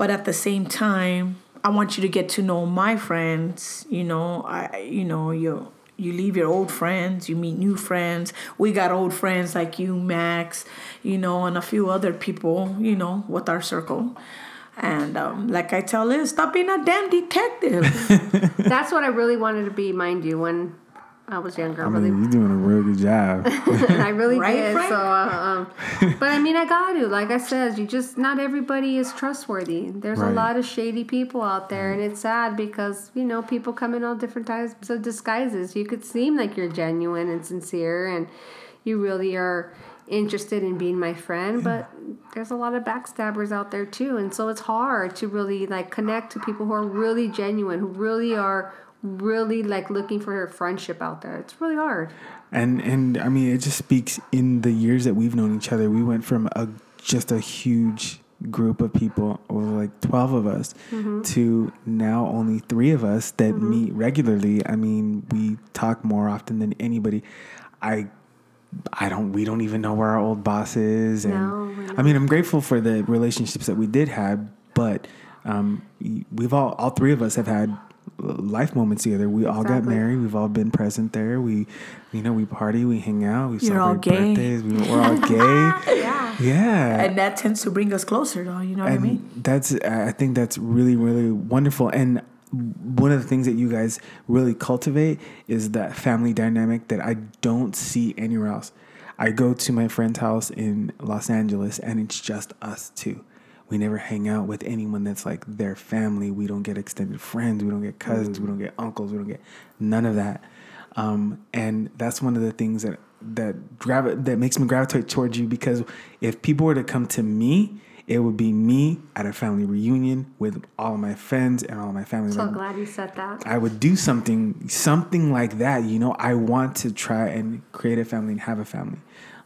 But at the same time, I want you to get to know my friends, you know, I you know, you you leave your old friends, you meet new friends. We got old friends like you, Max, you know, and a few other people, you know, with our circle. And um, like I tell Liz, stop being a damn detective. *laughs* That's what I really wanted to be, mind you, when I was younger. I really, you're doing a real good job. *laughs* I really Right, did. Frank? So, uh, um, but I mean, I got to. Like I said, you just not everybody is trustworthy. There's Right. a lot of shady people out there, and it's sad because you know people come in all different types of disguises. You could seem like you're genuine and sincere, and you really are interested in being my friend, but there's a lot of backstabbers out there too, and so it's hard to really like connect to people who are really genuine, who really are really like looking for her friendship out there. It's really hard. and and I mean, it just speaks in the years that we've known each other. We went from a just a huge group of people, or like twelve of us, to now only three of us that meet regularly. I mean, we talk more often than anybody. I. I don't. We don't even know where our old boss is, and No, I I mean, I'm grateful for the relationships that we did have, but um, we've all, all three of us have had life moments together. We all got married. We've all been present there. We, you know, we party, we hang out, we You're all celebrate gay. birthdays. We, we're all *laughs* gay. Yeah. Yeah. and that tends to bring us closer though, you know what I mean? that's I think that's really really wonderful and one of the things that you guys really cultivate is that family dynamic that I don't see anywhere else. I go to my friend's house in Los Angeles and it's just us two. We never hang out with anyone that's like their family. We don't get extended friends. We don't get cousins. We don't get uncles. We don't get none of that. Um, and that's one of the things that that gravi- that makes me gravitate towards you because if people were to come to me, it would be me at a family reunion with all of my friends and all of my family So members. glad you said that. I would do something something like that. You know, I want to try and create a family and have a family,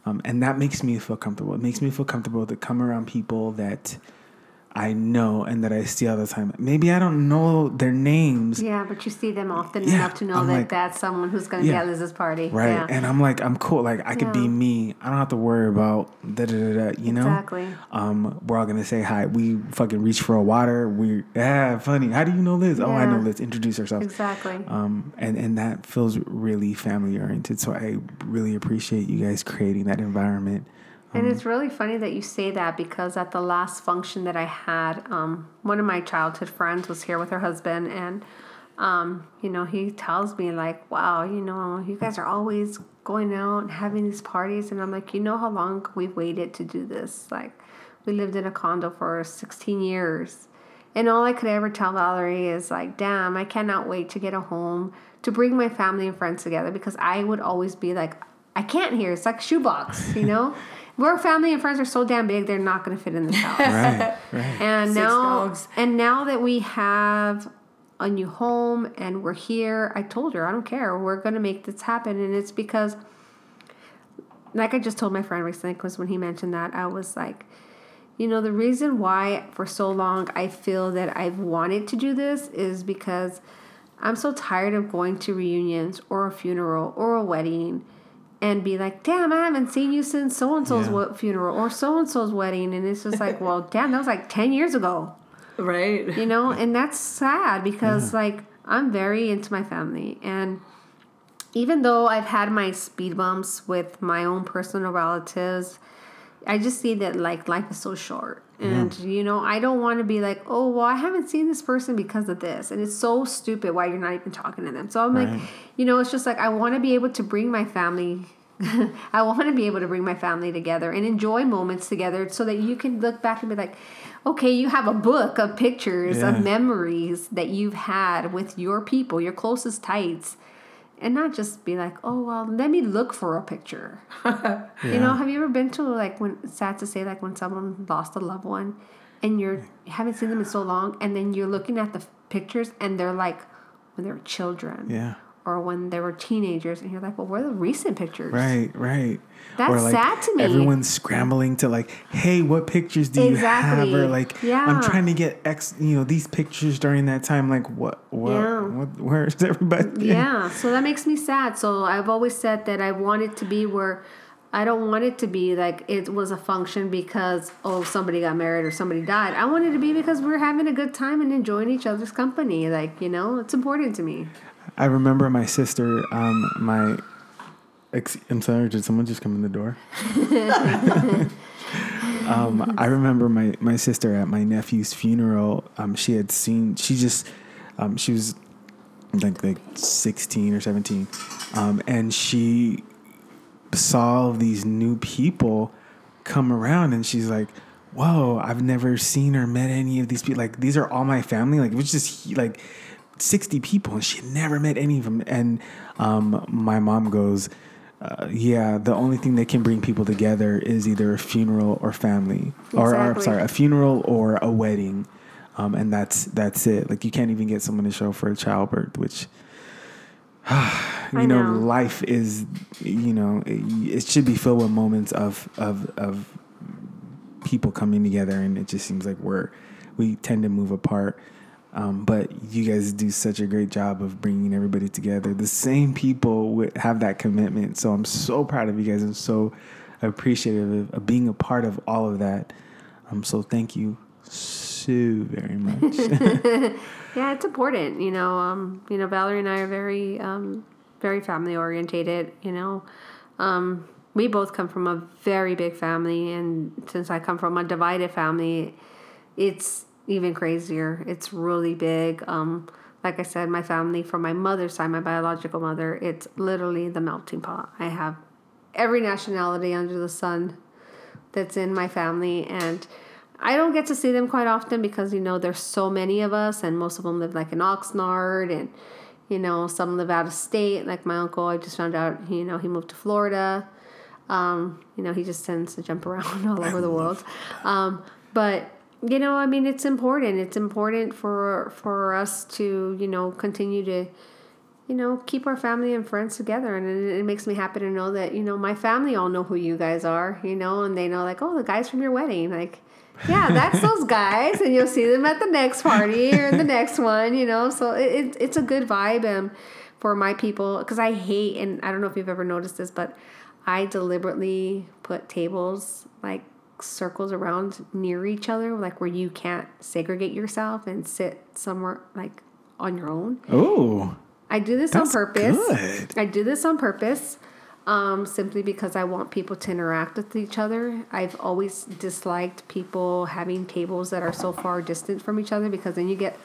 um, and that makes me feel comfortable. It makes me feel comfortable to come around people that I know and that I see all the time. Maybe I don't know their names. Yeah, but you see them often Yeah, enough to know I'm that like- that's someone who's going to Yeah. be at Liz's party. Right. Yeah. And I'm like, I'm cool. Like I could be me. I don't have to worry about da da da da, you know? Exactly. Um, we're all gonna say hi. We fucking reach for a water. We yeah, funny. How do you know Liz? Oh, I know. Liz. Introduce ourselves. Exactly. Um, and, and that feels really family oriented. So I really appreciate you guys creating that environment. And it's really funny that you say that because at the last function that I had, um, one of my childhood friends was here with her husband, and um, you know, he tells me like, "Wow, you know, you guys are always going out and having these parties," and I'm like, "You know how long we've waited to do this? Like, we lived in a condo for 16 years." And all I could ever tell Valerie is like, damn, I cannot wait to get a home to bring my family and friends together because I would always be like, I can't hear. It's like shoebox, you know? *laughs* Our family and friends are so damn big, they're not going to fit in this house. Right. *laughs* Right. and Six now, dogs. and now that we have a new home and we're here, I told her, I don't care. We're going to make this happen. And it's because, like I just told my friend recently, because when he mentioned that, I was like, you know, the reason why for so long I feel that I've wanted to do this is because I'm so tired of going to reunions or a funeral or a wedding and be like, damn, I haven't seen you since so and so's Yeah. funeral or so and so's wedding. And it's just like, well, damn, that was like 10 years ago, Right. you know? And that's sad because, like, I'm very into my family. And even though I've had my speed bumps with my own personal relatives, I just see that like life is so short. And you know, I don't want to be like, oh well, I haven't seen this person because of this, and it's so stupid why you're not even talking to them. So I'm like, you know, it's just like I want to be able to bring my family. *laughs* I want to be able to bring my family together and enjoy moments together, so that you can look back and be like, okay, you have a book of pictures Yeah. of memories that you've had with your people, your closest tights, and not just be like, oh well, let me look for a picture. *laughs* You know, have you ever been to like when it's sad to say like when someone lost a loved one and you're you haven't seen them in so long and then you're looking at the pictures and they're like when they were children Yeah. Or when they were teenagers and you're like, well, where are the recent pictures? Right, right. That's sad to me. Everyone's scrambling to like, hey, what pictures do you have? Or like, Yeah. I'm trying to get X, you know, these pictures during that time. Like, what, what, Yeah. what where's everybody? *laughs* Yeah, so that makes me sad. So I've always said that I want it to be where I don't want it to be like it was a function because oh somebody got married or somebody died. I want it to be because we're having a good time and enjoying each other's company. Like you know, it's important to me. I remember my sister, um, my, ex- I'm sorry, did someone just come in the door? *laughs* um, I remember my, my sister at my nephew's funeral. Um, she had seen, she just, um, she was like like 16 or 17, um, and she saw these new people come around, and she's like, "Whoa, I've never seen or met any of these people. Like these are all my family. Like it was just like." 60 people and she had never met any of them and um, my mom goes uh, yeah the only thing that can bring people together is either a funeral or family. Or, or Exactly. sorry a funeral or a wedding. Um, and that's that's it. Like you can't even get someone to show for a childbirth which *sighs* you know, know. life is you know it, it should be filled with moments of of of people coming together and it just seems like we're we tend to move apart um, but you guys do such a great job of bringing everybody together the same people would have that commitment so i'm so proud of you guys and so appreciative of, being a part of all of that um, so thank you so very much *laughs* *laughs* Yeah, it's important. You know, um, you know, Valerie and I are very, um, very family orientated. You know, um, we both come from a very big family, and since I come from a divided family, it's even crazier. It's really big. Um, like I said, my family from my mother's side, my biological mother, it's literally the melting pot. I have every nationality under the sun that's in my family and I don't get to see them quite often because you know there's so many of us and most of them live like in Oxnard and you know some live out of state like my uncle I just found out you know he moved to Florida um, you know he just tends to jump *laughs* around all over the world um, but you know I mean it's important it's important for for us to you know continue to you know, keep our family and friends together. And it, it makes me happy to know that, you know, my family all know who you guys are, you know, and they know, like, oh, the guys from your wedding. Like, yeah, that's those *laughs* guys. And you'll see them at the next party or the next one, you know. So it, it it's a good vibe um, for my people. Because I hate, and I don't know if you've ever noticed this, but I deliberately put tables like circles around near each other, like where you can't segregate yourself and sit somewhere like on your own. Oh, I do this on purpose. good. I do this on purpose, um, simply because I want people to interact with each other. I've always disliked people having tables that are so far distant from each other because then you get,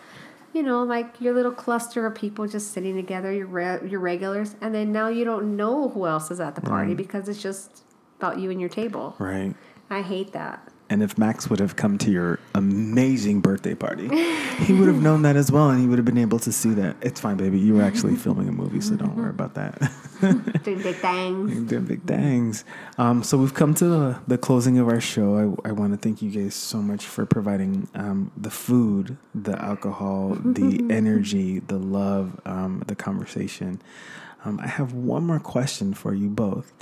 you know, like your little cluster of people just sitting together, your re- your regulars, and then now you don't know who else is at the party Right. because it's just about you and your table. right. I hate that. And if Max would have come to your amazing birthday party, *laughs* he would have known that as well, and he would have been able to see that. It's fine, baby. You were actually *laughs* filming a movie, so don't worry about that. *laughs* Doing big things. Doing big things. Um, so we've come to the, the closing of our show. I, I want to thank you guys so much for providing um, the food, the alcohol, the energy, the love, um, the conversation. Um, I have one more question for you both,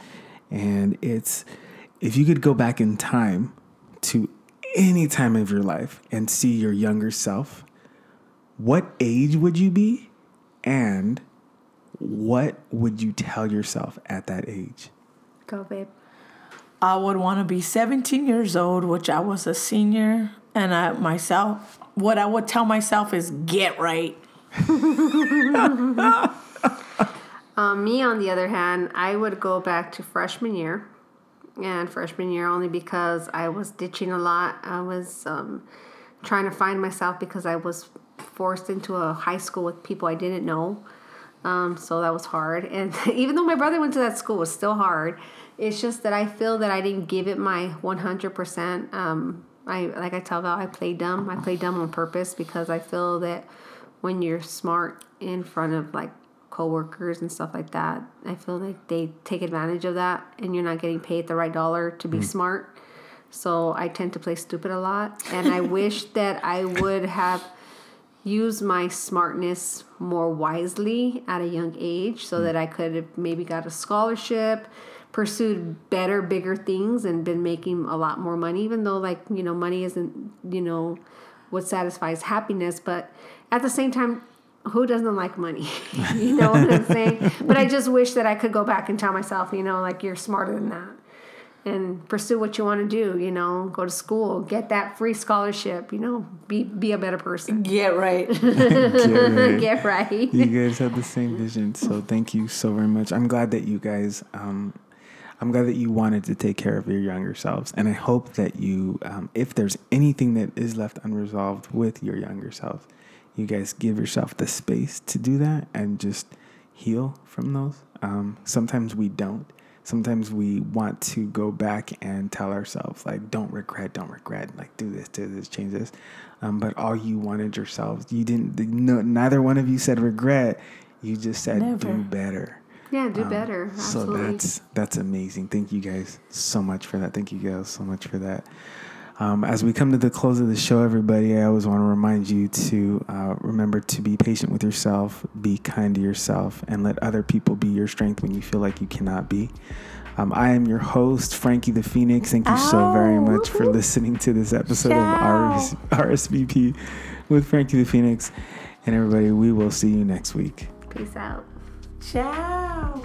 and it's if you could go back in time to any time of your life and see your younger self, what age would you be, and what would you tell yourself at that age? Go, babe. I would want to be 17 years old, which I was a senior, and I myself, what I would tell myself is get right. Um, *laughs* me, on the other hand, I would go back to freshman year, and freshman year only because I was ditching a lot. I was um, trying to find myself because I was forced into a high school with people I didn't know. Um, so that was hard. *laughs* And even though my brother went to that school, it was still hard. It's just that I feel that I didn't give it my 100%. Um, I like I tell Val, I play dumb. I play dumb on purpose because I feel that when you're smart in front of like coworkers and stuff like that, I feel like they take advantage of that, and you're not getting paid the right dollar to be mm. smart. So I tend to play stupid a lot, and I *laughs* wish that I would have used my smartness more wisely at a young age, so mm. that I could have maybe got a scholarship, pursued better, bigger things, and been making a lot more money. Even though, like you know, money isn't you know what satisfies happiness, but at the same time. Who doesn't like money? *laughs* you know what I'm saying? *laughs* But I just wish that I could go back and tell myself, you know, like you're smarter than that and pursue what you want to do you know go to school get that free scholarship you know be be a better person Get right. *laughs* Get right. get right you guys have the same vision, so thank you so very much. I'm glad that you guys, um, I'm glad that you wanted to take care of your younger selves, and I hope that you, um, if there's anything that is left unresolved with your younger self, you guys give yourself the space to do that and just heal from those. Um, sometimes we don't. Sometimes we want to go back and tell ourselves like, "Don't regret, don't regret. Like, do this, do this, change this." Um, but all you wanted yourselves, you didn't. No, neither one of you said regret. You just said Never. do better. yeah do better Um, So that's that's amazing. Thank you guys so much for that. Thank you guys so much for that. Um, as we come to the close of the show, everybody, I always want to remind you to uh, remember to be patient with yourself, be kind to yourself, and let other people be your strength when you feel like you cannot be. Um, I am your host, Frankie the Phoenix. Thank you so very Ow. much for listening to this episode Ciao. of RS- RSVP with Frankie the Phoenix. And everybody, we will see you next week. peace out Ciao.